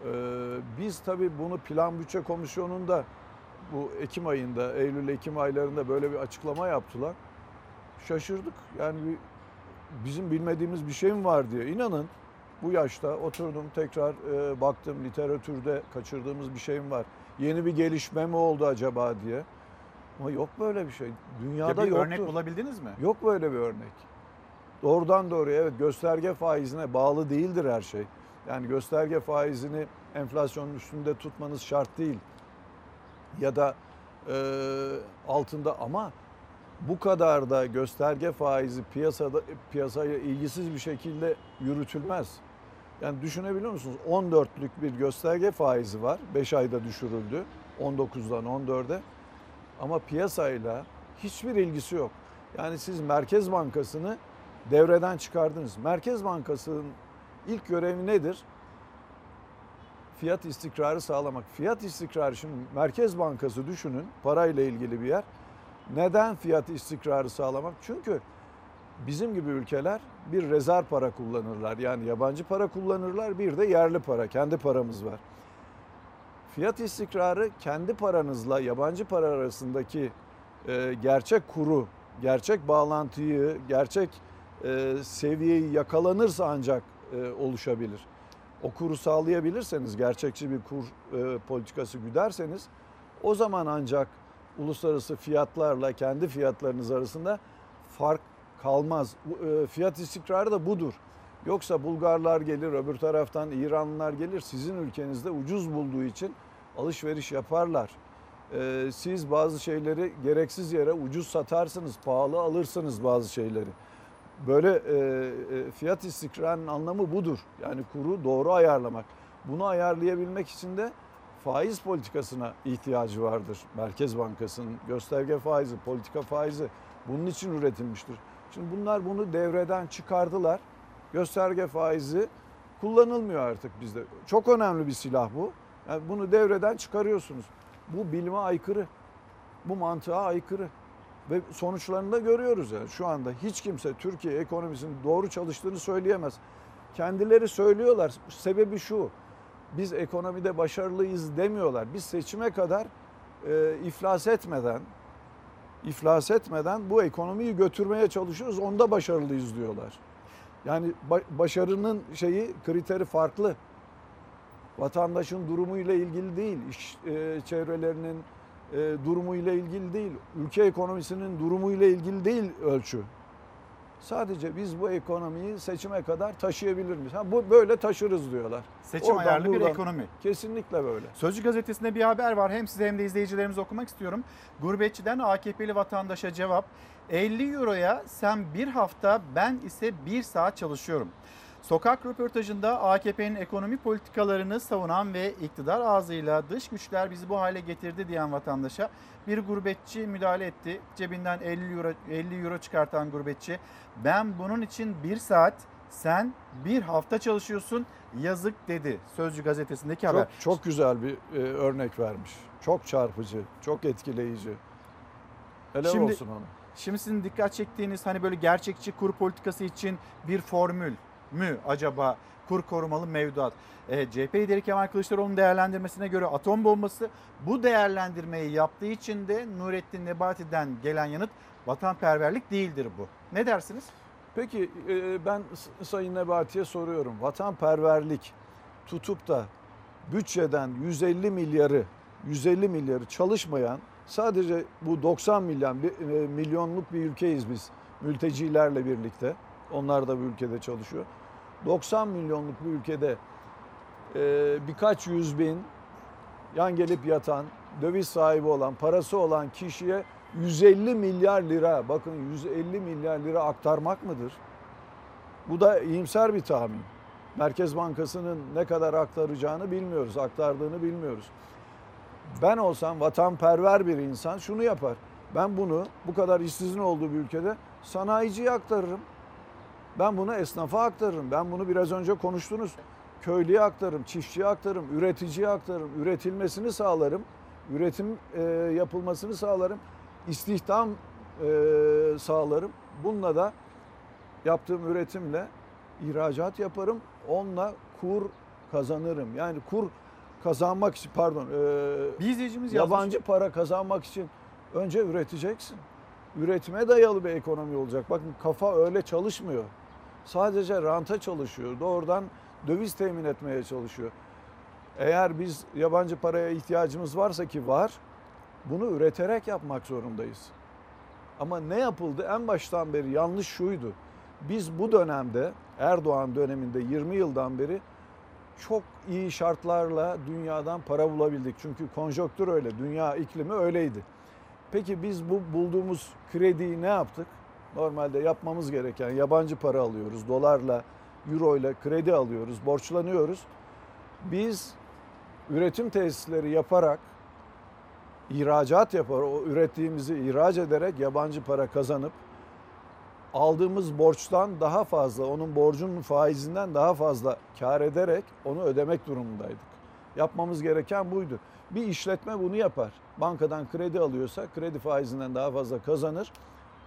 Ee, biz tabii bunu Plan Bütçe Komisyonu'nda bu Ekim ayında, Eylül-Ekim aylarında böyle bir açıklama yaptılar. Şaşırdık. Yani bir, bizim bilmediğimiz bir şey mi var diye. İnanın bu yaşta oturdum tekrar e, baktım literatürde kaçırdığımız bir şey mi var? Yeni bir gelişme mi oldu acaba diye. Ama yok böyle bir şey. Dünyada yoktur. örnek bulabildiniz mi? Yok böyle bir örnek. Doğrudan doğruya evet gösterge faizine bağlı değildir her şey. Yani gösterge faizini enflasyonun üstünde tutmanız şart değil. Ya da e, altında ama bu kadar da gösterge faizi piyasada piyasaya ilgisiz bir şekilde yürütülmez. Yani düşünebiliyor musunuz? 14'lük bir gösterge faizi var. 5 ayda düşürüldü. 19'dan 14'e. Ama piyasayla hiçbir ilgisi yok. Yani siz Merkez Bankası'nı devreden çıkardınız. Merkez Bankası'nın ilk görevi nedir? Fiyat istikrarı sağlamak. Fiyat istikrarı şimdi Merkez Bankası düşünün parayla ilgili bir yer. Neden fiyat istikrarı sağlamak? Çünkü bizim gibi ülkeler bir rezerv para kullanırlar. Yani yabancı para kullanırlar bir de yerli para. Kendi paramız var. Fiyat istikrarı kendi paranızla yabancı para arasındaki e, gerçek kuru, gerçek bağlantıyı, gerçek e, seviyeyi yakalanırsa ancak oluşabilir. O kuru sağlayabilirseniz, gerçekçi bir kur e, politikası güderseniz o zaman ancak uluslararası fiyatlarla kendi fiyatlarınız arasında fark kalmaz. E, fiyat istikrarı da budur. Yoksa Bulgarlar gelir, öbür taraftan İranlılar gelir. Sizin ülkenizde ucuz bulduğu için alışveriş yaparlar. E, siz bazı şeyleri gereksiz yere ucuz satarsınız, pahalı alırsınız bazı şeyleri. Böyle e, e, fiyat istikrarının anlamı budur. Yani kuru doğru ayarlamak. Bunu ayarlayabilmek için de faiz politikasına ihtiyacı vardır. Merkez Bankası'nın gösterge faizi, politika faizi bunun için üretilmiştir. Şimdi bunlar bunu devreden çıkardılar. Gösterge faizi kullanılmıyor artık bizde. Çok önemli bir silah bu. Yani bunu devreden çıkarıyorsunuz. Bu bilime aykırı. Bu mantığa aykırı. Ve sonuçlarını da görüyoruz yani şu anda. Hiç kimse Türkiye ekonomisinin doğru çalıştığını söyleyemez. Kendileri söylüyorlar. Sebebi şu. Biz ekonomide başarılıyız demiyorlar. Biz seçime kadar e, iflas etmeden iflas etmeden bu ekonomiyi götürmeye çalışıyoruz. Onda başarılıyız diyorlar. Yani ba- başarının şeyi kriteri farklı. Vatandaşın durumuyla ilgili değil, iş e, çevrelerinin e, durumuyla ilgili değil, ülke ekonomisinin durumuyla ilgili değil ölçü. Sadece biz bu ekonomiyi seçime kadar taşıyabilir miyiz? Ha, bu böyle taşırız diyorlar. Seçim Oradan ayarlı bir buradan- ekonomi. Kesinlikle böyle. Sözcü gazetesinde bir haber var. Hem size hem de izleyicilerimize okumak istiyorum. Gurbetçiden AKP'li vatandaşa cevap. 50 euroya sen bir hafta ben ise bir saat çalışıyorum. Sokak röportajında AKP'nin ekonomi politikalarını savunan ve iktidar ağzıyla dış güçler bizi bu hale getirdi diyen vatandaşa bir gurbetçi müdahale etti. Cebinden 50 euro, 50 euro çıkartan gurbetçi ben bunun için bir saat sen bir hafta çalışıyorsun yazık dedi Sözcü gazetesindeki haber. Çok, çok güzel bir e, örnek vermiş. Çok çarpıcı, çok etkileyici. Helal Şimdi- olsun ona. Şimdi sizin dikkat çektiğiniz hani böyle gerçekçi kur politikası için bir formül mü acaba kur korumalı mevduat? E, CHP lideri Kemal Kılıçdaroğlu'nun değerlendirmesine göre atom bombası bu değerlendirmeyi yaptığı için de Nurettin Nebati'den gelen yanıt vatanperverlik değildir bu. Ne dersiniz? Peki e, ben Sayın Nebati'ye soruyorum. Vatanperverlik tutup da bütçeden 150 milyarı 150 milyarı çalışmayan sadece bu 90 milyon e, milyonluk bir ülkeyiz biz mültecilerle birlikte. Onlar da bu ülkede çalışıyor. 90 milyonluk bir ülkede e, birkaç yüz bin yan gelip yatan, döviz sahibi olan, parası olan kişiye 150 milyar lira, bakın 150 milyar lira aktarmak mıdır? Bu da iyimser bir tahmin. Merkez Bankası'nın ne kadar aktaracağını bilmiyoruz, aktardığını bilmiyoruz. Ben olsam vatanperver bir insan şunu yapar. Ben bunu bu kadar işsizin olduğu bir ülkede sanayiciye aktarırım. Ben bunu esnafa aktarırım. Ben bunu biraz önce konuştunuz. Köylüye aktarırım, çiftçiye aktarırım, üreticiye aktarırım. Üretilmesini sağlarım. Üretim e, yapılmasını sağlarım. İstihdam e, sağlarım. Bununla da yaptığım üretimle ihracat yaparım. Onunla kur kazanırım. Yani kur kazanmak için pardon e, Bir izleyicimiz yazmış. yabancı para kazanmak için önce üreteceksin. Üretime dayalı bir ekonomi olacak. Bakın kafa öyle çalışmıyor. Sadece ranta çalışıyor. Doğrudan döviz temin etmeye çalışıyor. Eğer biz yabancı paraya ihtiyacımız varsa ki var, bunu üreterek yapmak zorundayız. Ama ne yapıldı? En baştan beri yanlış şuydu. Biz bu dönemde Erdoğan döneminde 20 yıldan beri çok iyi şartlarla dünyadan para bulabildik. Çünkü konjonktür öyle, dünya iklimi öyleydi. Peki biz bu bulduğumuz krediyi ne yaptık? Normalde yapmamız gereken yabancı para alıyoruz, dolarla, euro ile kredi alıyoruz, borçlanıyoruz. Biz üretim tesisleri yaparak, ihracat yapar, o ürettiğimizi ihraç ederek yabancı para kazanıp aldığımız borçtan daha fazla, onun borcunun faizinden daha fazla kar ederek onu ödemek durumundaydık. Yapmamız gereken buydu. Bir işletme bunu yapar. Bankadan kredi alıyorsa kredi faizinden daha fazla kazanır,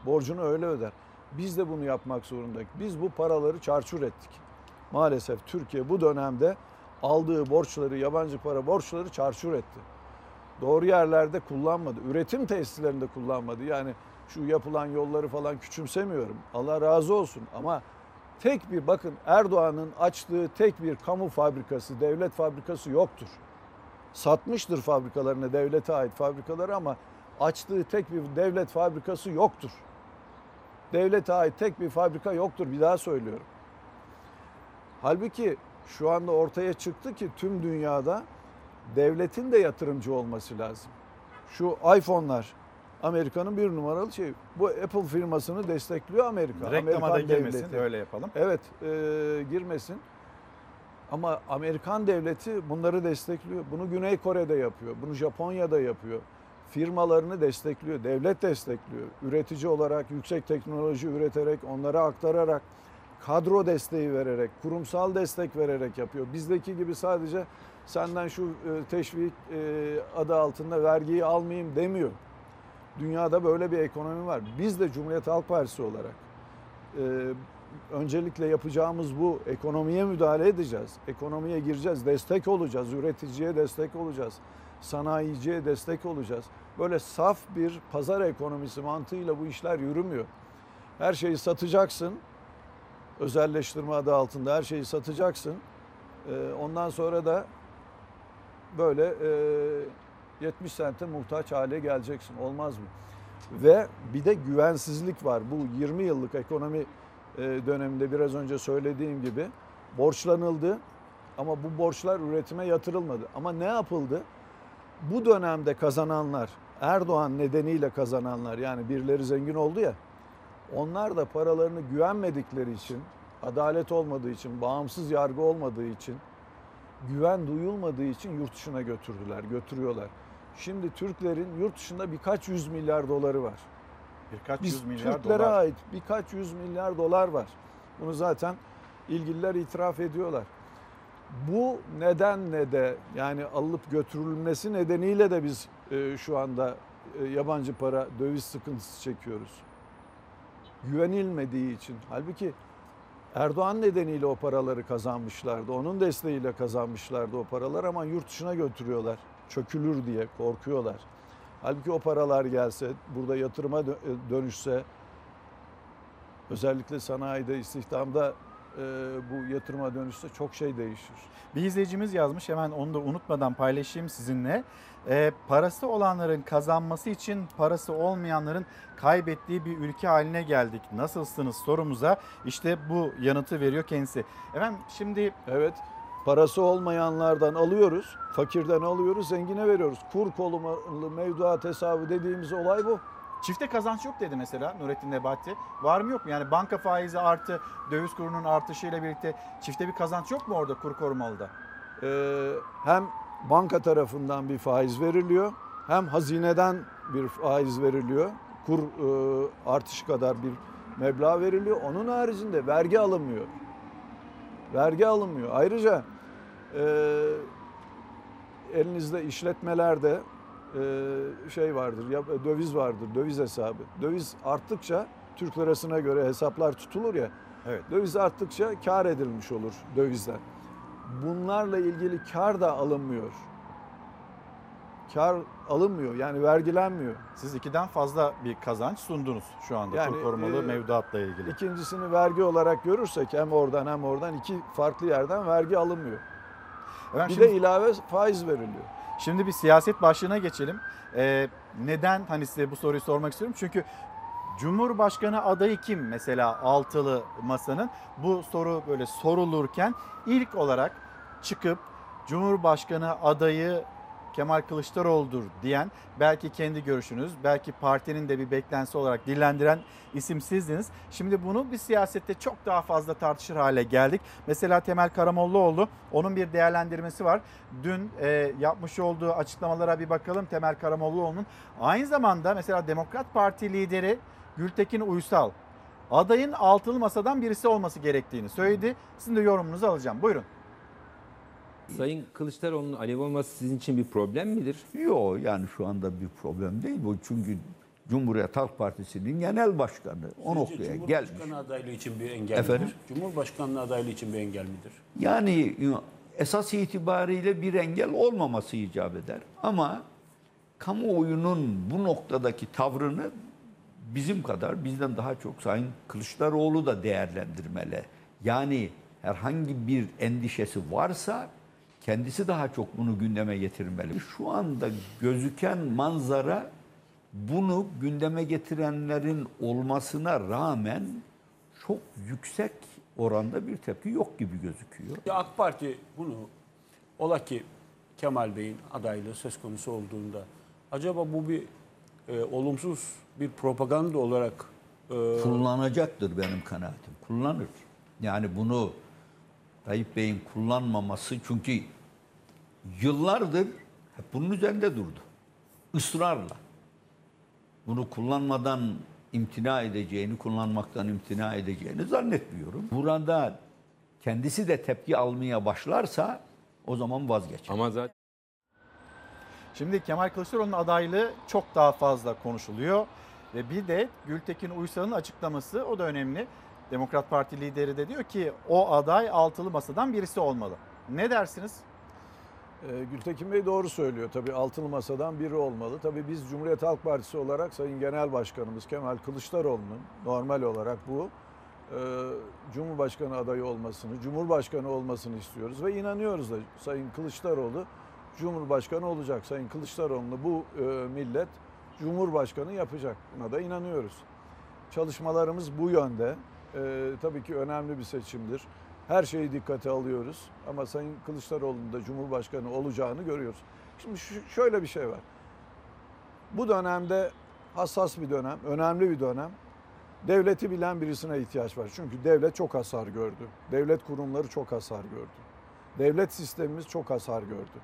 borcunu öyle öder. Biz de bunu yapmak zorundayız. Biz bu paraları çarçur ettik. Maalesef Türkiye bu dönemde aldığı borçları, yabancı para borçları çarçur etti. Doğru yerlerde kullanmadı. Üretim tesislerinde kullanmadı. Yani şu yapılan yolları falan küçümsemiyorum. Allah razı olsun ama tek bir bakın Erdoğan'ın açtığı tek bir kamu fabrikası, devlet fabrikası yoktur. Satmıştır fabrikalarını, devlete ait fabrikaları ama açtığı tek bir devlet fabrikası yoktur. Devlete ait tek bir fabrika yoktur bir daha söylüyorum. Halbuki şu anda ortaya çıktı ki tüm dünyada devletin de yatırımcı olması lazım. Şu iPhone'lar Amerika'nın bir numaralı şey. Bu Apple firmasını destekliyor Amerika. Reklama da Amerikan girmesin devleti. öyle yapalım. Evet e, girmesin. Ama Amerikan devleti bunları destekliyor. Bunu Güney Kore'de yapıyor. Bunu Japonya'da yapıyor. Firmalarını destekliyor. Devlet destekliyor. Üretici olarak yüksek teknoloji üreterek, onlara aktararak, kadro desteği vererek, kurumsal destek vererek yapıyor. Bizdeki gibi sadece senden şu e, teşvik e, adı altında vergiyi almayayım demiyor. Dünyada böyle bir ekonomi var. Biz de Cumhuriyet Halk Partisi olarak e, öncelikle yapacağımız bu. Ekonomiye müdahale edeceğiz. Ekonomiye gireceğiz, destek olacağız, üreticiye destek olacağız, sanayiciye destek olacağız. Böyle saf bir pazar ekonomisi mantığıyla bu işler yürümüyor. Her şeyi satacaksın, özelleştirme adı altında her şeyi satacaksın. Ee, Ondan sonra da böyle e, 70 sente muhtaç hale geleceksin. Olmaz mı? Ve bir de güvensizlik var. Bu 20 yıllık ekonomi e, döneminde biraz önce söylediğim gibi borçlanıldı ama bu borçlar üretime yatırılmadı. Ama ne yapıldı? Bu dönemde kazananlar, Erdoğan nedeniyle kazananlar yani birileri zengin oldu ya onlar da paralarını güvenmedikleri için, adalet olmadığı için, bağımsız yargı olmadığı için, güven duyulmadığı için yurt dışına götürdüler, götürüyorlar. Şimdi Türklerin yurt dışında birkaç yüz milyar doları var. Birkaç Biz yüz milyar Türklere dolar. ait birkaç yüz milyar dolar var. Bunu zaten ilgililer itiraf ediyorlar. Bu nedenle de yani alıp götürülmesi nedeniyle de biz şu anda e, yabancı para döviz sıkıntısı çekiyoruz. Güvenilmediği için. Halbuki Erdoğan nedeniyle o paraları kazanmışlardı. Onun desteğiyle kazanmışlardı o paralar ama yurt dışına götürüyorlar. Çökülür diye korkuyorlar. Halbuki o paralar gelse, burada yatırıma dö- dönüşse, özellikle sanayide, istihdamda e, bu yatırıma dönüşse çok şey değişir. Bir izleyicimiz yazmış hemen onu da unutmadan paylaşayım sizinle. Ee, parası olanların kazanması için parası olmayanların kaybettiği bir ülke haline geldik. Nasılsınız sorumuza işte bu yanıtı veriyor kendisi. Efendim şimdi Evet, parası olmayanlardan alıyoruz, fakirden alıyoruz, zengine veriyoruz. Kur korumalı mevduat hesabı dediğimiz olay bu. Çifte kazanç yok dedi mesela Nurettin Nebati. Var mı yok mu? Yani banka faizi artı döviz kurunun artışıyla birlikte çifte bir kazanç yok mu orada kur korumalıda? Ee, hem banka tarafından bir faiz veriliyor, hem hazineden bir faiz veriliyor. Kur e, artışı kadar bir meblağ veriliyor. Onun haricinde vergi alınmıyor. Vergi alınmıyor. Ayrıca e, elinizde işletmelerde şey vardır, döviz vardır, döviz hesabı. Döviz arttıkça Türk lirasına göre hesaplar tutulur ya. Evet. Döviz arttıkça kar edilmiş olur dövizden. Bunlarla ilgili kar da alınmıyor. Kar alınmıyor yani vergilenmiyor. Siz ikiden fazla bir kazanç sundunuz şu anda Yani, kur korumalı e, mevduatla ilgili. İkincisini vergi olarak görürsek hem oradan hem oradan iki farklı yerden vergi alınmıyor. Efendim bir şimdi- de ilave faiz veriliyor. Şimdi bir siyaset başlığına geçelim. Ee, neden hani size bu soruyu sormak istiyorum? Çünkü Cumhurbaşkanı adayı kim mesela altılı masanın? Bu soru böyle sorulurken ilk olarak çıkıp Cumhurbaşkanı adayı Kemal Kılıçdaroğlu'dur diyen belki kendi görüşünüz, belki partinin de bir beklentisi olarak dillendiren isim sizdiniz. Şimdi bunu bir siyasette çok daha fazla tartışır hale geldik. Mesela Temel Karamollaoğlu onun bir değerlendirmesi var. Dün e, yapmış olduğu açıklamalara bir bakalım Temel Karamollaoğlu'nun. Aynı zamanda mesela Demokrat Parti lideri Gültekin Uysal adayın altılı masadan birisi olması gerektiğini söyledi. Sizin de yorumunuzu alacağım. Buyurun. Sayın Kılıçdaroğlu'nun alev olması sizin için bir problem midir? Yok yani şu anda bir problem değil bu. Çünkü Cumhuriyet Halk Partisi'nin genel başkanı o noktaya gelmiş. Cumhurbaşkanı adaylığı için bir engel Efendim? midir? Cumhurbaşkanlığı adaylığı için bir engel midir? Yani esas itibariyle bir engel olmaması icap eder. Ama kamuoyunun bu noktadaki tavrını bizim kadar, bizden daha çok Sayın Kılıçdaroğlu da değerlendirmeli. Yani herhangi bir endişesi varsa kendisi daha çok bunu gündeme getirmeli. Şu anda gözüken manzara bunu gündeme getirenlerin olmasına rağmen çok yüksek oranda bir tepki yok gibi gözüküyor. AK Parti bunu ola ki Kemal Bey'in adaylığı söz konusu olduğunda acaba bu bir e, olumsuz bir propaganda olarak e, Kullanacaktır benim kanaatim. Kullanır. Yani bunu Tayyip Bey'in kullanmaması çünkü yıllardır hep bunun üzerinde durdu. Israrla. Bunu kullanmadan imtina edeceğini, kullanmaktan imtina edeceğini zannetmiyorum. Burada kendisi de tepki almaya başlarsa o zaman vazgeç. Ama zaten Şimdi Kemal Kılıçdaroğlu'nun adaylığı çok daha fazla konuşuluyor. Ve bir de Gültekin Uysal'ın açıklaması o da önemli. Demokrat Parti lideri de diyor ki o aday altılı masadan birisi olmalı. Ne dersiniz? Ee, Gültekin Bey doğru söylüyor. Tabii altılı masadan biri olmalı. Tabii biz Cumhuriyet Halk Partisi olarak Sayın Genel Başkanımız Kemal Kılıçdaroğlu'nun normal olarak bu e, Cumhurbaşkanı adayı olmasını, Cumhurbaşkanı olmasını istiyoruz ve inanıyoruz da Sayın Kılıçdaroğlu Cumhurbaşkanı olacak. Sayın Kılıçdaroğlu'nu bu e, millet Cumhurbaşkanı yapacak. Buna da inanıyoruz. Çalışmalarımız bu yönde. E, tabii ki önemli bir seçimdir. Her şeyi dikkate alıyoruz ama Sayın Kılıçdaroğlu'nun da Cumhurbaşkanı olacağını görüyoruz. Şimdi şöyle bir şey var. Bu dönemde hassas bir dönem, önemli bir dönem. Devleti bilen birisine ihtiyaç var. Çünkü devlet çok hasar gördü. Devlet kurumları çok hasar gördü. Devlet sistemimiz çok hasar gördü.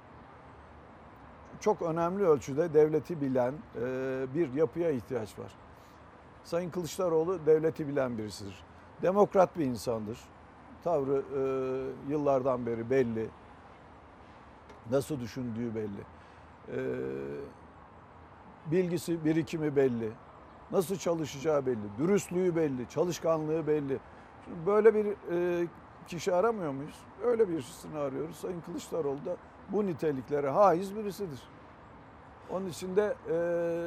Çok önemli ölçüde devleti bilen e, bir yapıya ihtiyaç var. Sayın Kılıçdaroğlu devleti bilen birisidir. Demokrat bir insandır. Tavrı e, yıllardan beri belli. Nasıl düşündüğü belli. E, bilgisi, birikimi belli. Nasıl çalışacağı belli. Dürüstlüğü belli, çalışkanlığı belli. Şimdi böyle bir e, kişi aramıyor muyuz? Öyle birisini arıyoruz. Sayın Kılıçdaroğlu da bu niteliklere haiz birisidir. Onun için de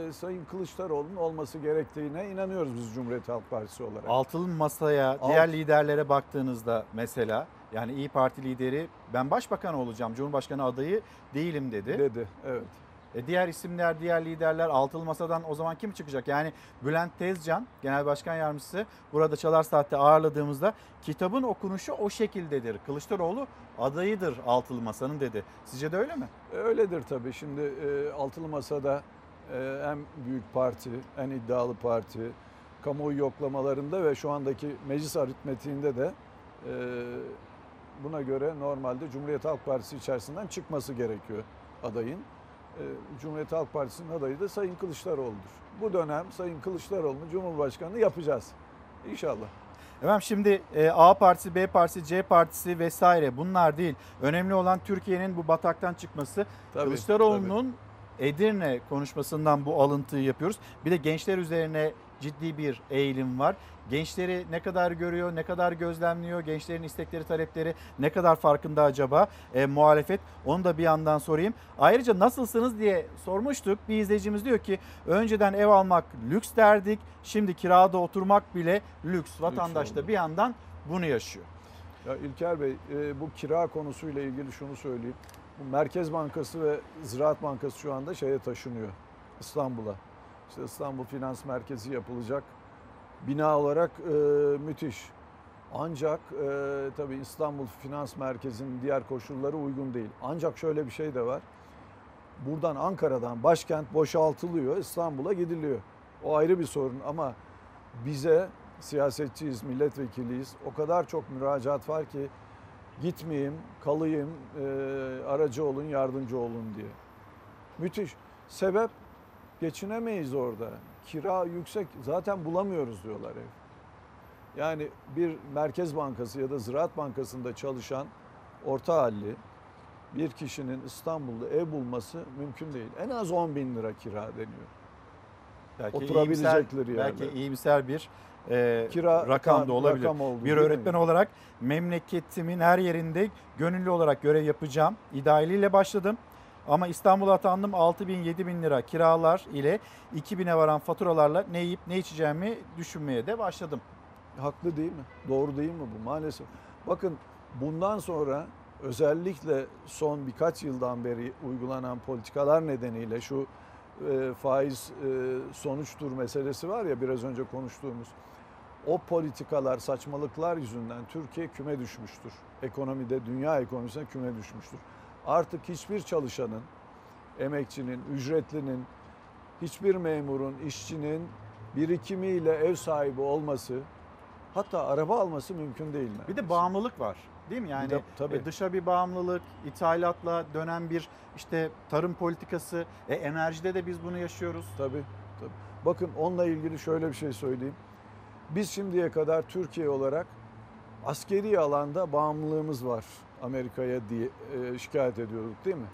e, Sayın Kılıçdaroğlu'nun olması gerektiğine inanıyoruz biz Cumhuriyet Halk Partisi olarak. Altılı masaya, Alt- diğer liderlere baktığınızda mesela yani İyi Parti lideri ben başbakan olacağım, Cumhurbaşkanı adayı değilim dedi. Dedi, evet. E diğer isimler, diğer liderler altılı masadan o zaman kim çıkacak? Yani Bülent Tezcan, Genel Başkan Yardımcısı burada Çalar Saat'te ağırladığımızda kitabın okunuşu o şekildedir. Kılıçdaroğlu adayıdır altılı masanın dedi. Sizce de öyle mi? Öyledir tabii. Şimdi e, Altılı Masa'da e, en büyük parti, en iddialı parti, kamuoyu yoklamalarında ve şu andaki meclis aritmetiğinde de e, buna göre normalde Cumhuriyet Halk Partisi içerisinden çıkması gerekiyor adayın. E, Cumhuriyet Halk Partisi'nin adayı da Sayın Kılıçdaroğlu'dur. Bu dönem Sayın Kılıçdaroğlu'nu Cumhurbaşkanı yapacağız. İnşallah. Efendim şimdi e, A partisi, B partisi, C partisi vesaire bunlar değil. Önemli olan Türkiye'nin bu bataktan çıkması. Tabii, Kılıçdaroğlu'nun Edirne konuşmasından bu alıntıyı yapıyoruz. Bir de gençler üzerine ciddi bir eğilim var. Gençleri ne kadar görüyor, ne kadar gözlemliyor, gençlerin istekleri, talepleri ne kadar farkında acaba e, muhalefet? Onu da bir yandan sorayım. Ayrıca nasılsınız diye sormuştuk. Bir izleyicimiz diyor ki önceden ev almak lüks derdik. Şimdi kirada oturmak bile lüks. Vatandaş da oldu. bir yandan bunu yaşıyor. Ya İlker Bey e, bu kira konusuyla ilgili şunu söyleyeyim. Bu Merkez Bankası ve Ziraat Bankası şu anda şeye taşınıyor. İstanbul'a. İşte İstanbul Finans Merkezi yapılacak. Bina olarak e, müthiş. Ancak e, tabii İstanbul Finans Merkezi'nin diğer koşulları uygun değil. Ancak şöyle bir şey de var. Buradan Ankara'dan başkent boşaltılıyor, İstanbul'a gidiliyor. O ayrı bir sorun ama bize siyasetçiyiz, milletvekiliyiz. O kadar çok müracaat var ki gitmeyeyim, kalayım, e, aracı olun, yardımcı olun diye. Müthiş. Sebep geçinemeyiz orada. Kira yüksek. Zaten bulamıyoruz diyorlar ev. Yani bir Merkez Bankası ya da Ziraat Bankası'nda çalışan orta halli bir kişinin İstanbul'da ev bulması mümkün değil. En az 10 bin lira kira deniyor. Belki Oturabilecekleri iyimser, yerler. belki iyimser bir e, Kira rakam da olabilir. rakam oldu, bir değil mi? öğretmen olarak memleketimin her yerinde gönüllü olarak görev yapacağım. İdealiyle başladım. Ama İstanbul'a atandım 6 bin 7 bin lira kiralar ile 2 bine varan faturalarla ne yiyip ne içeceğimi düşünmeye de başladım. Haklı değil mi? Doğru değil mi bu? Maalesef. Bakın bundan sonra özellikle son birkaç yıldan beri uygulanan politikalar nedeniyle şu e, faiz e, sonuçtur meselesi var ya biraz önce konuştuğumuz. O politikalar, saçmalıklar yüzünden Türkiye küme düşmüştür. Ekonomide, dünya ekonomisine küme düşmüştür. Artık hiçbir çalışanın, emekçinin, ücretlinin, hiçbir memurun, işçinin birikimiyle ev sahibi olması, hatta araba alması mümkün değil. Bir de bağımlılık var. Değil mi? Yani de- tabii. e, dışa bir bağımlılık, ithalatla dönen bir işte tarım politikası, e, enerjide de biz bunu yaşıyoruz. Tabii, tabii. Bakın onunla ilgili şöyle bir şey söyleyeyim. Biz şimdiye kadar Türkiye olarak askeri alanda bağımlılığımız var Amerika'ya diye e, şikayet ediyorduk değil mi?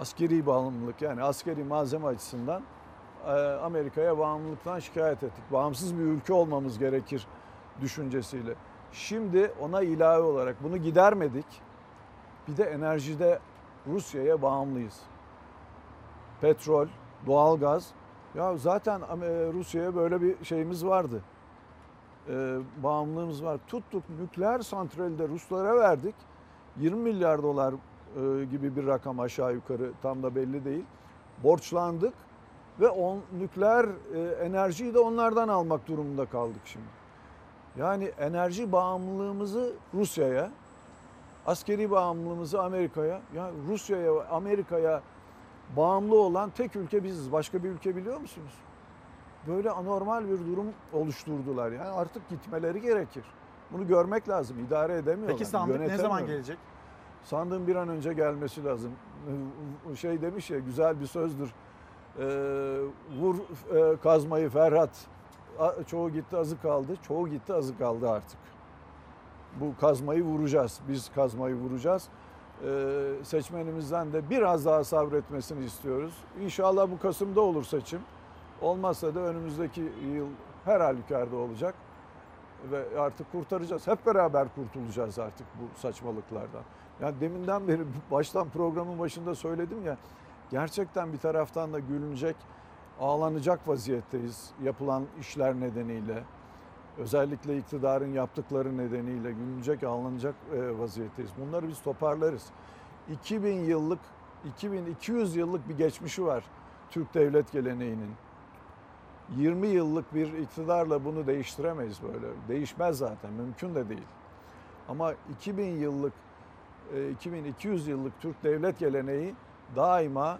Askeri bağımlılık yani askeri malzeme açısından e, Amerika'ya bağımlılıktan şikayet ettik. Bağımsız bir ülke olmamız gerekir düşüncesiyle. Şimdi ona ilave olarak bunu gidermedik. Bir de enerjide Rusya'ya bağımlıyız. Petrol, doğalgaz. Ya zaten Am- Rusya'ya böyle bir şeyimiz vardı. Ee, bağımlılığımız var. Tuttuk nükleer santrali de Ruslara verdik. 20 milyar dolar e, gibi bir rakam aşağı yukarı tam da belli değil. Borçlandık ve on, nükleer e, enerjiyi de onlardan almak durumunda kaldık şimdi. Yani enerji bağımlılığımızı Rusya'ya, askeri bağımlılığımızı Amerika'ya, ya Rusya'ya, Amerika'ya bağımlı olan tek ülke biziz. Başka bir ülke biliyor musunuz? Böyle anormal bir durum oluşturdular. Yani artık gitmeleri gerekir. Bunu görmek lazım. İdare edemiyorlar. Peki sandık ne zaman gelecek? Sandığın bir an önce gelmesi lazım. Şey demiş ya güzel bir sözdür. Ee, vur e, kazmayı Ferhat. A- Çoğu gitti azı kaldı. Çoğu gitti azı kaldı artık. Bu kazmayı vuracağız. Biz kazmayı vuracağız. Ee, seçmenimizden de biraz daha sabretmesini istiyoruz. İnşallah bu Kasım'da olur seçim. Olmazsa da önümüzdeki yıl her halükarda olacak. Ve artık kurtaracağız. Hep beraber kurtulacağız artık bu saçmalıklardan. Yani deminden beri baştan programın başında söyledim ya. Gerçekten bir taraftan da gülünecek, ağlanacak vaziyetteyiz yapılan işler nedeniyle. Özellikle iktidarın yaptıkları nedeniyle gülünecek, ağlanacak e, vaziyetteyiz. Bunları biz toparlarız. 2000 yıllık, 2200 yıllık bir geçmişi var Türk devlet geleneğinin. 20 yıllık bir iktidarla bunu değiştiremeyiz böyle. Değişmez zaten, mümkün de değil. Ama 2000 yıllık, e, 2200 yıllık Türk devlet geleneği daima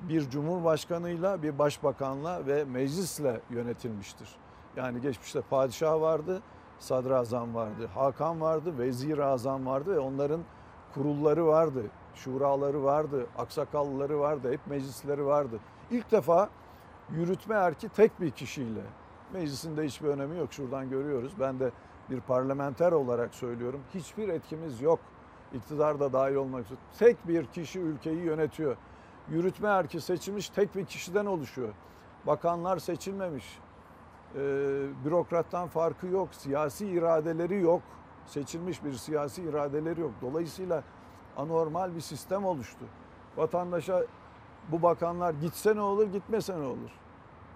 bir cumhurbaşkanıyla, bir başbakanla ve meclisle yönetilmiştir. Yani geçmişte padişah vardı, sadrazam vardı, hakan vardı, vezir azam vardı ve onların kurulları vardı, şuraları vardı, aksakallıları vardı, hep meclisleri vardı. İlk defa yürütme erki tek bir kişiyle. Meclisin de hiçbir önemi yok. Şuradan görüyoruz. Ben de bir parlamenter olarak söylüyorum. Hiçbir etkimiz yok. İktidar da dahil olmak üzere. Tek bir kişi ülkeyi yönetiyor. Yürütme erki seçilmiş tek bir kişiden oluşuyor. Bakanlar seçilmemiş. Ee, bürokrattan farkı yok. Siyasi iradeleri yok. Seçilmiş bir siyasi iradeleri yok. Dolayısıyla anormal bir sistem oluştu. Vatandaşa bu bakanlar gitse ne olur, gitmese ne olur?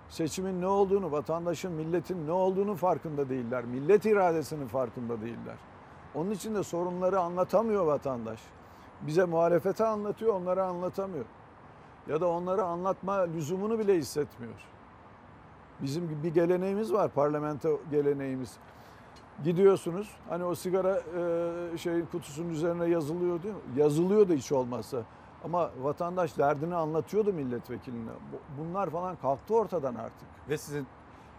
Seçimin ne olduğunu, vatandaşın, milletin ne olduğunu farkında değiller. Millet iradesinin farkında değiller. Onun için de sorunları anlatamıyor vatandaş. Bize muhalefete anlatıyor, onlara anlatamıyor. Ya da onlara anlatma lüzumunu bile hissetmiyor. Bizim bir geleneğimiz var, parlamento geleneğimiz. Gidiyorsunuz, hani o sigara e, şeyin kutusunun üzerine yazılıyor değil mi? Yazılıyor da hiç olmazsa. Ama vatandaş derdini anlatıyordu milletvekiline. Bu- Bunlar falan kalktı ortadan artık. Ve sizin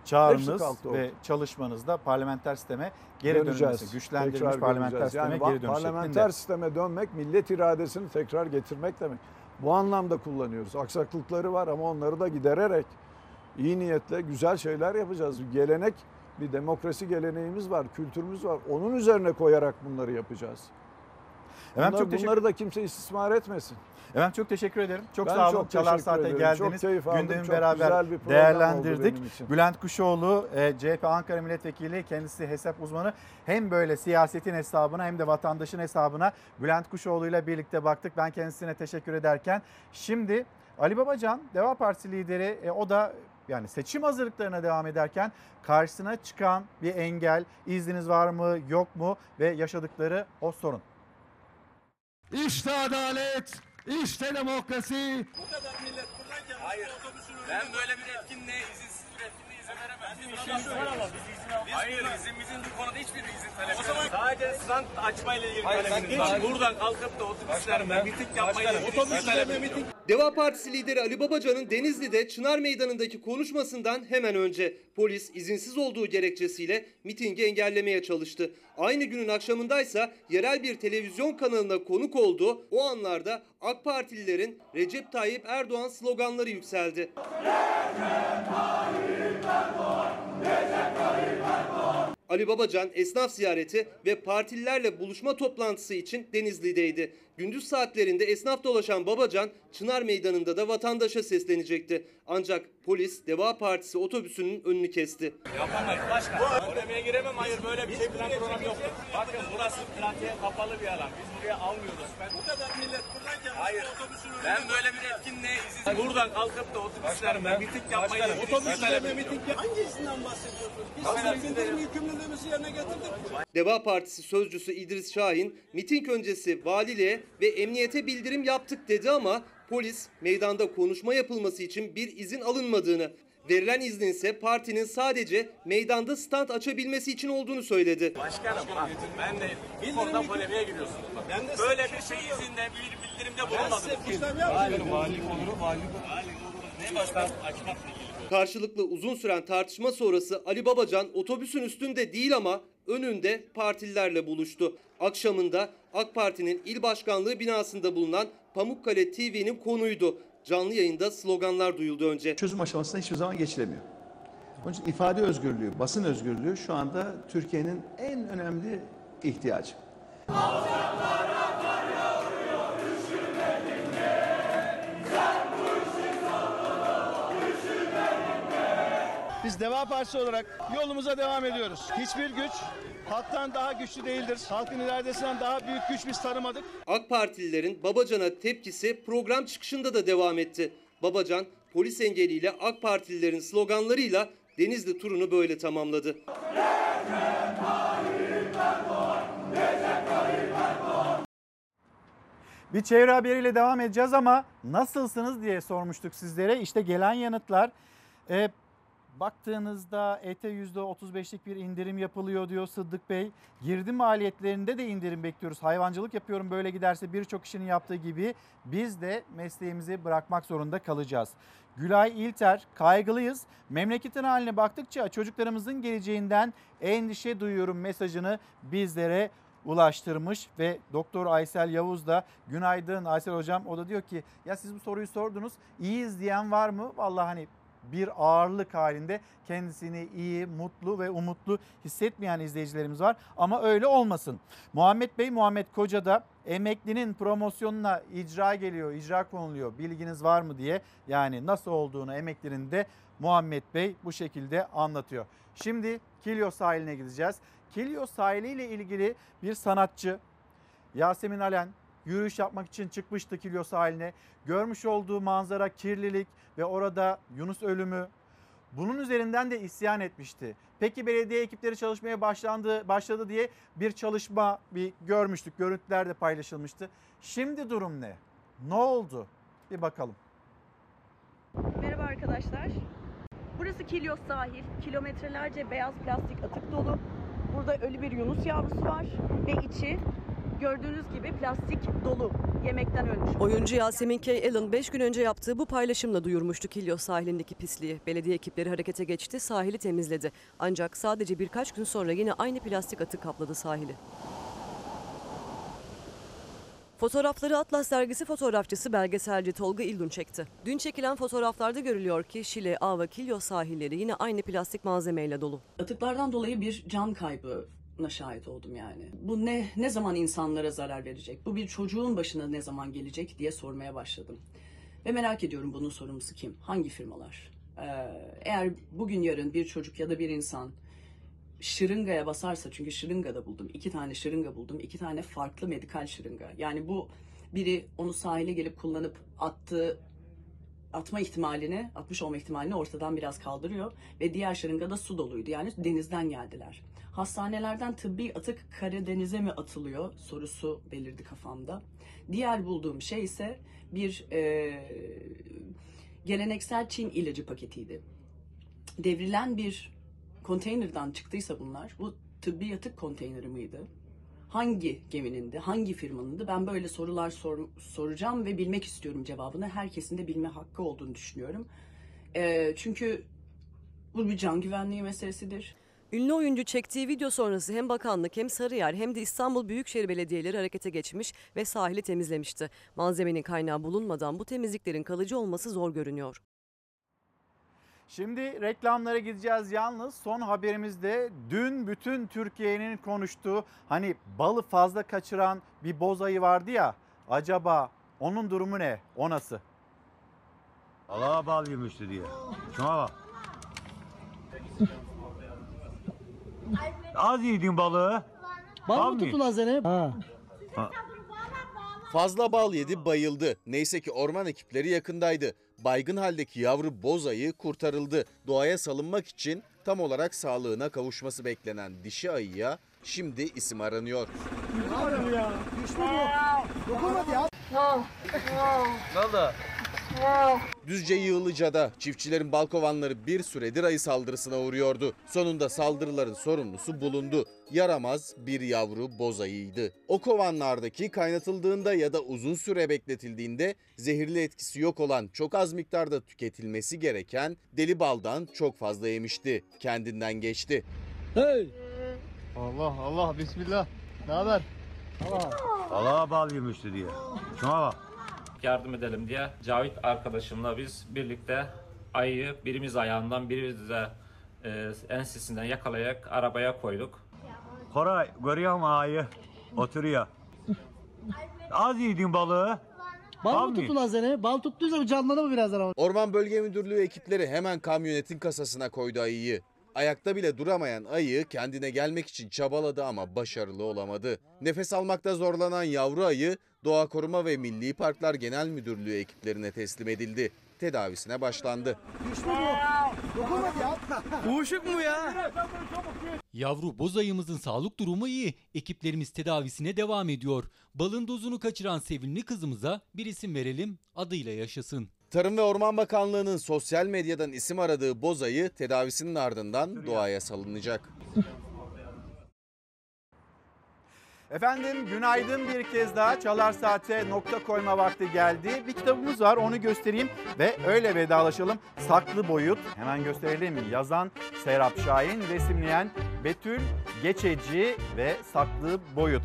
çağrınız ve çalışmanızda parlamenter sisteme geri dönülmesi, güçlendirilmiş Tekrar parlamenter döneceğiz. sisteme yani geri dönüş Parlamenter şeklinde. sisteme dönmek millet iradesini tekrar getirmek demek. Bu anlamda kullanıyoruz. Aksaklıkları var ama onları da gidererek iyi niyetle güzel şeyler yapacağız. Bir gelenek, bir demokrasi geleneğimiz var, kültürümüz var. Onun üzerine koyarak bunları yapacağız. Efendim Bunlar- çok teşekkür- bunları da kimse istismar etmesin. Efendim çok teşekkür ederim. Çok Ben sağ olun. çok Çalar Saat'e ederim. geldiniz. Çok aldım. Gündemi Çok beraber değerlendirdik. için. Bülent Kuşoğlu, e, CHP Ankara Milletvekili, kendisi hesap uzmanı. Hem böyle siyasetin hesabına hem de vatandaşın hesabına Bülent Kuşoğlu ile birlikte baktık. Ben kendisine teşekkür ederken şimdi Ali Babacan, Deva Partisi lideri, e, o da yani seçim hazırlıklarına devam ederken karşısına çıkan bir engel, izniniz var mı, yok mu ve yaşadıkları o sorun. İşte adalet, işte demokrasi. Bu kadar millet buradayken Hayır. Ben böyle bir etkinliğe izinsiz bir etkinliğe izin veremem. Bizim biz izin almayız. Hayır izimizin bu konuda hiçbir izin talep O zaman sadece stand açmayla ilgili talebimiz var. Buradan kalkıp da otobüslerle miting yapmayla ilgili otobüslerle miting Deva Partisi lideri Ali Babacan'ın Denizli'de Çınar Meydanı'ndaki konuşmasından hemen önce polis izinsiz olduğu gerekçesiyle mitingi engellemeye çalıştı. Aynı günün akşamındaysa yerel bir televizyon kanalına konuk oldu. O anlarda AK Partililerin Recep Tayyip Erdoğan sloganları yükseldi. Ali Babacan esnaf ziyareti ve partililerle buluşma toplantısı için Denizli'deydi. Gündüz saatlerinde esnaf dolaşan Babacan Çınar Meydanı'nda da vatandaşa seslenecekti. Ancak polis Deva Partisi otobüsünün önünü kesti. Yapamayız. Başka. Polemiğe giremem. Hayır böyle bir şey plan program yok. Bakın burası trafiğe kapalı bir alan. Biz buraya almıyoruz. Ben bu kadar millet buradayken Hayır. Ben böyle bir etkinliğe izin Buradan kalkıp da otobüslerle miting yapmayı Otobüslerle miting yap. Hangi izinden bahsediyorsunuz? Biz bildirim yükümlülüğümüzü yerine getirdik. Deva Partisi sözcüsü İdris Şahin, miting öncesi valiliğe ve emniyete bildirim yaptık dedi ama polis meydanda konuşma yapılması için bir izin alınmadığını, verilen iznin ise partinin sadece meydanda stand açabilmesi için olduğunu söyledi. Başkanım bak ben de bu konuda polemiğe giriyorsunuz. Ben de böyle bir şey izinde bir bildirimde bulunmadım. Vali, vali olur, vali Ne başkan açmakla ilgili. Karşılıklı uzun süren tartışma sonrası Ali Babacan otobüsün üstünde değil ama önünde partililerle buluştu. Akşamında AK Parti'nin il başkanlığı binasında bulunan Pamukkale TV'nin konuydu. Canlı yayında sloganlar duyuldu önce. Çözüm aşamasına hiçbir zaman geçilemiyor. Onun için ifade özgürlüğü, basın özgürlüğü şu anda Türkiye'nin en önemli ihtiyacı. Biz Deva Partisi olarak yolumuza devam ediyoruz. Hiçbir güç halktan daha güçlü değildir. Halkın iradesinden daha büyük güç biz tanımadık. AK Partililerin Babacan'a tepkisi program çıkışında da devam etti. Babacan polis engeliyle AK Partililerin sloganlarıyla Denizli turunu böyle tamamladı. Bir çevre haberiyle devam edeceğiz ama nasılsınız diye sormuştuk sizlere. İşte gelen yanıtlar. E, baktığınızda ete %35'lik bir indirim yapılıyor diyor Sıddık Bey. Girdi maliyetlerinde de indirim bekliyoruz. Hayvancılık yapıyorum böyle giderse birçok kişinin yaptığı gibi biz de mesleğimizi bırakmak zorunda kalacağız. Gülay İlter kaygılıyız. Memleketin haline baktıkça çocuklarımızın geleceğinden endişe duyuyorum mesajını bizlere ulaştırmış ve Doktor Aysel Yavuz da günaydın Aysel hocam o da diyor ki ya siz bu soruyu sordunuz iyiyiz diyen var mı? Vallahi hani bir ağırlık halinde kendisini iyi, mutlu ve umutlu hissetmeyen izleyicilerimiz var. Ama öyle olmasın. Muhammed Bey, Muhammed Koca da emeklinin promosyonuna icra geliyor, icra konuluyor. Bilginiz var mı diye yani nasıl olduğunu emeklinin de Muhammed Bey bu şekilde anlatıyor. Şimdi Kilyos sahiline gideceğiz. Kilyos sahiliyle ilgili bir sanatçı Yasemin Alen yürüyüş yapmak için çıkmıştı Kilyos sahiline. Görmüş olduğu manzara kirlilik ve orada Yunus ölümü. Bunun üzerinden de isyan etmişti. Peki belediye ekipleri çalışmaya başlandı, başladı diye bir çalışma bir görmüştük. Görüntüler de paylaşılmıştı. Şimdi durum ne? Ne oldu? Bir bakalım. Merhaba arkadaşlar. Burası Kilyos sahil. Kilometrelerce beyaz plastik atık dolu. Burada ölü bir yunus yavrusu var ve içi gördüğünüz gibi plastik dolu. Yemekten ölmüş. Oyuncu Yasemin K. Allen 5 gün önce yaptığı bu paylaşımla duyurmuştu Kilyos sahilindeki pisliği. Belediye ekipleri harekete geçti, sahili temizledi. Ancak sadece birkaç gün sonra yine aynı plastik atık kapladı sahili. Fotoğrafları Atlas dergisi fotoğrafçısı belgeselci Tolga İlgun çekti. Dün çekilen fotoğraflarda görülüyor ki Şile, Ava, Kilyos sahilleri yine aynı plastik malzemeyle dolu. Atıklardan dolayı bir can kaybı şahit oldum yani. Bu ne ne zaman insanlara zarar verecek? Bu bir çocuğun başına ne zaman gelecek diye sormaya başladım. Ve merak ediyorum bunun sorumlusu kim? Hangi firmalar? Ee, eğer bugün yarın bir çocuk ya da bir insan şırıngaya basarsa çünkü şırınga da buldum. iki tane şırınga buldum. iki tane farklı medikal şırınga. Yani bu biri onu sahile gelip kullanıp attığı atma ihtimalini, atmış olma ihtimalini ortadan biraz kaldırıyor. Ve diğer şırınga da su doluydu. Yani denizden geldiler. Hastanelerden tıbbi atık Karadeniz'e mi atılıyor sorusu belirdi kafamda. Diğer bulduğum şey ise bir e, geleneksel Çin ilacı paketiydi. Devrilen bir konteynerden çıktıysa bunlar, bu tıbbi atık konteyneri miydi? Hangi geminindi, hangi firmanındı? Ben böyle sorular sor, soracağım ve bilmek istiyorum cevabını. Herkesin de bilme hakkı olduğunu düşünüyorum. E, çünkü bu bir can güvenliği meselesidir. Ünlü oyuncu çektiği video sonrası hem bakanlık hem Sarıyer hem de İstanbul Büyükşehir Belediyeleri harekete geçmiş ve sahili temizlemişti. Malzemenin kaynağı bulunmadan bu temizliklerin kalıcı olması zor görünüyor. Şimdi reklamlara gideceğiz yalnız son haberimizde dün bütün Türkiye'nin konuştuğu hani balı fazla kaçıran bir bozayı vardı ya acaba onun durumu ne o nasıl? Allah'a bağlıymıştı diye. Şuna bak. Az yedin balığı. Bal mı tuttu lan seni? Ha. Fazla bal yedi bayıldı. Neyse ki orman ekipleri yakındaydı. Baygın haldeki yavru bozayı kurtarıldı. Doğaya salınmak için tam olarak sağlığına kavuşması beklenen dişi ayıya şimdi isim aranıyor. Ne ya? Dokunmadı. Ne oldu? Düzce Yığılıca'da çiftçilerin balkovanları bir süredir ayı saldırısına uğruyordu. Sonunda saldırıların sorumlusu bulundu. Yaramaz bir yavru boz ayıydı. O kovanlardaki kaynatıldığında ya da uzun süre bekletildiğinde zehirli etkisi yok olan çok az miktarda tüketilmesi gereken deli baldan çok fazla yemişti. Kendinden geçti. Hey. Allah Allah bismillah. Ne haber? Allah'a bağlıymıştı diye. Şuna bak. Yardım edelim diye Cavit arkadaşımla biz birlikte ayıyı birimiz ayağından birimiz de e, ensesinden yakalayarak arabaya koyduk. Koray görüyor musun ayı? Oturuyor. Az yedin balığı. Bal mı tuttu lan seni? Bal tuttuysa canlanır mı birazdan ama? Orman Bölge Müdürlüğü ekipleri hemen kamyonetin kasasına koydu ayıyı. Ayakta bile duramayan ayı kendine gelmek için çabaladı ama başarılı olamadı. Nefes almakta zorlanan yavru ayı Doğa Koruma ve Milli Parklar Genel Müdürlüğü ekiplerine teslim edildi. Tedavisine başlandı. Düştü bu. Dokunmadı ya. Uyuşuk mu ya? Yavru boz ayımızın sağlık durumu iyi. Ekiplerimiz tedavisine devam ediyor. Balın dozunu kaçıran sevimli kızımıza bir isim verelim, adıyla yaşasın. Tarım ve Orman Bakanlığı'nın sosyal medyadan isim aradığı boz ayı tedavisinin ardından doğaya salınacak. Efendim günaydın bir kez daha Çalar Saat'e nokta koyma vakti geldi. Bir kitabımız var onu göstereyim ve öyle vedalaşalım. Saklı Boyut hemen gösterelim. Yazan Serap Şahin, resimleyen Betül Geçeci ve Saklı Boyut.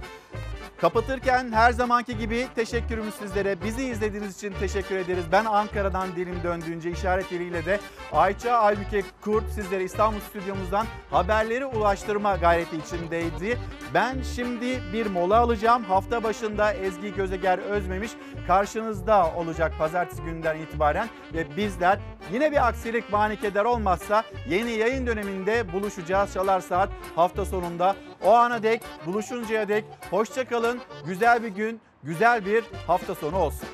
Kapatırken her zamanki gibi teşekkürümüz sizlere. Bizi izlediğiniz için teşekkür ederiz. Ben Ankara'dan dilim döndüğünce işaret diliyle de Ayça Aybüke Kurt sizlere İstanbul stüdyomuzdan haberleri ulaştırma gayreti içindeydi. Ben şimdi bir mola alacağım. Hafta başında Ezgi Gözeger Özmemiş karşınızda olacak pazartesi günden itibaren ve bizler yine bir aksilik manikeder olmazsa yeni yayın döneminde buluşacağız. Çalar Saat hafta sonunda. O ana dek buluşuncaya dek hoşça kalın. Güzel bir gün, güzel bir hafta sonu olsun.